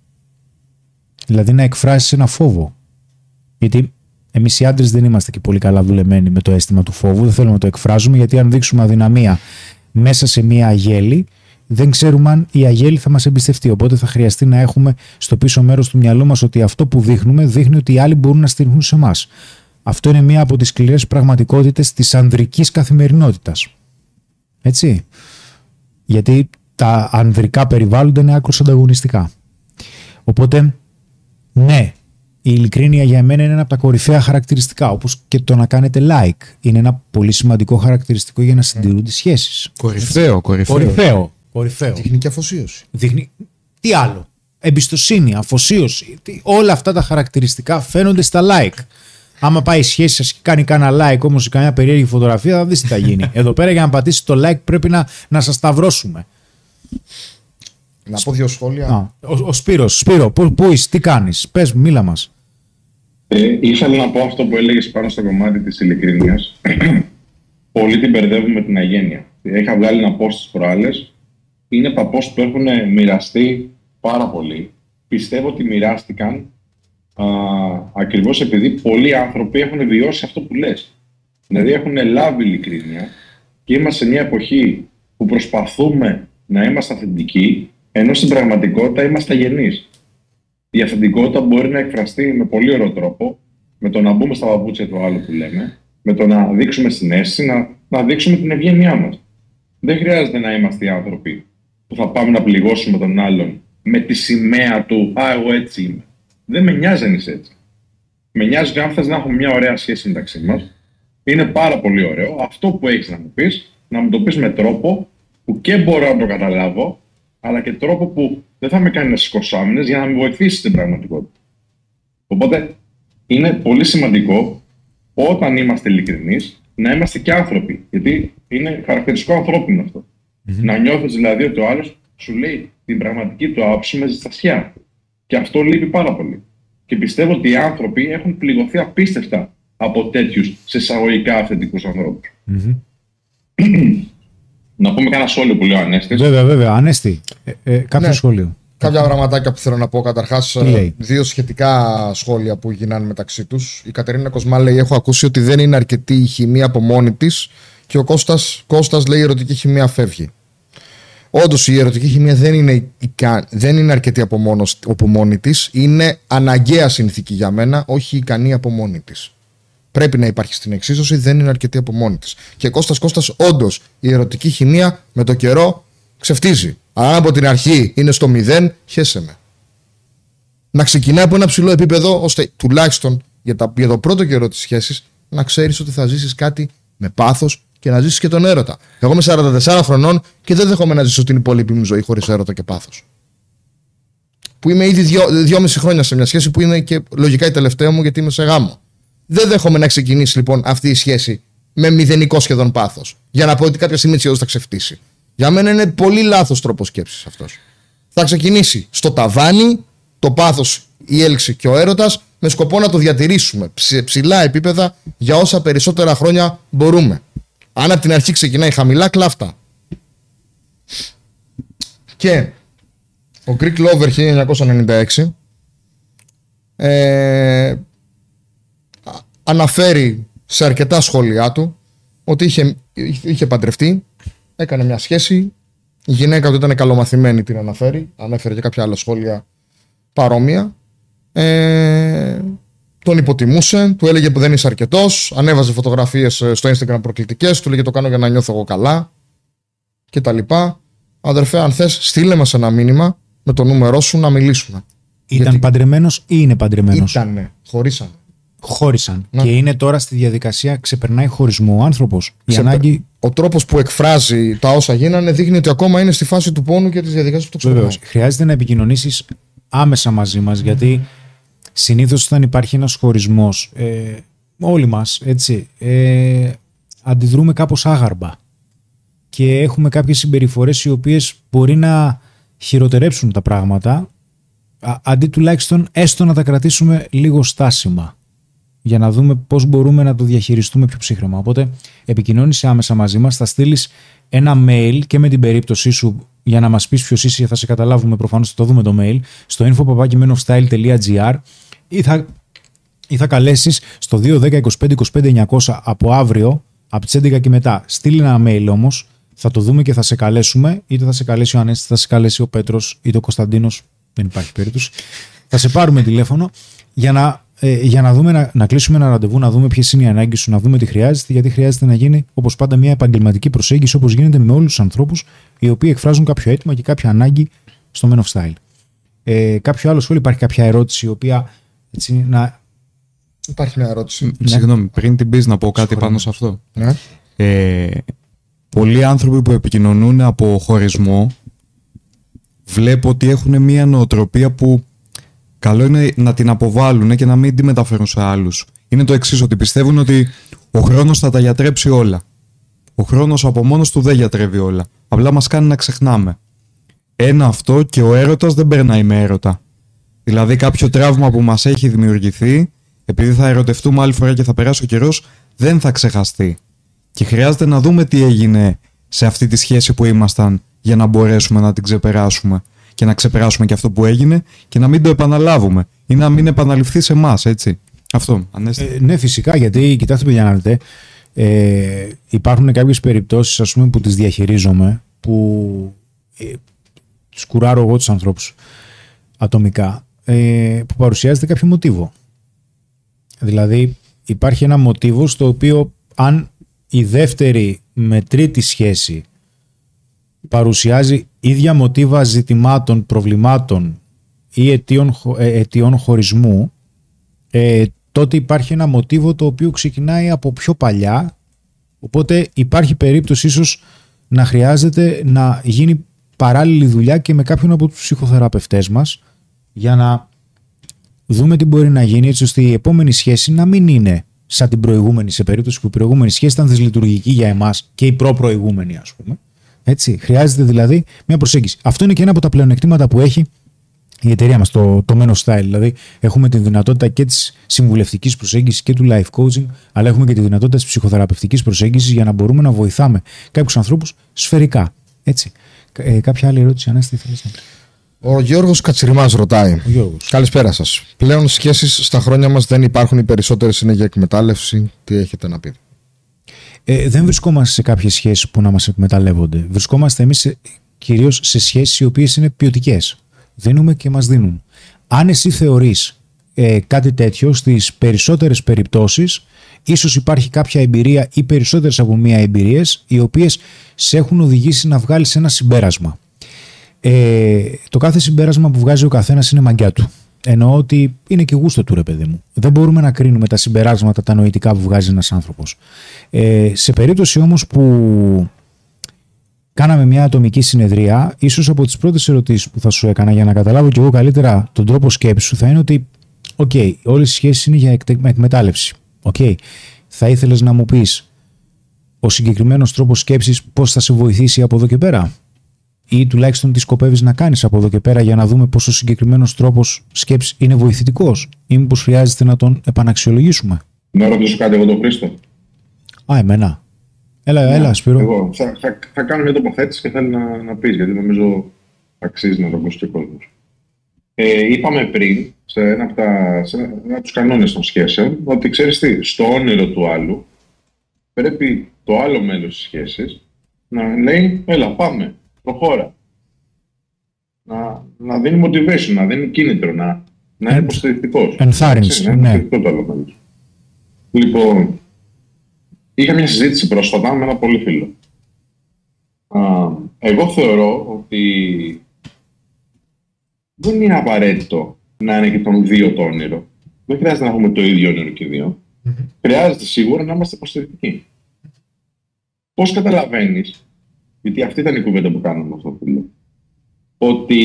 Δηλαδή να εκφράσεις ένα φόβο. Γιατί εμείς οι άντρες δεν είμαστε και πολύ καλά δουλεμένοι με το αίσθημα του φόβου. Δεν θέλουμε να το εκφράζουμε, γιατί αν δείξουμε αδυναμία μέσα σε μία αγέλη, δεν ξέρουμε αν η αγέλη θα μας εμπιστευτεί. Οπότε θα χρειαστεί να έχουμε στο πίσω μέρος του μυαλού μας ότι αυτό που δείχνουμε δείχνει ότι οι άλλοι μπορούν να στηριχθούν σε εμάς. Αυτό είναι μία από τις σκληρές πραγματικότητες της ανδρικής καθημερινότητας. Έτσι. Γιατί τα ανδρικά περιβάλλοντα είναι άκρο ανταγωνιστικά. Οπότε, ναι, η ειλικρίνεια για μένα είναι ένα από τα κορυφαία χαρακτηριστικά, όπως και το να κάνετε like. Είναι ένα πολύ σημαντικό χαρακτηριστικό για να συντηρούν τις σχέσεις. Κορυφαίο, κορυφαίο. Κορυφαίο. Κορυφαίο. Τεχνική αφοσίωση. Δείχνει... Τι άλλο; Εμπιστοσύνη, αφοσίωση. Τι... Όλα αυτά τα χαρακτηριστικά φαίνονται στα like. Άμα πάει η σχέση σας και κάνει κανένα like όμως ή καμιά περίεργη φωτογραφία, θα δεις τι θα γίνει. [LAUGHS] Εδώ πέρα για να πατήσει το like πρέπει να, να σας σταυρώσουμε. Να πω δύο σχόλια. Α, ο, ο Σπύρος, Σπύρο, πού, πού είσαι, τι κάνεις, πες, μίλα μας. Ε, ήθελα να πω αυτό που έλεγες πάνω στο κομμάτι της ειλικρίνειας. [CLEARS THROAT] Πολλοί την μπερδεύουν με την αγένεια. Είχα βγάλει ένα post στις προάλλες. Είναι παππού που έχουν μοιραστεί πάρα πολύ. Πιστεύω ότι μοιράστηκαν ακριβώς επειδή πολλοί άνθρωποι έχουν βιώσει αυτό που λες. Δηλαδή έχουν λάβει ειλικρίνεια και είμαστε σε μια εποχή που προσπαθούμε να είμαστε αυθεντικοί, ενώ στην πραγματικότητα είμαστε αγενείς. Η αυθεντικότητα μπορεί να εκφραστεί με πολύ ωραίο τρόπο, με το να μπούμε στα παπούτσια του άλλου που λέμε, με το να δείξουμε συνέστηση, να, να δείξουμε την ευγένειά μας. Δεν χρειάζεται να είμαστε οι άνθρωποι που θα πάμε να πληγώσουμε τον άλλον με τη σημαία του Α, εγώ έτσι είμαι. Δεν με νοιάζει αν είσαι έτσι. Με νοιάζει αν θες να έχουμε μια ωραία σχέση μεταξύ μας. Είναι πάρα πολύ ωραίο αυτό που έχεις να μου πεις, να μου το πεις με τρόπο που και μπορώ να το καταλάβω, αλλά και τρόπο που δεν θα με κάνει να σηκώσω άμυνες για να με βοηθήσει στην πραγματικότητα. Οπότε είναι πολύ σημαντικό όταν είμαστε ειλικρινείς να είμαστε και άνθρωποι. Γιατί είναι χαρακτηριστικό ανθρώπινο αυτό. Mm-hmm. Να νιώθεις δηλαδή ότι ο άλλος σου λέει την πραγματική του άποψη με ζεστασιά. Και αυτό λείπει πάρα πολύ. Και πιστεύω ότι οι άνθρωποι έχουν πληγωθεί απίστευτα από τέτοιους σε εισαγωγικά αυθεντικούς ανθρώπους. Mm-hmm. να πούμε κανένα σχόλιο που λέει ο Ανέστη. Βέβαια, βέβαια. Ανέστη, ε, ε, κάποιο ναι. σχόλιο. Κάποια πραγματάκια που θέλω να πω. Καταρχάς, δύο σχετικά σχόλια που γίνανε μεταξύ τους. Η Κατερίνα Κοσμά λέει: Έχω ακούσει ότι δεν είναι αρκετή η χημεία από μόνη της. Και ο Κώστας, Κώστας λέει: Η ερωτική χημεία φεύγει. Όντως η ερωτική χημεία δεν είναι, δεν είναι αρκετή από, μόνος, από μόνη της. Είναι αναγκαία συνθήκη για μένα, όχι ικανή από μόνη της. Πρέπει να υπάρχει στην εξίσωση, δεν είναι αρκετή από μόνη της. Και Κώστας Κώστας, όντως η ερωτική χημεία με το καιρό ξεφτίζει. Αν από την αρχή είναι στο μηδέν, χέσε με. Να ξεκινάει από ένα ψηλό επίπεδο, ώστε τουλάχιστον για, τα, για το πρώτο καιρό της σχέσης να ξέρεις ότι θα ζήσεις κάτι με πάθος και να ζήσεις και τον έρωτα. Εγώ είμαι 44 χρονών και δεν δέχομαι να ζήσω την υπόλοιπη μου ζωή χωρίς έρωτα και πάθος. Που είμαι ήδη δυο, δυόμιση χρόνια σε μια σχέση που είναι και λογικά η τελευταία μου γιατί είμαι σε γάμο. Δεν δέχομαι να ξεκινήσει λοιπόν αυτή η σχέση με μηδενικό σχεδόν πάθος. Για να πω ότι κάποια στιγμή έτσι θα ξεφτύσει. Για μένα είναι πολύ λάθος τρόπος σκέψης αυτός. Θα ξεκινήσει στο ταβάνι το πάθος, η έλξη και ο έρωτας με σκοπό να το διατηρήσουμε σε ψηλά επίπεδα για όσα περισσότερα χρόνια μπορούμε. Αν από την αρχή ξεκινάει χαμηλά, κλάφτα. Και ο Greek Lover 1996 ε, αναφέρει σε αρκετά σχόλιά του ότι είχε, είχε παντρευτεί, έκανε μια σχέση, η γυναίκα του ήταν καλομαθημένη την αναφέρει, ανέφερε και κάποια άλλα σχόλια παρόμοια. Ε, τον υποτιμούσε, του έλεγε που δεν είσαι αρκετός, ανέβαζε φωτογραφίες ε, στο Instagram προκλητικές, του έλεγε το κάνω για να νιώθω εγώ καλά κτλ. Αδερφέ, αν θες, στείλε μας ένα μήνυμα με το νούμερό σου να μιλήσουμε. Ήταν Γιατί... παντρεμένος ή είναι παντρεμένος; Ήτανε, χωρίσαν. Χώρισαν. Ναι. Και είναι τώρα στη διαδικασία, ξεπερνάει χωρισμό ο άνθρωπος. Ξεπε... Ανάγκη... Ο τρόπος που εκφράζει τα όσα γίνανε δείχνει ότι ακόμα είναι στη φάση του πόνου και της διαδικασίας που το ξεπερνάει. Χρειάζεται να επικοινωνήσεις άμεσα μαζί μας, γιατί συνήθως όταν υπάρχει ένας χωρισμός, ε, όλοι μας, έτσι, ε, αντιδρούμε κάπως άγαρμπα και έχουμε κάποιες συμπεριφορές οι οποίες μπορεί να χειροτερέψουν τα πράγματα αντί τουλάχιστον έστω να τα κρατήσουμε λίγο στάσιμα για να δούμε πώς μπορούμε να το διαχειριστούμε πιο ψύχρεμα. Οπότε επικοινώνησε άμεσα μαζί μας, θα στείλεις ένα mail και με την περίπτωσή σου για να μας πεις ποιος είσαι, θα σε καταλάβουμε προφανώς, θα το δούμε το mail, στο info.menofstyle.gr ή θα, ή θα καλέσεις στο 210 25 25 900 από αύριο, από τις 11 και μετά. Στείλει ένα mail όμως, θα το δούμε και θα σε καλέσουμε, είτε θα σε καλέσει ο Ανέστης, θα σε καλέσει ο Πέτρος, είτε ο Κωνσταντίνος, δεν υπάρχει περίπτωση. Θα σε πάρουμε τηλέφωνο για να, ε, για να, δούμε, να, να κλείσουμε ένα ραντεβού, να δούμε ποιες είναι οι ανάγκες σου, να δούμε τι χρειάζεται, γιατί χρειάζεται να γίνει όπως πάντα μια επαγγελματική προσέγγιση όπως γίνεται με όλους τους ανθρώπους οι οποίοι εκφράζουν κάποιο αίτημα και κάποια ανάγκη στο Men of Style. Ε, κάποιο άλλο σχόλιο, υπάρχει κάποια ερώτηση η οποία έτσι, να... Υπάρχει μια ερώτηση. Ναι. Συγγνώμη, πριν την πεις να πω κάτι πάνω σε αυτό. Ναι. Ε, πολλοί άνθρωποι που επικοινωνούν από χωρισμό βλέπω ότι έχουν μια νοοτροπία που καλό είναι να την αποβάλουν και να μην τη μεταφέρουν σε άλλους. είναι το εξής: Ότι πιστεύουν ότι ο χρόνος θα τα γιατρέψει όλα. Ο χρόνος από μόνος του δεν γιατρεύει όλα. Απλά μας κάνει να ξεχνάμε. Ένα αυτό και ο έρωτας δεν περνάει με έρωτα. Δηλαδή, κάποιο τραύμα που μας έχει δημιουργηθεί, επειδή θα ερωτευτούμε άλλη φορά και θα περάσει ο καιρός, δεν θα ξεχαστεί. Και χρειάζεται να δούμε τι έγινε σε αυτή τη σχέση που ήμασταν για να μπορέσουμε να την ξεπεράσουμε και να ξεπεράσουμε και αυτό που έγινε και να μην το επαναλάβουμε ή να μην επαναληφθεί σε εμάς, έτσι. Αυτό, Ανέστη. Ε, ναι, φυσικά, γιατί κοιτάξτε, παιδιά, να δείτε, ε, υπάρχουν κάποιες περιπτώσεις ας πούμε, που τις διαχειρίζομαι, που ε, σκουράρω εγώ τους ανθρώπους ατομικά, ε, που παρουσιάζεται κάποιο μοτίβο. Δηλαδή, υπάρχει ένα μοτίβο στο οποίο αν η δεύτερη με τρίτη σχέση παρουσιάζει ίδια μοτίβα ζητημάτων, προβλημάτων ή αιτίων, χω- ε, αιτιών χωρισμού, ε, τότε υπάρχει ένα μοτίβο το οποίο ξεκινάει από πιο παλιά, οπότε υπάρχει περίπτωση ίσως να χρειάζεται να γίνει παράλληλη δουλειά και με κάποιον από τους ψυχοθεραπευτές μας για να δούμε τι μπορεί να γίνει έτσι ώστε η επόμενη σχέση να μην είναι σαν την προηγούμενη, σε περίπτωση που η προηγούμενη σχέση ήταν δυσλειτουργική για εμάς και η προ-προηγούμενη ας πούμε. Έτσι. Χρειάζεται δηλαδή μια προσέγγιση. Αυτό είναι και ένα από τα πλεονεκτήματα που έχει η εταιρεία μας, το, το Men of Style. Δηλαδή, έχουμε τη δυνατότητα και της συμβουλευτικής προσέγγισης και του life coaching, αλλά έχουμε και τη δυνατότητα της ψυχοθεραπευτικής προσέγγισης για να μπορούμε να βοηθάμε κάποιους ανθρώπους σφαιρικά. Έτσι. Ε, κάποια άλλη ερώτηση, Ανέστη, θέλεις να πεις; Ο Γιώργος Κατσιριμάς ρωτάει. Ο Γιώργος. Καλησπέρα σας. Πλέον σχέσεις στα χρόνια μας δεν υπάρχουν. Οι περισσότερες είναι για εκμετάλλευση. Τι έχετε να πείτε; Ε, δεν βρισκόμαστε σε κάποιες σχέσεις που να μας εκμεταλλεύονται. Βρισκόμαστε εμείς σε, κυρίως σε σχέσεις οι οποίες είναι ποιοτικές. Δίνουμε και μας δίνουν. Αν εσύ θεωρείς ε, κάτι τέτοιο στις περισσότερες περιπτώσεις, ίσως υπάρχει κάποια εμπειρία ή περισσότερες από μία εμπειρίες, οι οποίες σε έχουν οδηγήσει να βγάλεις ένα συμπέρασμα. Ε, το κάθε συμπέρασμα που βγάζει ο καθένας είναι μαγκιά του. Εννοώ ότι είναι και γούστο του ρε παιδί μου. Δεν μπορούμε να κρίνουμε τα συμπεράσματα, τα νοητικά που βγάζει ένας άνθρωπος. Ε, σε περίπτωση όμως που κάναμε μια ατομική συνεδρία, ίσως από τις πρώτες ερωτήσεις που θα σου έκανα για να καταλάβω κι εγώ καλύτερα τον τρόπο σκέψης σου θα είναι ότι, οκ, όλες οι σχέσεις είναι για εκτε- εκμετάλλευση. Οκ. Θα ήθελες να μου πεις ο συγκεκριμένος τρόπος σκέψης πώς θα σε βοηθήσει από εδώ και πέρα; Ή τουλάχιστον τι σκοπεύεις να κάνεις από εδώ και πέρα για να δούμε πόσο ο συγκεκριμένος τρόπος σκέψης είναι βοηθητικός ή μήπως χρειάζεται να τον επαναξιολογήσουμε; Να ρωτήσω κάτι εγώ τον Χρήστο. Α, εμένα. Έλα, έλα, Σπύρο. Ναι, Εγώ θα, θα, θα κάνω μια τοποθέτηση και θέλω να, να πεις, γιατί νομίζω αξίζει να το ακούσει και ο κόσμος. Ε, είπαμε πριν, σε ένα από, τα, σε ένα, ένα από τους κανόνες των σχέσεων, ότι ξέρεις τι, στο όνειρο του άλλου πρέπει το άλλο μέλος της σχέσης να λέει, έλα πάμε, προχώρα. Να, να δίνει motivation, να δίνει κίνητρο, να, να είναι Εν- υποστηρικτικός. ενθάρρυνση, Έτσι, να είναι ναι. υποστηρικτικό το άλλο μέλος. Λοιπόν, είχα μια συζήτηση πρόσφατα με ένα πολύ φίλο. Α, εγώ θεωρώ ότι δεν είναι απαραίτητο να είναι και των δύο το όνειρο. Δεν χρειάζεται να έχουμε το ίδιο όνειρο και οι δύο. Χρειάζεται σίγουρα να είμαστε υποστηρικτικοί. Πώς καταλαβαίνεις, γιατί αυτή ήταν η κουβέντα που κάναμε με αυτό το φίλο, ότι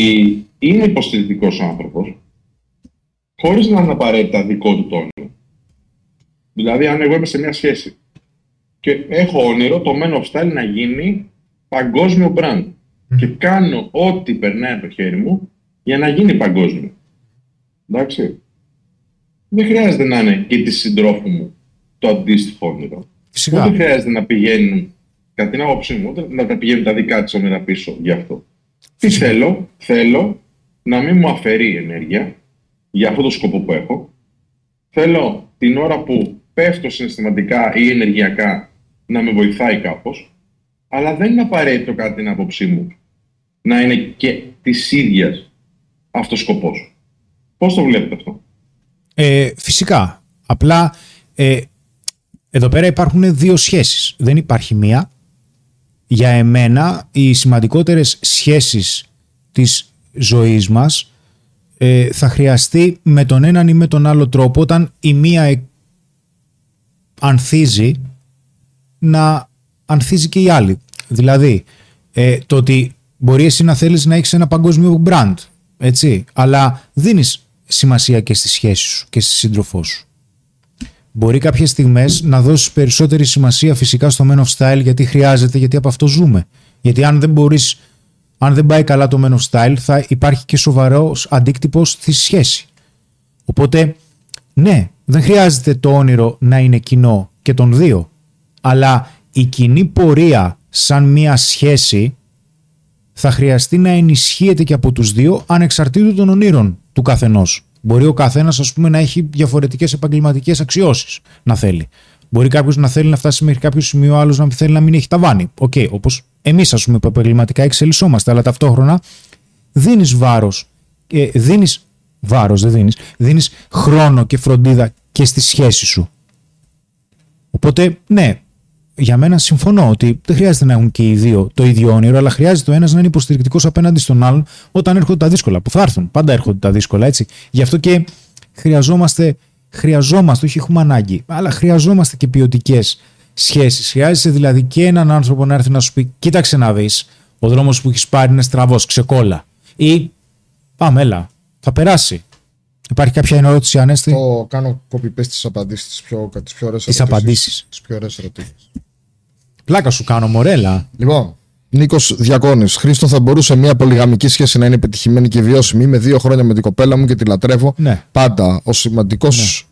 είναι υποστηρικτικός άνθρωπος, χωρίς να είναι απαραίτητα δικό του το όνειρο. Δηλαδή, αν εγώ είμαι σε μια σχέση και έχω όνειρο το Men of Style να γίνει παγκόσμιο brand και κάνω ό,τι περνάει από το χέρι μου για να γίνει παγκόσμιο. Εντάξει. Δεν χρειάζεται να είναι και της συντρόφου μου το αντίστοιχο όνειρο. Φυσικά. Ούτε χρειάζεται να πηγαίνουν, κατά την άποψή μου, ούτε να τα πηγαίνουν τα δικά της όνειρα πίσω γι' αυτό. Τι θέλω, θέλω να μην μου αφαιρεί ενέργεια για αυτό το σκοπό που έχω. Θέλω την ώρα που πέφτω συναισθηματικά ή ενεργειακά να με βοηθάει κάπως, αλλά δεν είναι απαραίτητο κατά την άποψή μου να είναι και της ίδιας αυτός ο σκοπός. Πώς το βλέπετε αυτό; Ε, φυσικά. Απλά ε, εδώ πέρα υπάρχουν δύο σχέσεις. Δεν υπάρχει μία. Για εμένα οι σημαντικότερες σχέσεις της ζωής μας ε, θα χρειαστεί με τον έναν ή με τον άλλο τρόπο όταν η μία ε, ανθίζει να ανθίζει και η άλλη. Δηλαδή ε, το ότι μπορεί εσύ να θέλεις να έχεις ένα παγκόσμιο brand έτσι, αλλά δίνεις σημασία και στη σχέση σου και στη σύντροφό σου. Μπορεί κάποιες στιγμές να δώσεις περισσότερη σημασία φυσικά στο Men of Style γιατί χρειάζεται, γιατί από αυτό ζούμε. Γιατί αν δεν μπορείς, αν δεν πάει καλά το Men of Style θα υπάρχει και σοβαρός αντίκτυπος στη σχέση. Οπότε, ναι, δεν χρειάζεται το όνειρο να είναι κοινό και των δύο. Αλλά η κοινή πορεία σαν μία σχέση θα χρειαστεί να ενισχύεται και από τους δύο ανεξαρτήτου των ονείρων του καθενός. Μπορεί ο καθένας ας πούμε να έχει διαφορετικές επαγγελματικές αξιώσεις να θέλει. Μπορεί κάποιος να θέλει να φτάσει μέχρι κάποιο σημείο, άλλος να θέλει να μην έχει ταβάνι. OK, okay, όπως εμείς, ας πούμε, που επαγγελματικά εξελισσόμαστε, αλλά ταυτόχρονα δίνεις βάρος. Ε, δίνεις βάρος, δεν δίνεις. Δίνεις χρόνο και φροντίδα και στη σχέση σου. Οπότε, ναι, για μένα συμφωνώ ότι δεν χρειάζεται να έχουν και οι δύο το ίδιο όνειρο, αλλά χρειάζεται ο ένας να είναι υποστηρικτικός απέναντι στον άλλον όταν έρχονται τα δύσκολα. Που θα έρθουν. Πάντα έρχονται τα δύσκολα, έτσι. Γι' αυτό και χρειαζόμαστε, χρειαζόμαστε, όχι έχουμε ανάγκη, αλλά χρειαζόμαστε και ποιοτικές σχέσεις. Χρειάζεσαι δηλαδή και έναν άνθρωπο να έρθει να σου πει: Κοίταξε να δεις, ο δρόμος που έχεις πάρει είναι στραβός, ξεκόλα. Ή πάμε, έλα, θα περάσει. Υπάρχει κάποια ερώτηση, Ανέστη; Το κάνω copy-paste τις απαντήσεις, τις πιο, τις πιο ωραίες Τις ερωτήσεις. απαντήσεις. Τις πιο ωραίες ερωτήσεις. Πλάκα σου κάνω, μορέλα. Λοιπόν, Νίκος Διακόνης. Χρήστο, θα μπορούσε μια πολυγαμική σχέση να είναι πετυχημένη και βιώσιμη. Είμαι δύο χρόνια με την κοπέλα μου και τη λατρεύω. Ναι. Πάντα. Ο σημαντικός.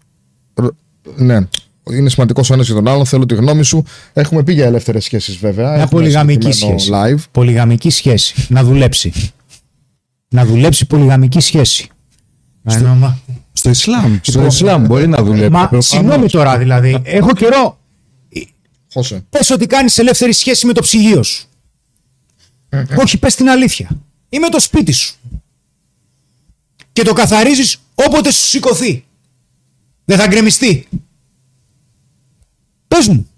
Ναι. Είναι σημαντικός ο ένας για τον άλλον. Θέλω τη γνώμη σου. Έχουμε πει για ελεύθερες σχέσεις, βέβαια. Μια Έχουμε πολυγαμική συγκεκριμένο σχέση. Live. Πολυγαμική σχέση. να δουλέψει. να δουλέψει πολυγαμική σχέση. Μα, Στο Ισλάμ. Στο Ισλάμ μπορεί να δουλεύει. μα Προφανώς. συγγνώμη τώρα δηλαδή. Έχω καιρό. Χώσε. Πες ότι κάνεις ελεύθερη σχέση με το ψυγείο σου. Όχι, πες την αλήθεια. Ή με το σπίτι σου. Και το καθαρίζεις όποτε σου σηκωθεί. Δεν θα γκρεμιστεί. Πες μου.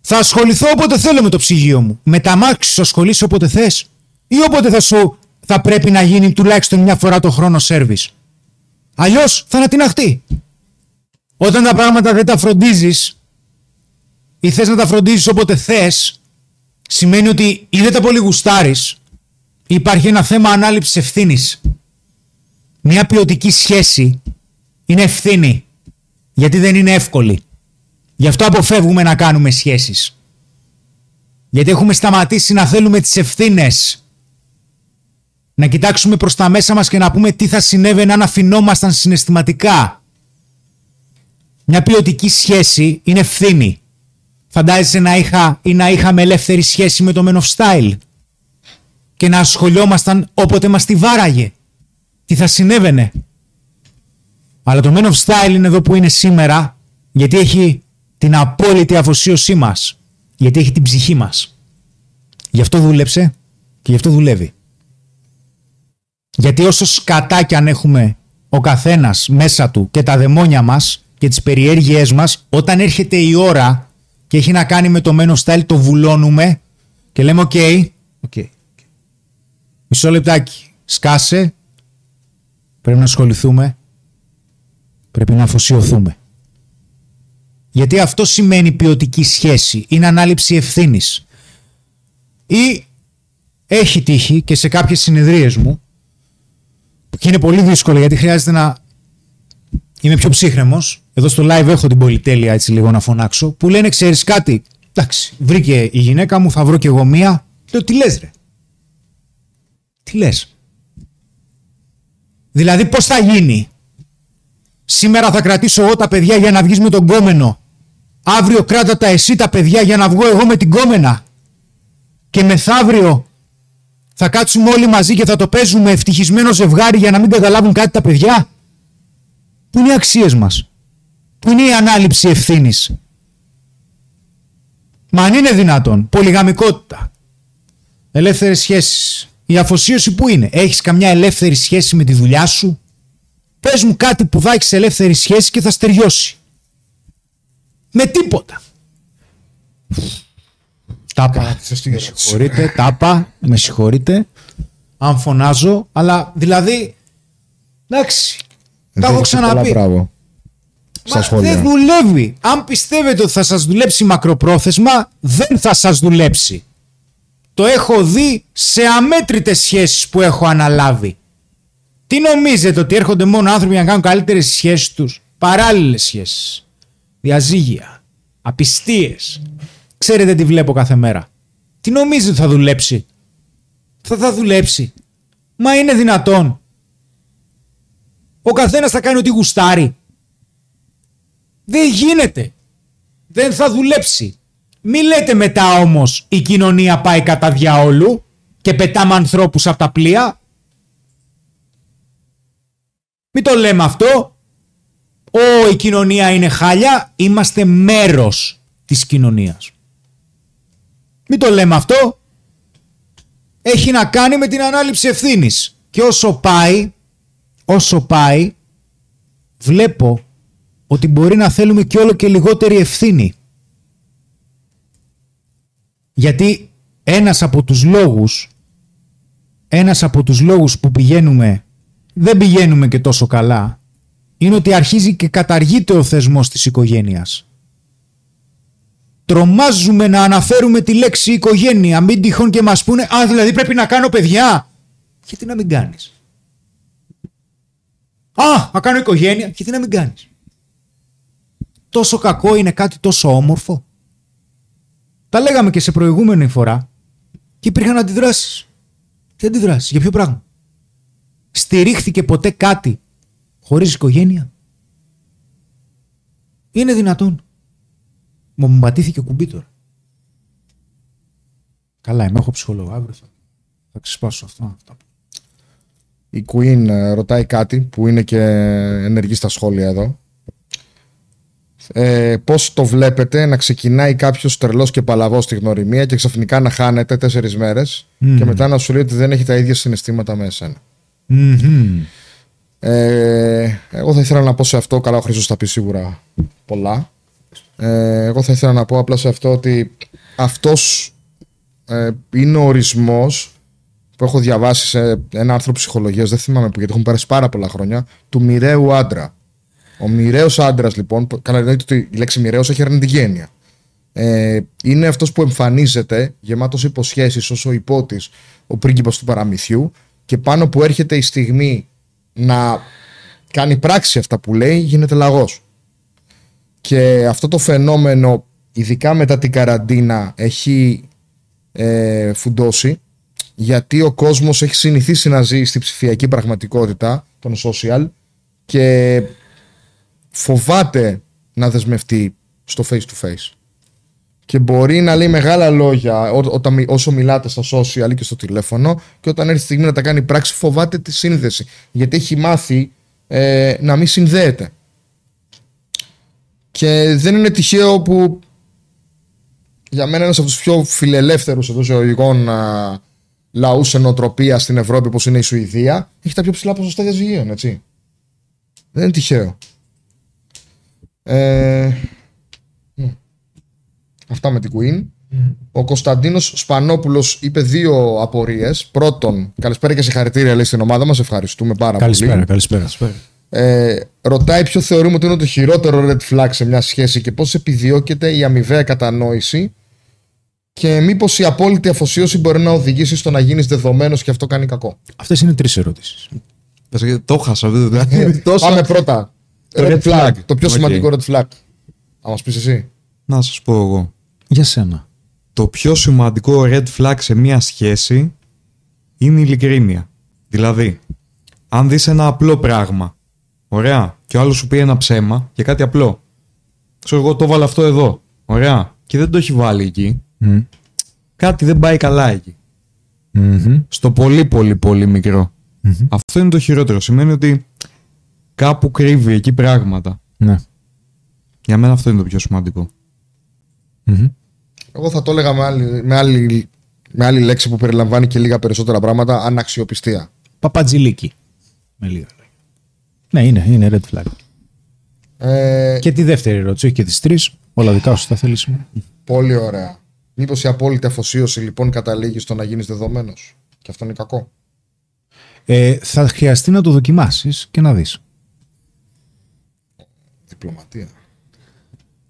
Θα ασχοληθώ όποτε θέλω με το ψυγείο μου. Με τα μάξι σου ασχολείσαι όποτε θες. Ή όποτε θα σου θα πρέπει να γίνει τουλάχιστον μια φορά το χρόνο σέρβις. Αλλιώς θα ανατιναχτεί. Όταν τα πράγματα δεν τα φροντίζεις ή θες να τα φροντίζεις όποτε θες, σημαίνει ότι ή δεν τα πολύ γουστάρεις, ή υπάρχει ένα θέμα ανάληψης ευθύνης. Μια ποιοτική σχέση είναι ευθύνη, γιατί δεν είναι εύκολη. Γι' αυτό αποφεύγουμε να κάνουμε σχέσεις. Γιατί έχουμε σταματήσει να θέλουμε τις ευθύνες. Να κοιτάξουμε προς τα μέσα μας και να πούμε τι θα συνέβαινε αν αφινόμασταν συναισθηματικά. Μια ποιοτική σχέση είναι ευθύνη. Φαντάζεσαι να είχα ή να είχαμε ελεύθερη σχέση με το Men of Style; Και να ασχολιόμασταν όποτε μας τη βάραγε; Τι θα συνέβαινε; Αλλά το Men of Style είναι εδώ που είναι σήμερα γιατί έχει την απόλυτη αφοσίωσή μας. Γιατί έχει την ψυχή μας. Γι' αυτό δούλεψε και γι' αυτό δουλεύει. Γιατί όσο σκατά κι αν έχουμε ο καθένας μέσα του και τα δαιμόνια μας και τις περιέργειές μας, όταν έρχεται η ώρα και έχει να κάνει με το Men of Style, το βουλώνουμε και λέμε OK, OK, μισό λεπτάκι, σκάσε, πρέπει να ασχοληθούμε, πρέπει να αφοσιωθούμε. Γιατί αυτό σημαίνει ποιοτική σχέση, είναι ανάληψη ευθύνης. Ή έχει τύχει και σε κάποιες συνεδρίες μου και είναι πολύ δύσκολο γιατί χρειάζεται να είμαι πιο ψύχρεμος. Εδώ στο live έχω την πολυτέλεια έτσι λίγο να φωνάξω. Που λένε ξέρεις κάτι; Εντάξει, βρήκε η γυναίκα μου, θα βρω κι εγώ μία. Λέω τι λες ρε; Τι λες; Δηλαδή πώς θα γίνει; Σήμερα θα κρατήσω εγώ τα παιδιά για να βγεις με τον κόμενο. Αύριο κράτα τα εσύ τα παιδιά για να βγω εγώ με την κόμενα. Και μεθαύριο θα κάτσουμε όλοι μαζί και θα το παίζουμε ευτυχισμένο ζευγάρι για να μην καταλάβουν κάτι τα παιδιά. Πού είναι οι αξίες μας; Πού είναι η ανάληψη ευθύνης. Μα αν είναι δυνατόν. Πολυγαμικότητα. Ελεύθερες σχέσεις. Η αφοσίωση που είναι. Έχεις καμιά ελεύθερη σχέση με τη δουλειά σου; Πες μου κάτι που θα έχεις ελεύθερη σχέση και θα στεριώσει. Με τίποτα. Τάπα. Κάτι σωστή Με ερώτηση. συγχωρείτε, τάπα, με συγχωρείτε. Αν φωνάζω, αλλά δηλαδή. Εντάξει. Τα έχω Δέχεσαι πολλά ξαναπεί. Μπράβο. Στα Μα σχόλια. δεν δουλεύει. Αν πιστεύετε ότι θα σας δουλέψει μακροπρόθεσμα, δεν θα σας δουλέψει. Το έχω δει σε αμέτρητες σχέσεις που έχω αναλάβει. Τι νομίζετε ότι έρχονται μόνο άνθρωποι για να κάνουν καλύτερες σχέσεις τους; Παράλληλες σχέσεις. διαζύγια, απιστίες. Ξέρετε τι βλέπω κάθε μέρα. Τι νομίζετε ότι θα δουλέψει; Θα θα δουλέψει. Μα είναι δυνατόν. Ο καθένας θα κάνει ό,τι γουστάρει. Δεν γίνεται. Δεν θα δουλέψει. Μη λέτε μετά όμως η κοινωνία πάει κατά διαόλου και πετάμε ανθρώπους από τα πλοία. Μην το λέμε αυτό. Ω, η κοινωνία είναι χάλια. Είμαστε μέρος της κοινωνίας. Μην το λέμε αυτό. Έχει να κάνει με την ανάληψη ευθύνης. Και όσο πάει, όσο πάει, βλέπω ότι μπορεί να θέλουμε και όλο και λιγότερη ευθύνη. Γιατί ένας από τους λόγους, ένας από τους λόγους που πηγαίνουμε, δεν πηγαίνουμε και τόσο καλά, είναι ότι αρχίζει και καταργείται ο θεσμός της οικογένειας. Τρομάζουμε να αναφέρουμε τη λέξη οικογένεια, μην τυχόν και μας πούνε «Α, δηλαδή πρέπει να κάνω παιδιά». Γιατί να μην κάνεις. «Α, να κάνω οικογένεια». Γιατί να μην κάνεις. Τόσο κακό είναι κάτι τόσο όμορφο. Τα λέγαμε και σε προηγούμενη φορά και υπήρχαν αντιδράσεις. Τι αντιδράσεις, για ποιο πράγμα; Στηρίχθηκε ποτέ κάτι χωρίς οικογένεια; Είναι δυνατόν. Μα μου πατήθηκε κουμπί τώρα. Καλά, είμαι, έχω ψυχολόγο. Αύριο θα, θα ξεσπάσω αυτό. αυτά. Η Queen ε, ρωτάει κάτι που είναι και ενεργή στα σχόλια εδώ. Ε, πώς το βλέπετε να ξεκινάει κάποιος τρελός και παλαβός στη γνωριμία και ξαφνικά να χάνεται τέσσερις μέρες και μετά να σου λέει ότι δεν έχει τα ίδια συναισθήματα με εσένα. Μμμ. Ε, εγώ θα ήθελα να πω σε αυτό, καλά ο Χρήστος θα πει σίγουρα πολλά. Ε, εγώ θα ήθελα να πω απλά σε αυτό ότι αυτός ε, είναι ο ορισμός που έχω διαβάσει σε ένα άρθρο ψυχολογίας, δεν θυμάμαι που γιατί έχουν περάσει πάρα πολλά χρόνια, του μοιραίου άντρα. Ο μοιραίος άντρας, λοιπόν, που- καλά εννοείται ότι η λέξη μοιραίος έχει αρνητική έννοια. Ε, είναι αυτός που εμφανίζεται γεμάτος υποσχέσεις όσο υπότης ο πρίγκιπας του παραμυθιού και πάνω που έρχεται η στιγμή να κάνει πράξη αυτά που λέει, γίνεται λαγός. Και αυτό το φαινόμενο, ειδικά μετά την καραντίνα, έχει ε, φουντώσει γιατί ο κόσμος έχει συνηθίσει να ζει στη ψηφιακή πραγματικότητα των social και φοβάται να δεσμευτεί στο face to face. Και μπορεί να λέει μεγάλα λόγια ό, όταν, μι- όσο μιλάτε στα social ή και στο τηλέφωνο και όταν έρθει η στιγμή να τα κάνει πράξη φοβάται τη σύνδεση. Γιατί έχει μάθει ε, να μην συνδέεται. Και δεν είναι τυχαίο που για μένα ένας από τους πιο φιλελεύθερους εντός εισαγωγικών α, λαούς σε νοοτροπία στην Ευρώπη όπως είναι η Σουηδία έχει τα πιο ψηλά ποσοστά διαζυγίων, έτσι. Δεν είναι τυχαίο. Ε, μ. αυτά με την Queen. Ο Κωνσταντίνος Σπανόπουλος είπε δύο απορίες. Πρώτον, καλησπέρα και συγχαρητήρια λέει στην ομάδα μας. Ευχαριστούμε πάρα Καλησπέρα, πολύ. καλησπέρα. Ε, ρωτάει ποιο θεωρούμε ότι είναι το χειρότερο red flag σε μια σχέση και πώς επιδιώκεται η αμοιβαία κατανόηση και μήπως η απόλυτη αφοσίωση μπορεί να οδηγήσει στο να γίνεις δεδομένος και αυτό κάνει κακό. Αυτές είναι τρεις ερωτήσεις. Το 'χασα. δεν- Τόσα- Πάμε πρώτα. Το red, red flag. flag. Το πιο Οκ. σημαντικό red flag. Θα μας πεις εσύ. Να σας πω εγώ. Για σένα. Το πιο σημαντικό red flag σε μία σχέση είναι η ειλικρίνεια. Δηλαδή, αν δεις ένα απλό πράγμα, ωραία, και ο άλλος σου πει ένα ψέμα για κάτι απλό. Ξέρω εγώ το έβαλα αυτό εδώ, ωραία, και δεν το έχει βάλει εκεί. Μμ. Κάτι δεν πάει καλά εκεί. Μμμ. Στο πολύ πολύ πολύ μικρό. Αυτό είναι το χειρότερο. Σημαίνει ότι κάπου κρύβει εκεί πράγματα. Ναι. Για μένα αυτό είναι το πιο σημαντικό. Μμμ. Εγώ θα το έλεγα με άλλη, με άλλη, με άλλη λέξη που περιλαμβάνει και λίγα περισσότερα πράγματα, αναξιοπιστία. Παπατζηλίκι. Με λίγα λόγια. Ναι, είναι, είναι red flag. Ε, Και τη δεύτερη ερώτηση, όχι και τις τρεις. Όλα δικά σου τα θέλεις. σήμερα. Πολύ ωραία. Μήπως η απόλυτη αφοσίωση λοιπόν καταλήγει στο να γίνεις δεδομένος; Και αυτό είναι κακό. Ε, θα χρειαστεί να το δοκιμάσεις και να δεις. Διπλωματία.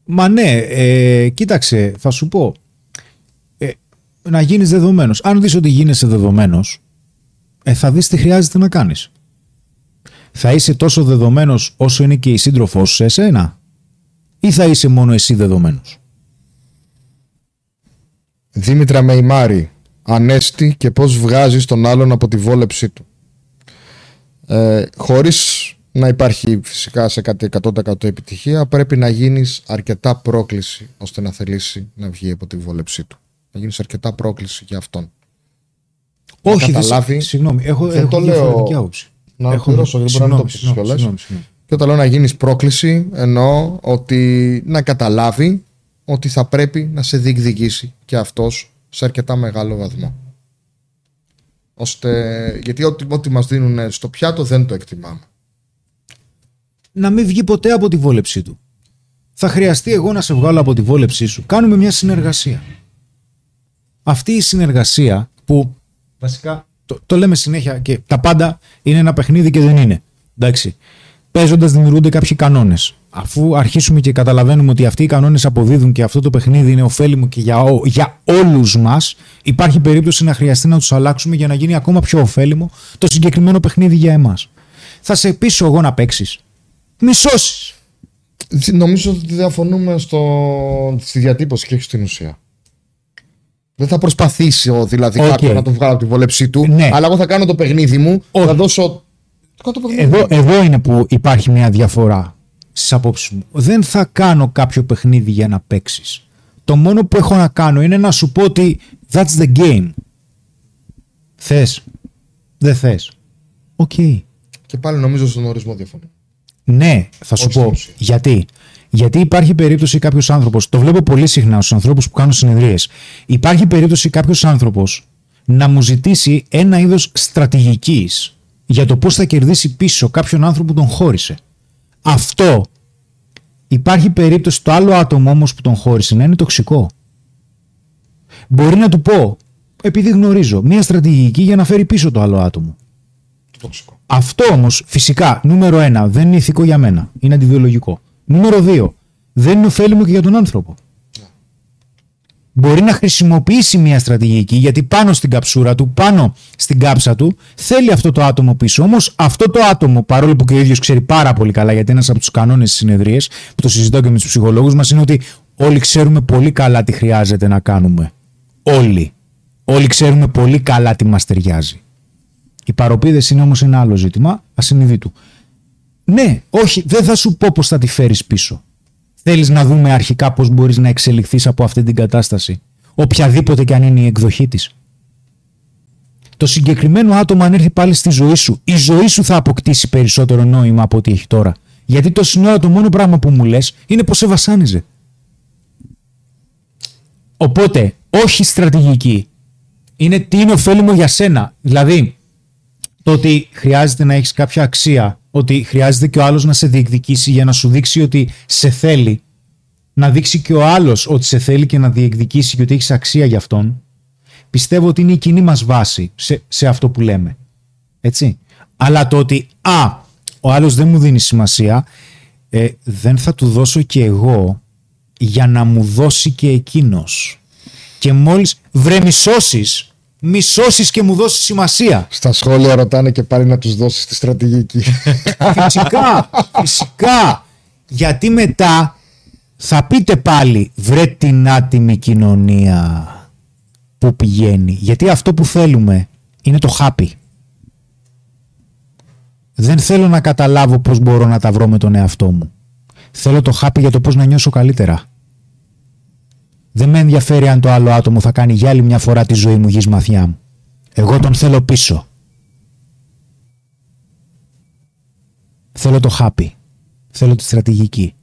Μα ναι, ε, κοίταξε, θα σου πω. Ε, να γίνεις δεδομένος. Αν δεις ότι γίνεσαι δεδομένος, ε, θα δεις τι χρειάζεται να κάνεις. Θα είσαι τόσο δεδομένος όσο είναι και η σύντροφός σου σε εσένα; ή θα είσαι μόνο εσύ δεδομένος; Δήμητρα Μεϊμάρη, ανέστη και πώς βγάζεις τον άλλον από τη βόλεψή του. Ε, χωρίς να υπάρχει φυσικά σε κάτι 100% επιτυχία, πρέπει να γίνεις αρκετά πρόκληση ώστε να θελήσει να βγει από τη βόλεψή του. Να γίνεις αρκετά πρόκληση για αυτόν. Όχι, δεν καταλάβει- σε- συγγνώμη, έχω, Δεν έχω το λέω- διαφορετική άποψη. Να Έχω- ολοκληρώσω, δεν μπορεί να το συγγνώμη, πεις συγγνώμη, κιόλας. συγγνώμη, συγγνώμη. Και όταν λέω να γίνεις πρόκληση, εννοώ ότι να καταλάβει ότι θα πρέπει να σε διεκδικήσει και αυτός σε αρκετά μεγάλο βαθμό. Ώστε, γιατί ό,τι, ό,τι μας δίνουν στο πιάτο δεν το εκτιμάμε. Να μην βγει ποτέ από τη βόλεψή του. Θα χρειαστεί εγώ να σε βγάλω από τη βόλεψή σου. Κάνουμε μια συνεργασία. Αυτή η συνεργασία που βασικά το, το λέμε συνέχεια και τα πάντα είναι ένα παιχνίδι και δεν είναι. Εντάξει. Παίζοντας δημιουργούνται κάποιοι κανόνες. Αφού αρχίσουμε και καταλαβαίνουμε ότι αυτοί οι κανόνες αποδίδουν και αυτό το παιχνίδι είναι ωφέλιμο και για, ό- για όλους μας, υπάρχει περίπτωση να χρειαστεί να τους αλλάξουμε για να γίνει ακόμα πιο ωφέλιμο το συγκεκριμένο παιχνίδι για εμάς. Θα σε πείσω εγώ να παίξεις. Μη σώσει. Νομίζω ότι διαφωνούμε στο, στη διατύπωση και όχι στην ουσία. Δεν θα προσπαθήσω δηλαδή Οκ. κάποιο να τον βγάλω από τη βόλεψή του, Ναι. αλλά εγώ θα κάνω το παιχνίδι μου, Όχι. θα δώσω. Θα κάνω το παιχνίδι Εδώ, μου. εδώ είναι που υπάρχει μια διαφορά στις απόψεις μου. Δεν θα κάνω κάποιο παιχνίδι για να παίξεις. Το μόνο που έχω να κάνω είναι να σου πω ότι that's the game. Θες. Δεν θες. Οκ. Και πάλι νομίζω στον ορισμό διαφωνώ. Ναι, θα σου Όχι στην πω. ουσία. Γιατί; Γιατί υπάρχει περίπτωση κάποιος άνθρωπος, το βλέπω πολύ συχνά στους ανθρώπους που κάνουν συνεδρίες. Υπάρχει περίπτωση κάποιος άνθρωπος να μου ζητήσει ένα είδος στρατηγικής για το πώς θα κερδίσει πίσω κάποιον άνθρωπο που τον χώρισε. Αυτό υπάρχει περίπτωση το άλλο άτομο όμως που τον χώρισε να είναι τοξικό. Μπορεί να του πω, επειδή γνωρίζω, μια στρατηγική για να φέρει πίσω το άλλο άτομο. Το τοξικό. Αυτό όμως, φυσικά, νούμερο ένα, δεν είναι ηθικό για μένα. Είναι αντιβιολογικό. Νούμερο δύο, δεν είναι ωφέλιμο και για τον άνθρωπο. Μπορεί να χρησιμοποιήσει μια στρατηγική γιατί πάνω στην καψούρα του, πάνω στην κάψα του, θέλει αυτό το άτομο πίσω. Όμως αυτό το άτομο, παρόλο που και ο ίδιος ξέρει πάρα πολύ καλά, γιατί ένας από τους κανόνες τη συνεδρίες, που το συζητάω και με τους ψυχολόγους μας, είναι ότι όλοι ξέρουμε πολύ καλά τι χρειάζεται να κάνουμε. Όλοι. Όλοι ξέρουμε πολύ καλά τι μας ταιριάζει. Οι παροπίδες είναι όμως ένα άλλο ζήτημα, ασυνειδήτου. Ναι, όχι, δεν θα σου πω πώς θα τη φέρεις πίσω. Θέλεις να δούμε αρχικά πώς μπορείς να εξελιχθείς από αυτή την κατάσταση, οποιαδήποτε και αν είναι η εκδοχή της. Το συγκεκριμένο άτομο, αν έρθει πάλι στη ζωή σου, η ζωή σου θα αποκτήσει περισσότερο νόημα από ό,τι έχει τώρα. Γιατί το σύνορα το μόνο πράγμα που μου λες είναι πως σε βασάνιζε. Οπότε, όχι στρατηγική. Είναι τι είναι ωφέλιμο για σένα. Δηλαδή, το ότι χρειάζεται να έχεις κάποια αξία, ότι χρειάζεται και ο άλλος να σε διεκδικήσει για να σου δείξει ότι σε θέλει, να δείξει και ο άλλος ότι σε θέλει και να διεκδικήσει και ότι έχεις αξία για αυτόν, πιστεύω ότι είναι η κοινή μας βάση σε, σε αυτό που λέμε. Έτσι. Αλλά το ότι, α, ο άλλος δεν μου δίνει σημασία, ε, δεν θα του δώσω και εγώ για να μου δώσει και εκείνος. Και μόλις βρε μη σώσεις, μη σώσεις και μου δώσεις σημασία. Στα σχόλια ρωτάνε και πάλι να τους δώσεις τη στρατηγική. Φυσικά, φυσικά. Γιατί μετά θα πείτε πάλι βρε την άτιμη κοινωνία που πηγαίνει. Γιατί αυτό που θέλουμε είναι το χάπι. Δεν θέλω να καταλάβω πώς μπορώ να τα βρω με τον εαυτό μου. Θέλω το χάπι για το πώς να νιώσω καλύτερα. Δεν με ενδιαφέρει αν το άλλο άτομο θα κάνει για άλλη μια φορά τη ζωή μου γης μαθιά μου. Εγώ τον θέλω πίσω. Θέλω το χάπι. Θέλω τη στρατηγική.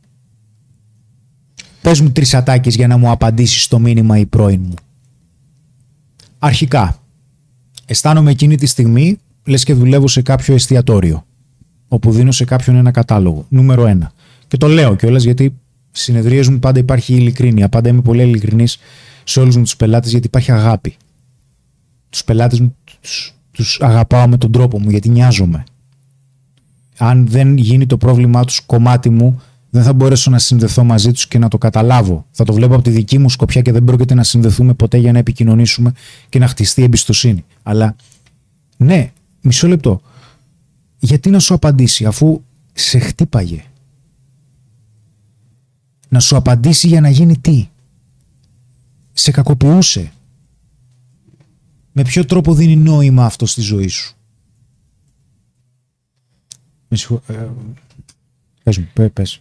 Πες μου τρεις ατάκες για να μου απαντήσεις στο μήνυμα η πρώην μου. Αρχικά, αισθάνομαι εκείνη τη στιγμή λες και δουλεύω σε κάποιο εστιατόριο όπου δίνω σε κάποιον ένα κατάλογο. Νούμερο ένα. Και το λέω κιόλας γιατί στι συνεδρίες μου πάντα υπάρχει ειλικρίνεια. Πάντα είμαι πολύ ειλικρινής σε όλους μου τους πελάτες γιατί υπάρχει αγάπη. Τους πελάτες μου τους αγαπάω με τον τρόπο μου γιατί νοιάζομαι. Αν δεν γίνει το πρόβλημά τους κομμάτι μου, δεν θα μπορέσω να συνδεθώ μαζί τους και να το καταλάβω. Θα το βλέπω από τη δική μου σκοπιά και δεν πρόκειται να συνδεθούμε ποτέ για να επικοινωνήσουμε και να χτιστεί εμπιστοσύνη. Αλλά ναι, μισό λεπτό. Γιατί να σου απαντήσει αφού σε χτύπαγε; Να σου απαντήσει για να γίνει τι. Σε κακοποιούσε. Με ποιο τρόπο δίνει νόημα αυτό στη ζωή σου; Με συγχω... ε, πες μου, πέ- πες.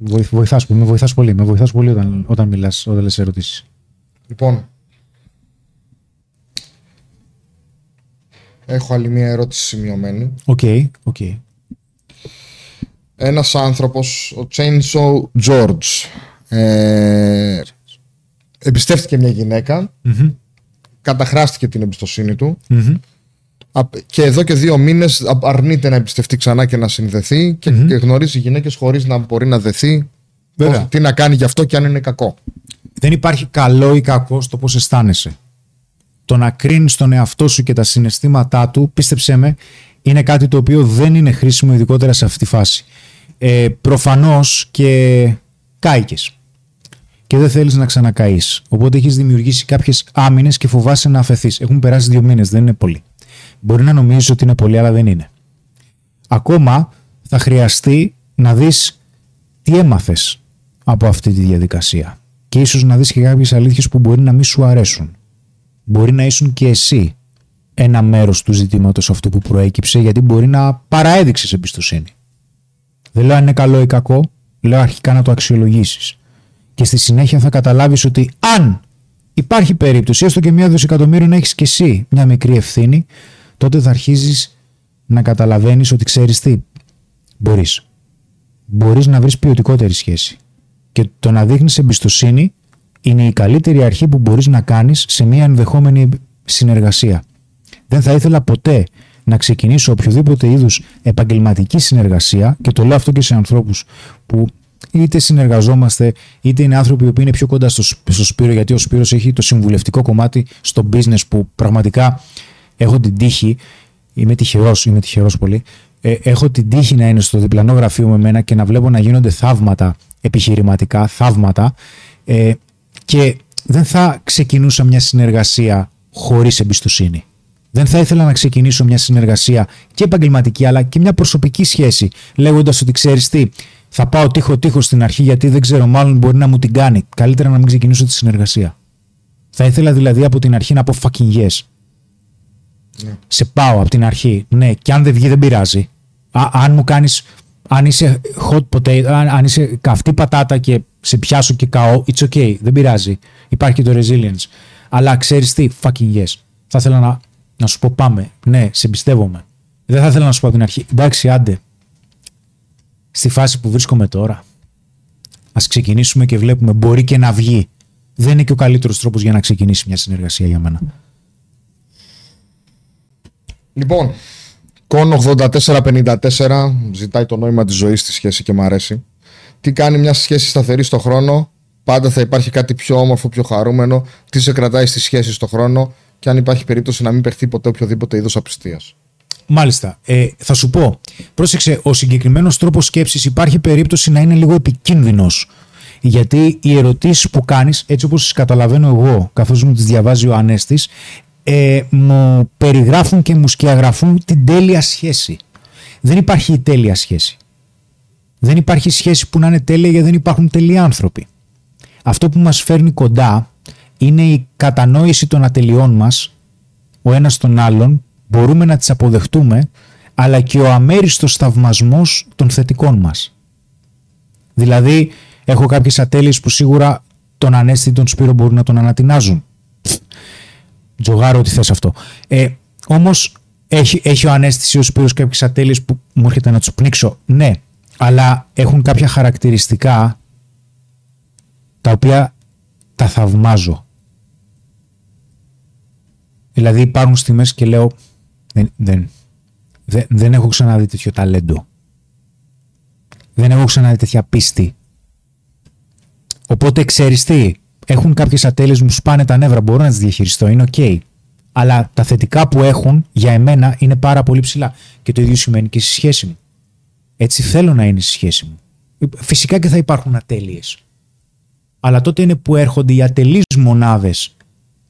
Βοηθ- βοηθάς, με βοηθάς πολύ, με βοηθάς πολύ όταν, όταν μιλάς, όταν λες ερωτήσεις. Λοιπόν. Έχω άλλη μία ερώτηση σημειωμένη. OK, OK. Ένας άνθρωπος, ο Chainsaw George, ε, εμπιστεύτηκε μια γυναίκα, Μμμ, καταχράστηκε την εμπιστοσύνη του μμμ. απ- και εδώ και δύο μήνες α- αρνείται να εμπιστευτεί ξανά και να συνδεθεί και, και γνωρίζει γυναίκες χωρίς να μπορεί να δεθεί Βέβαια. πώς- τι να κάνει γι' αυτό και αν είναι κακό. Δεν υπάρχει καλό ή κακό στο πώς αισθάνεσαι. Το να κρίνεις τον εαυτό σου και τα συναισθήματά του, πίστεψέ με, είναι κάτι το οποίο δεν είναι χρήσιμο ειδικότερα σε αυτή τη φάση. Ε, προφανώς και κάηκες και δεν θέλεις να ξανακαείς. Οπότε έχεις δημιουργήσει κάποιες άμυνες και φοβάσαι να αφαιθείς. Έχουν περάσει δύο μήνες, δεν είναι πολύ. Μπορεί να νομίζεις ότι είναι πολύ, αλλά δεν είναι. Ακόμα θα χρειαστεί να δεις τι έμαθες από αυτή τη διαδικασία. Και ίσως να δεις και κάποιες αλήθειες που μπορεί να μην σου αρέσουν. Μπορεί να ήσουν και εσύ ένα μέρος του ζητήματος αυτού που προέκυψε γιατί μπορεί να παραέδειξες εμπιστοσύνη. Δεν λέω αν είναι καλό ή κακό, λέω αρχικά να το αξιολογήσεις. Και στη συνέχεια θα καταλάβεις ότι αν υπάρχει περίπτωση, έστω και μία δισεκατομμύριο να έχεις και εσύ μια μικρή ευθύνη, τότε θα αρχίζεις να καταλαβαίνεις ότι ξέρεις τι, μπορείς. Μπορείς να βρεις ποιοτικότερη σχέση. Και το να δείχνεις εμπιστοσύνη είναι η καλύτερη αρχή που μπορείς να κάνεις σε μια ενδεχόμενη συνεργασία. Δεν θα ήθελα ποτέ να ξεκινήσω οποιοδήποτε είδους επαγγελματική συνεργασία και το λέω αυτό και σε ανθρώπους που είτε συνεργαζόμαστε είτε είναι άνθρωποι που είναι πιο κοντά στο, Σ- στο Σπύρο γιατί ο Σπύρος έχει το συμβουλευτικό κομμάτι στο business που πραγματικά έχω την τύχη είμαι τυχερός, είμαι τυχερός πολύ ε, έχω την τύχη να είναι στο διπλανό γραφείο με μένα και να βλέπω να γίνονται θαύματα επιχειρηματικά, θαύματα ε, και δεν θα ξεκινούσα μια συνεργασία χωρίς εμπιστοσύνη. Δεν θα ήθελα να ξεκινήσω μια συνεργασία και επαγγελματική αλλά και μια προσωπική σχέση λέγοντας ότι ξέρεις τι, θα πάω τείχο-τείχο στην αρχή γιατί δεν ξέρω μάλλον μπορεί να μου την κάνει. Καλύτερα να μην ξεκινήσω τη συνεργασία. Θα ήθελα δηλαδή από την αρχή να πω fucking yes. Σε πάω από την αρχή. Ναι, και αν δεν βγει δεν πειράζει. Α, αν μου κάνεις, αν είσαι hot potato, αν, αν είσαι καυτή πατάτα και σε πιάσω και καώ, it's okay, δεν πειράζει. Υπάρχει και το resilience. Αλλά ξέρεις τι, fucking yes. Θα ήθελα να, να σου πω πάμε. Ναι, σε εμπιστεύομαι. Δεν θα ήθελα να σου πω από την αρχή. Εντάξει, άντε. Στη φάση που βρίσκομαι τώρα, ας ξεκινήσουμε και βλέπουμε, μπορεί και να βγει. Δεν είναι και ο καλύτερος τρόπος για να ξεκινήσει μια συνεργασία για μένα. Λοιπόν, Κον 8454 ζητάει το νόημα της ζωής στη σχέση και μου αρέσει. Τι κάνει μια σχέση σταθερή στο χρόνο, πάντα θα υπάρχει κάτι πιο όμορφο, πιο χαρούμενο, τι σε κρατάει στη σχέση στο χρόνο και αν υπάρχει περίπτωση να μην παιχτεί ποτέ οποιοδήποτε είδος απιστίας. Μάλιστα. Ε, θα σου πω. Πρόσεξε, ο συγκεκριμένος τρόπος σκέψης υπάρχει περίπτωση να είναι λίγο επικίνδυνος. Γιατί οι ερωτήσεις που κάνεις, έτσι όπως τις καταλαβαίνω εγώ, καθώς μου τις διαβάζει ο Ανέστης, ε, μου περιγράφουν και μου σκιαγραφούν την τέλεια σχέση. Δεν υπάρχει η τέλεια σχέση. Δεν υπάρχει σχέση που να είναι τέλεια γιατί δεν υπάρχουν τέλειοι άνθρωποι. Αυτό που μας φέρνει κοντά είναι η κατανόηση των ατελειών μας ο ένας τον άλλον, μπορούμε να τις αποδεχτούμε, αλλά και ο αμέριστος θαυμασμός των θετικών μας. Δηλαδή, έχω κάποιες ατέλειες που σίγουρα τον Ανέστη ή τον Σπύρο μπορούν να τον ανατινάζουν. Τζογάρω ότι θες αυτό. Ε, όμως, έχει, έχει ο Ανέστης ή ο Σπύρος κάποιες ατέλειες που μου έρχεται να τους πνίξω. Ναι, αλλά έχουν κάποια χαρακτηριστικά τα οποία τα θαυμάζω. Δηλαδή υπάρχουν στιγμές και λέω δεν, δεν, δεν, δεν έχω ξαναδεί τέτοιο ταλέντο. Δεν έχω ξαναδεί τέτοια πίστη. Οπότε ξέρεις τι, έχουν κάποιες ατέλειες μου σπάνε τα νεύρα, μπορώ να τις διαχειριστώ, είναι οκ. Αλλά τα θετικά που έχουν για εμένα είναι πάρα πολύ ψηλά. Και το ίδιο σημαίνει και στη σχέση μου. Έτσι θέλω να είναι στη σχέση μου. Φυσικά και θα υπάρχουν ατέλειες. Αλλά τότε είναι που έρχονται οι ατελείς μονάδες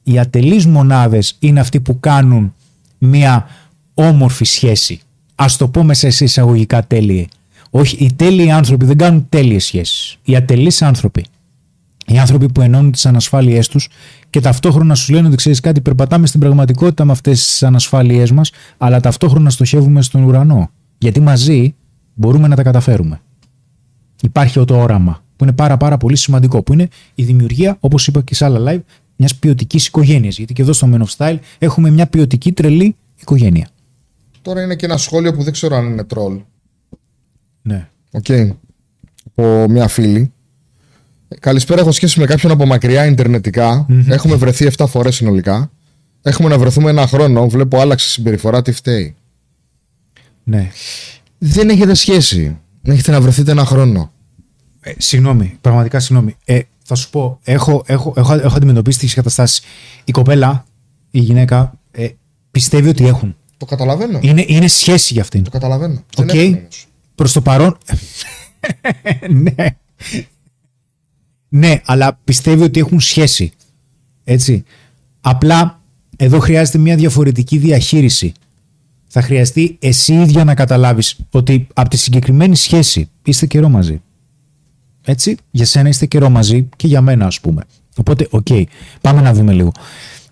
οι ατελείς μονάδες είναι αυτοί που κάνουν μια όμορφη σχέση. Ας το πούμε σε εισαγωγικά τέλειε. Όχι, οι τέλειοι άνθρωποι δεν κάνουν τέλειες σχέσεις. Οι ατελείς άνθρωποι. Οι άνθρωποι που ενώνουν τις ανασφάλειές τους και ταυτόχρονα σου λένε ότι ξέρεις κάτι, περπατάμε στην πραγματικότητα με αυτές τις ανασφάλειές μας, αλλά ταυτόχρονα στοχεύουμε στον ουρανό. Γιατί μαζί μπορούμε να τα καταφέρουμε. Υπάρχει το όραμα, που είναι πάρα, πάρα πολύ σημαντικό, που είναι η δημιουργία, όπως είπα και σε άλλα live, μιας ποιοτικής οικογένειας. Γιατί και εδώ στο Men of Style έχουμε μια ποιοτική τρελή οικογένεια. Τώρα είναι και ένα σχόλιο που δεν ξέρω αν είναι τρολ. Ναι. Οκ. Από μια φίλη. Καλησπέρα, έχω σχέση με κάποιον από μακριά ιντερνετικά. Έχουμε βρεθεί 7 φορές συνολικά. Έχουμε να βρεθούμε ένα χρόνο. Βλέπω άλλαξε συμπεριφορά. Τι φταίει. ναι. Δεν έχετε σχέση. Έχετε να βρεθείτε ένα χρόνο. Ε, συγγνώμη, πραγματικά συγγνώμη. Ε, θα σου πω, έχω, έχω, έχω, έχω αντιμετωπίσει τέτοιες καταστάσεις. Η κοπέλα, η γυναίκα, ε, πιστεύει ότι έχουν. Το καταλαβαίνω. Είναι, είναι σχέση για αυτήν. Το καταλαβαίνω. Οκ. Δεν έχουν όμως. Προς το παρόν. [LAUGHS] ναι. Ναι, αλλά πιστεύει ότι έχουν σχέση. Έτσι. Απλά εδώ χρειάζεται μια διαφορετική διαχείριση. Θα χρειαστεί εσύ ίδια να καταλάβεις ότι από τη συγκεκριμένη σχέση είστε καιρό μαζί. Έτσι, για σένα είστε καιρό μαζί και για μένα ας πούμε. Οπότε, οκ, πάμε να δούμε λίγο.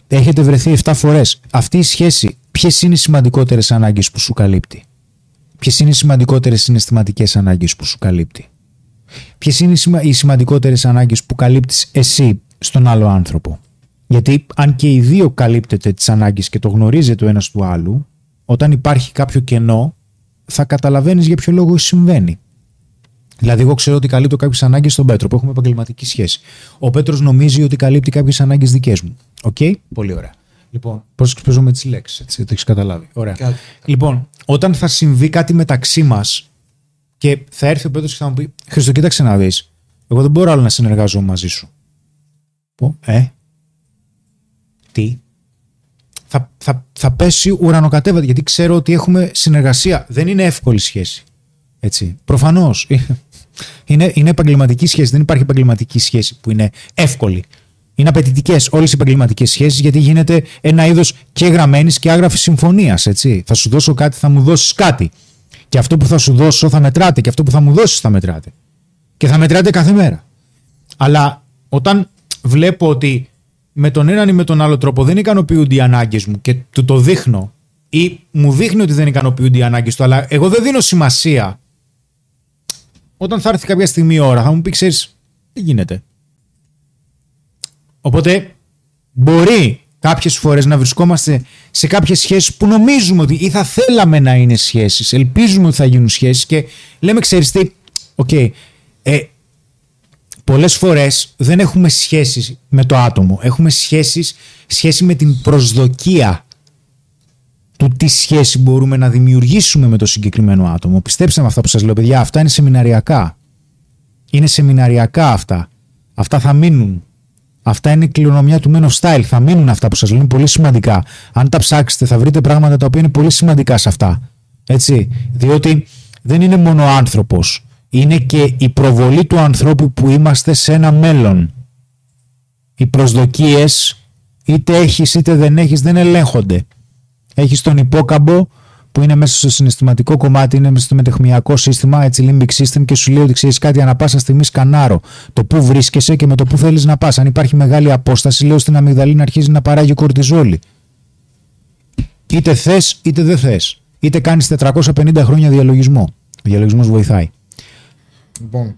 Έχετε βρεθεί 7 φορές. Αυτή η σχέση, ποιες είναι οι σημαντικότερες ανάγκες που σου καλύπτει; Ποιες είναι οι σημαντικότερες συναισθηματικές ανάγκες που σου καλύπτει; Ποιες είναι οι, σημα... οι σημαντικότερες ανάγκες που καλύπτεις εσύ στον άλλο άνθρωπο; Γιατί αν και οι δύο καλύπτετε τις ανάγκες και το γνωρίζετε ο ένας του άλλου, όταν υπάρχει κάποιο κενό, θα καταλαβαίνεις για ποιο λόγο συμβαίνει. Δηλαδή, εγώ ξέρω ότι καλύπτω κάποιες ανάγκες στον Πέτρο που έχουμε επαγγελματική σχέση. Ο Πέτρος νομίζει ότι καλύπτει κάποιες ανάγκες δικές μου. Οκ, πολύ ωραία. Λοιπόν, πώς παίζω με τις λέξεις, έτσι, το έχεις καταλάβει. Ωραία. Λοιπόν, όταν θα συμβεί κάτι μεταξύ μας και θα έρθει ο Πέτρος και θα μου πει: Χρήστο, κοίταξε να δεις. Εγώ δεν μπορώ άλλο να συνεργάζομαι μαζί σου. Πω, ε. Τι; Θα, θα, θα πέσει ουρανοκατέβατη γιατί ξέρω ότι έχουμε συνεργασία. Δεν είναι εύκολη σχέση. Έτσι. Προφανώς. [LAUGHS] Είναι, είναι επαγγελματική σχέση. Δεν υπάρχει επαγγελματική σχέση που είναι εύκολη. Είναι απαιτητικές όλες οι επαγγελματικές σχέσεις γιατί γίνεται ένα είδος και γραμμένης και άγραφης συμφωνίας. Θα σου δώσω κάτι, θα μου δώσεις κάτι. Και αυτό που θα σου δώσω θα μετράτε και αυτό που θα μου δώσεις θα μετράτε. Και θα μετράτε κάθε μέρα. Αλλά όταν βλέπω ότι με τον έναν ή με τον άλλο τρόπο δεν ικανοποιούνται οι ανάγκες μου και του το δείχνω ή μου δείχνει ότι δεν ικανοποιούνται οι ανάγκες του, αλλά εγώ δεν δίνω σημασία. Όταν θα έρθει κάποια στιγμή η ώρα, θα μου πει: Ξέρεις, τι γίνεται. Οπότε μπορεί κάποιες φορές να βρισκόμαστε σε κάποιες σχέσεις που νομίζουμε ότι ή θα θέλαμε να είναι σχέσεις, ελπίζουμε ότι θα γίνουν σχέσεις και λέμε ξέρεις τι, οκ, ε, πολλές φορές δεν έχουμε σχέσεις με το άτομο, έχουμε σχέσεις, σχέση με την προσδοκία του τι σχέση μπορούμε να δημιουργήσουμε με το συγκεκριμένο άτομο. Πιστέψτε με αυτά που σας λέω παιδιά, αυτά είναι σεμιναριακά. Είναι σεμιναριακά αυτά. Αυτά θα μείνουν. Αυτά είναι η κληρονομιά του Men of Style. Θα μείνουν αυτά που σας λέω. Είναι πολύ σημαντικά. Αν τα ψάξετε, θα βρείτε πράγματα τα οποία είναι πολύ σημαντικά σε αυτά. Έτσι. Διότι δεν είναι μόνο ο άνθρωπος. Είναι και η προβολή του ανθρώπου που είμαστε σε ένα μέλλον. Οι προσδοκίες, είτε έχεις είτε δεν έχεις, δεν ελέγχονται. Έχει τον υπόκαμπο που είναι μέσα στο συναισθηματικό κομμάτι, είναι μέσα στο μετεχμιακό σύστημα, έτσι limbic system και σου λέει ότι ξέρεις κάτι ανά πάσα στιγμή σκανάρω το πού βρίσκεσαι και με το πού θέλεις να πας. Αν υπάρχει μεγάλη απόσταση, λέω στην αμυγδαλή να αρχίζει να παράγει κορτιζόλη. Είτε θες είτε δεν θες. Είτε κάνεις 450 χρόνια διαλογισμό. Ο διαλογισμός βοηθάει. Λοιπόν,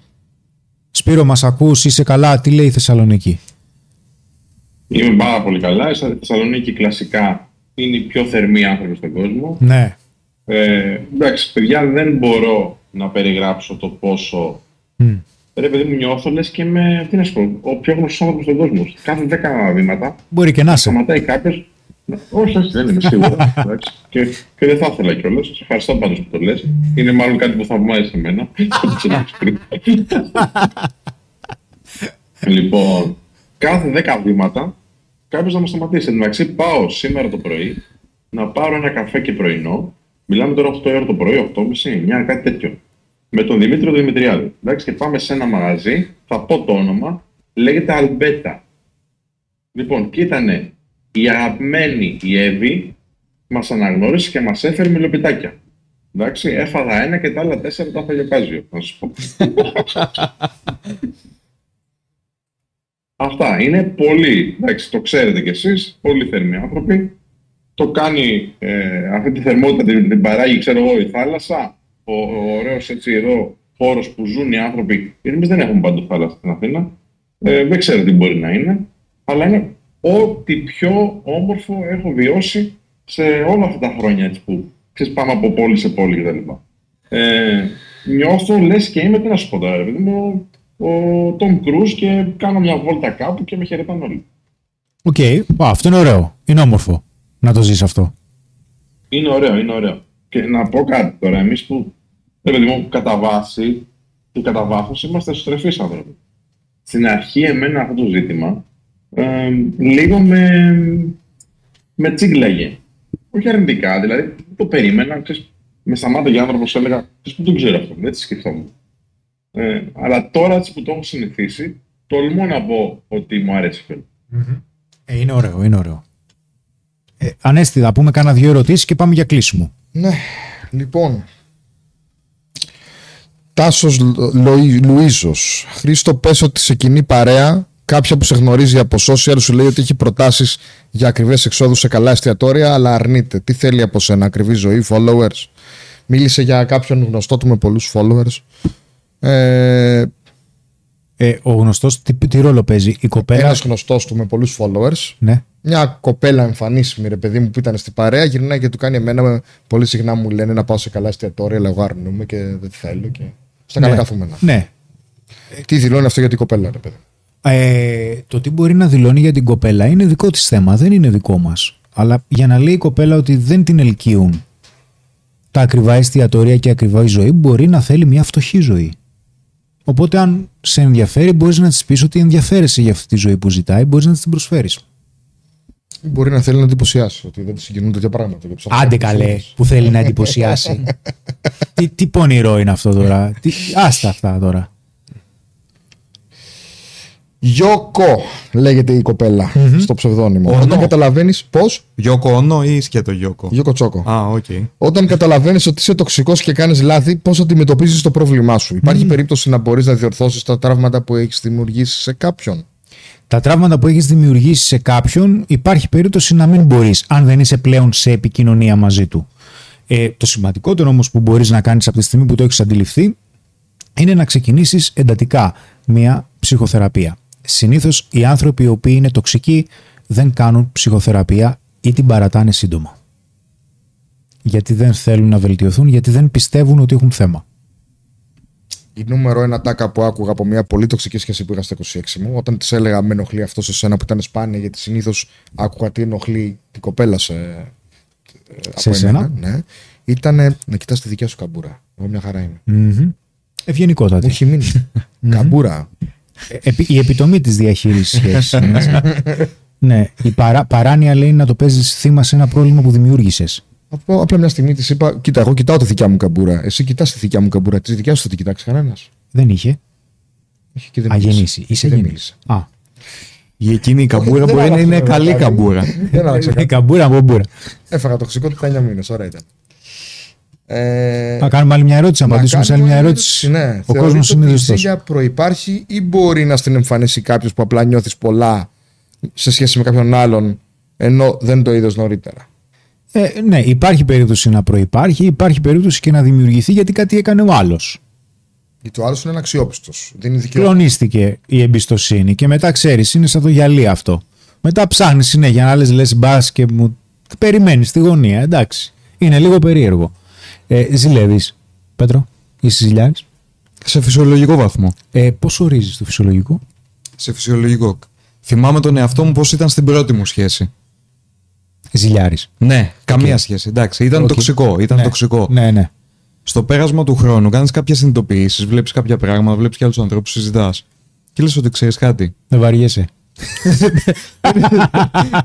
Σπύρο, μας ακούς, είσαι καλά, τι λέει η Θεσσαλονίκη; Είμαι πάρα πολύ καλά. Η Θεσσαλονίκη κλασικά είναι οι πιο θερμοί άνθρωποι στον κόσμο. Ναι. Ε, εντάξει, παιδιά, δεν μπορώ να περιγράψω το πόσο. Μμ. Ρε παιδί μου, νιώθω λες και με. Τι να σου πω, ο πιο γνωστός άνθρωπος στον κόσμο. Κάθε 10 βήματα Μπορεί και να είσαι. σταματάει κάποιος. Όχι, όχι, δεν είμαι σίγουρος. εντάξει. και, και δεν θα ήθελα κιόλας. Σε ευχαριστώ πάντως που το λες. Είναι μάλλον κάτι που θαυμάζει σε μένα. [LAUGHS] λοιπόν, κάθε 10 βήματα κάποιος να με σταματήσει. Εν τω μεταξύ, πάω σήμερα το πρωί να πάρω ένα καφέ και πρωινό. Μιλάμε τώρα 8 ώρα το πρωί, 8.30, 9, κάτι τέτοιο. Με τον Δημήτριο Δημητριάδη. Εντάξει, και πάμε σε ένα μαγαζί, θα πω το όνομα, λέγεται Αλμπέτα. Λοιπόν, και ήταν η αγαπημένη η Εύη, μας αναγνώρισε και μας έφερε μιλοπιτάκια. Εντάξει, έφαγα ένα και τα άλλα τέσσερα τα έφαγε ο Κάζιο, να σου πω. [LAUGHS] Αυτά είναι πολύ, εντάξει, το ξέρετε κι εσείς, πολύ θερμοί άνθρωποι. Το κάνει ε, αυτή τη θερμότητα, την, την παράγει, ξέρω εγώ, η θάλασσα. Ο, ο ωραίος έτσι εδώ χώρος που ζουν οι άνθρωποι, γιατί εμείς δεν έχουμε παντού θάλασσα στην Αθήνα. Ε, δεν ξέρω τι μπορεί να είναι, αλλά είναι ό,τι πιο όμορφο έχω βιώσει σε όλα αυτά τα χρόνια έτσι, που ξέρεις, πάμε από πόλη σε πόλη κτλ. Ε, νιώθω λες και είμαι, τι να σου πω τώρα, ρε παιδί μου, ο Τομ Κρουζ και κάνω μια βόλτα κάπου και με χαιρετάνε όλοι. Οκ. Α, Αυτό είναι ωραίο. Είναι όμορφο να το ζεις αυτό. Είναι ωραίο, είναι ωραίο. Και να πω κάτι τώρα, εμείς που, ρε παιδί μου, κατά βάση και κατά βάθος είμαστε στρεφείς άνθρωποι. Στην αρχή εμένα αυτό το ζήτημα ε, λίγο με, με τσίγκλαγε. Όχι αρνητικά, δηλαδή δεν το περίμενα. Ξέρεις, με σταμάταγε άνθρωπος και έλεγα: Ξέρεις που δεν ξέρω αυτό, δεν τη σκεφτόμουν. Ε, αλλά τώρα έτσι που το έχω συνηθίσει, τολμώ να πω ότι μου αρέσει αυτό. Ε, είναι ωραίο, είναι ωραίο. Ε, Ανέστη, θα πούμε κάνα δύο ερωτήσεις και πάμε για κλείσιμο. Ναι, λοιπόν. Τάσος Λο- Λοΐ- Λουίζος. Χρήστο, πες ότι σε κοινή παρέα κάποια που σε γνωρίζει από social σου λέει ότι έχει προτάσεις για ακριβές εξόδους σε καλά εστιατόρια, αλλά αρνείται. Τι θέλει από σένα, ακριβή ζωή, followers; Μίλησε για κάποιον γνωστό του με πολλούς followers. Ε, Ε, ο γνωστός τι, τι ρόλο παίζει, η κοπέλα; ένας γνωστός του με πολλούς followers. Ναι. Μια κοπέλα εμφανίσιμη, ρε παιδί μου, που ήταν στην παρέα, γυρνάει και του κάνει εμένα. Πολύ συχνά μου λένε να πάω σε καλά εστιατόρια, αλλά εγώ αρνούμαι και δεν θέλω. Και... Στα καλά ναι. καθούμενα. Ναι. Τι δηλώνει αυτό για την κοπέλα, ρε παιδί. Ε, το τι μπορεί να δηλώνει για την κοπέλα είναι δικό της θέμα, δεν είναι δικό μας. Αλλά για να λέει η κοπέλα ότι δεν την ελκύουν τα ακριβά εστιατόρια και ακριβά η ζωή, μπορεί να θέλει μια φτωχή ζωή. Οπότε, αν σε ενδιαφέρει, μπορείς να της πεις ότι ενδιαφέρεσαι για αυτή τη ζωή που ζητάει, μπορείς να της την προσφέρεις. Ή Μπορεί να θέλει να εντυπωσιάσει ότι δεν της συγκινούν τέτοια πράγματα. και τους Άντε ανθρώπους καλέ, όλους. που θέλει να εντυπωσιάσει. [LAUGHS] τι, τι πονηρό είναι αυτό τώρα. Τι, άστα αυτά τώρα. Γιώκο, λέγεται η κοπελα στο ψευδόνυμο. Όνο. Όταν καταλαβαίνεις πώ. Γιόκο Όνο ή σκέτο Γιώκο; Γιώκο Τσόκο. Α, οκ. Όταν καταλαβαίνεις ότι είσαι τοξικός και κάνεις λάθη, πώς αντιμετωπίζεις το πρόβλημά σου; Υπάρχει περίπτωση να μπορείς να διορθώσεις τα τραύματα που έχεις δημιουργήσει σε κάποιον; Τα τραύματα που έχεις δημιουργήσει σε κάποιον υπάρχει περίπτωση να μην μπορείς αν δεν είσαι πλέον σε επικοινωνία μαζί του. Ε, το σημαντικότερο όμως που μπορείς να κάνεις από τη στιγμή που το έχεις αντιληφθεί είναι να ξεκινήσεις εντατικά μια ψυχοθεραπεία. Συνήθως οι άνθρωποι οι οποίοι είναι τοξικοί δεν κάνουν ψυχοθεραπεία ή την παρατάνε σύντομα. Γιατί δεν θέλουν να βελτιωθούν, γιατί δεν πιστεύουν ότι έχουν θέμα. Η νούμερο ένα τάκα που άκουγα από μια πολύ τοξική σχέση που είχα στα 26 μου, όταν της έλεγα με ενοχλεί αυτό σε σένα που ήταν σπάνια, γιατί συνήθως άκουγα τι ενοχλεί την κοπέλα σε. Σε από σένα; εμένα, ναι, ήταν να κοιτάς τη δικιά σου καμπούρα. Εγώ μια χαρά είμαι. Μμμ. Ευγενικότατη. Μου έχει μείνει. καμπούρα. Ε, επί- η επιτομή της διαχείρισης σχέσης. είναι έτσι. ναι, η παρά, παράνοια λέει να το παίζεις θύμα σε ένα πρόβλημα που δημιούργησες. Από, απλά μια στιγμή της είπα: Κοίτα, εγώ κοιτάω τη δικιά μου καμπούρα. Εσύ κοιτάς τη δικιά μου καμπούρα. Τη δικιά σου θα την κοιτάξεις κανένας. Δεν είχε. Και δεν Αγενήσει. μίλησε. Είσαι δεν γεννήση. μίλησε. Α, Η εκείνη η καμπούρα δεν μπορεί να άλλαξε, είναι ρε, καλή παιδί. καμπούρα. Δεν άλλαξε [LAUGHS] η κάτι. καμπούρα μπομπούρα. Έφαγα τοξικότητα 9 μήνε. Ωραία ήταν. Ε, Να κάνουμε άλλη μια ερώτηση, να να απαντήσουμε σε άλλη κάνουμε μια μια ερώτηση. Ναι. Ο Θεωρείτε κόσμος είναι ότι Η δεστός. ζήλια προπάρχει ή μπορεί να στην εμφανίσει κάποιος που απλά νιώθεις πολλά σε σχέση με κάποιον άλλον ενώ δεν το είδες νωρίτερα; Ε, ναι, υπάρχει περίπτωση να προϋπάρχει, υπάρχει περίπτωση και να δημιουργηθεί γιατί κάτι έκανε ο άλλος. Γιατί ο άλλος είναι αξιόπιστος. Δίνει δικαίωμα. Κλονίστηκε η εμπιστοσύνη και μετά ξέρεις, είναι σαν το γυαλί αυτό. Μετά ψάχνεις συνέχεια να λες, λες μπας και μου περιμένεις στη γωνία, εντάξει. Είναι λίγο περίεργο. Ε, ζηλεύεις, Πέτρο, είσαι ζηλιάρης; Σε φυσιολογικό βαθμό. Ε, πώς ορίζεις το φυσιολογικό; Σε φυσιολογικό. Θυμάμαι τον εαυτό μου πώς ήταν στην πρώτη μου σχέση. Ζηλιάρης. Ναι, καμία σχέση. Εντάξει, ήταν Οκ. τοξικό. Ήταν ναι. τοξικό. Ναι, ναι. Στο πέρασμα του χρόνου κάνεις κάποιες συνειδητοποιήσεις, βλέπεις κάποια πράγματα, βλέπεις και άλλους ανθρώπους, συζητάς. Και λες ότι ξέρεις κάτι. Δεν βαριέσαι.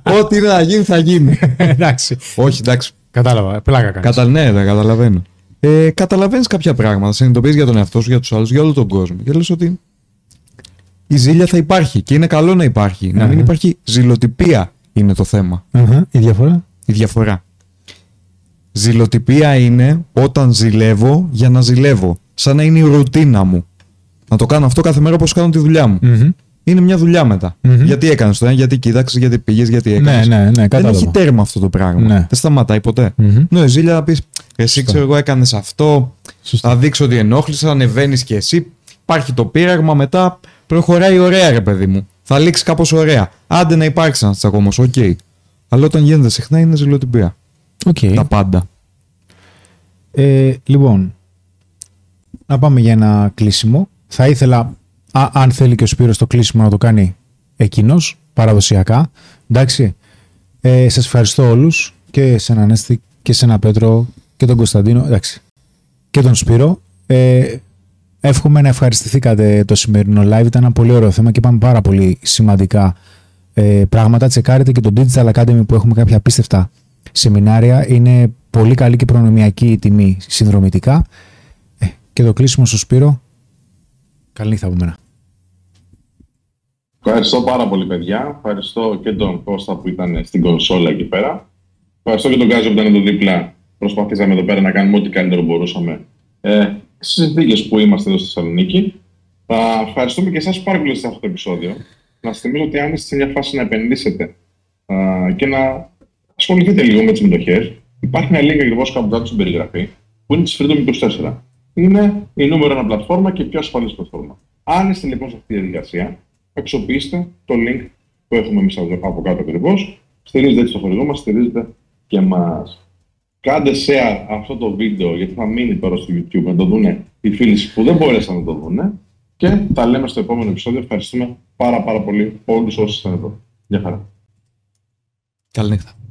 [LAUGHS] Ό,τι είναι να γίνει, θα γίνει. εντάξει. Όχι, εντάξει. Κατάλαβα. Πλάκα κάνεις. Κατα... Ναι, τα καταλαβαίνω. Ε, Καταλαβαίνεις κάποια πράγματα, συνειδητοποιείς για τον εαυτό σου, για τους άλλους, για όλο τον κόσμο. Και λες ότι η ζήλια θα υπάρχει και είναι καλό να υπάρχει. Να μην Αχα. υπάρχει ζηλοτυπία είναι το θέμα. Αχα, Η διαφορά; Η διαφορά. Ζηλοτυπία είναι όταν ζηλεύω για να ζηλεύω. Σαν να είναι η ρουτίνα μου. Να το κάνω αυτό κάθε μέρα όπως κάνω τη δουλειά μου. Μμμ. Είναι μια δουλειά μετά. Μμμ. Γιατί έκανες το ένα, γιατί κοίταξες, γιατί πήγες, γιατί Ναι, έκανες. ναι, ναι, Δεν κατάλαβα. έχει τέρμα αυτό το πράγμα. Ναι. Δεν σταματάει ποτέ. Μμμ. Ναι, ζήλια να πεις, εσύ ξέρω εγώ έκανες αυτό, Σωστά. θα δείξω ότι ενόχλησα, ανεβαίνεις κι εσύ. Υπάρχει το πείραγμα, μετά προχωράει ωραία, ρε παιδί μου. Θα λήξει κάπως ωραία. Άντε να υπάρξεις ένας τσακωμό, οκ. Αλλά όταν γίνεται συχνά είναι ζηλοτυπία. Οκ. Τα πάντα. Ε, λοιπόν, να πάμε για ένα κλείσιμο. Θα ήθελα, α, αν θέλει και ο Σπύρος το κλείσιμο να το κάνει εκείνος, παραδοσιακά. Εντάξει. Ε, σας ευχαριστώ όλους και σε έναν Ανέστη και σε έναν Πέτρο και τον Κωνσταντίνο, εντάξει, και τον Σπύρο. Ε, εύχομαι να ευχαριστηθήκατε το σημερινό live. Ήταν ένα πολύ ωραίο θέμα και είπαμε πάρα πολύ σημαντικά ε, πράγματα. Τσεκάρετε και το Digital Academy που έχουμε κάποια απίστευτα σεμινάρια. Είναι πολύ καλή και προνομιακή η τιμή συνδρομητικά. Ε, και το κλείσιμο στο Σπύρο. Καλή νύχτα από μένα. Ευχαριστώ πάρα πολύ, παιδιά. Ευχαριστώ και τον Κώστα που ήταν στην κονσόλα εκεί πέρα. Ευχαριστώ και τον Γκάζο που ήταν εδώ δίπλα. Προσπαθήσαμε εδώ πέρα να κάνουμε ό,τι καλύτερο μπορούσαμε ε, στις συνθήκε που είμαστε εδώ στη Θεσσαλονίκη. Θα ευχαριστούμε και εσάς που παρακολουθήσατε αυτό το επεισόδιο. Να σας θυμίζω ότι αν είστε σε μια φάση να επενδύσετε α, και να ασχοληθείτε λίγο με τις μετοχές, υπάρχει ένα link ακριβώς κάπου κάτω στην περιγραφή που είναι της Freedom 24. Είναι η νούμερο ένα πλατφόρμα και η πιο ασφαλής πλατφόρμα. Αν είστε λοιπόν σε αυτή τη διαδικασία, αξιοποιήστε το link που έχουμε εμείς από κάτω ακριβώς. Στηρίζετε έτσι το χορηγό μας, στηρίζετε και εμάς. Κάντε share αυτό το βίντεο γιατί θα μείνει τώρα στο YouTube να το δουν οι φίλοι σας που δεν μπόρεσαν να το δουν. Και τα λέμε στο επόμενο επεισόδιο. Ευχαριστούμε πάρα πάρα πολύ όλους όσοι ήταν εδώ. Γεια χαρά. Καληνύχτα.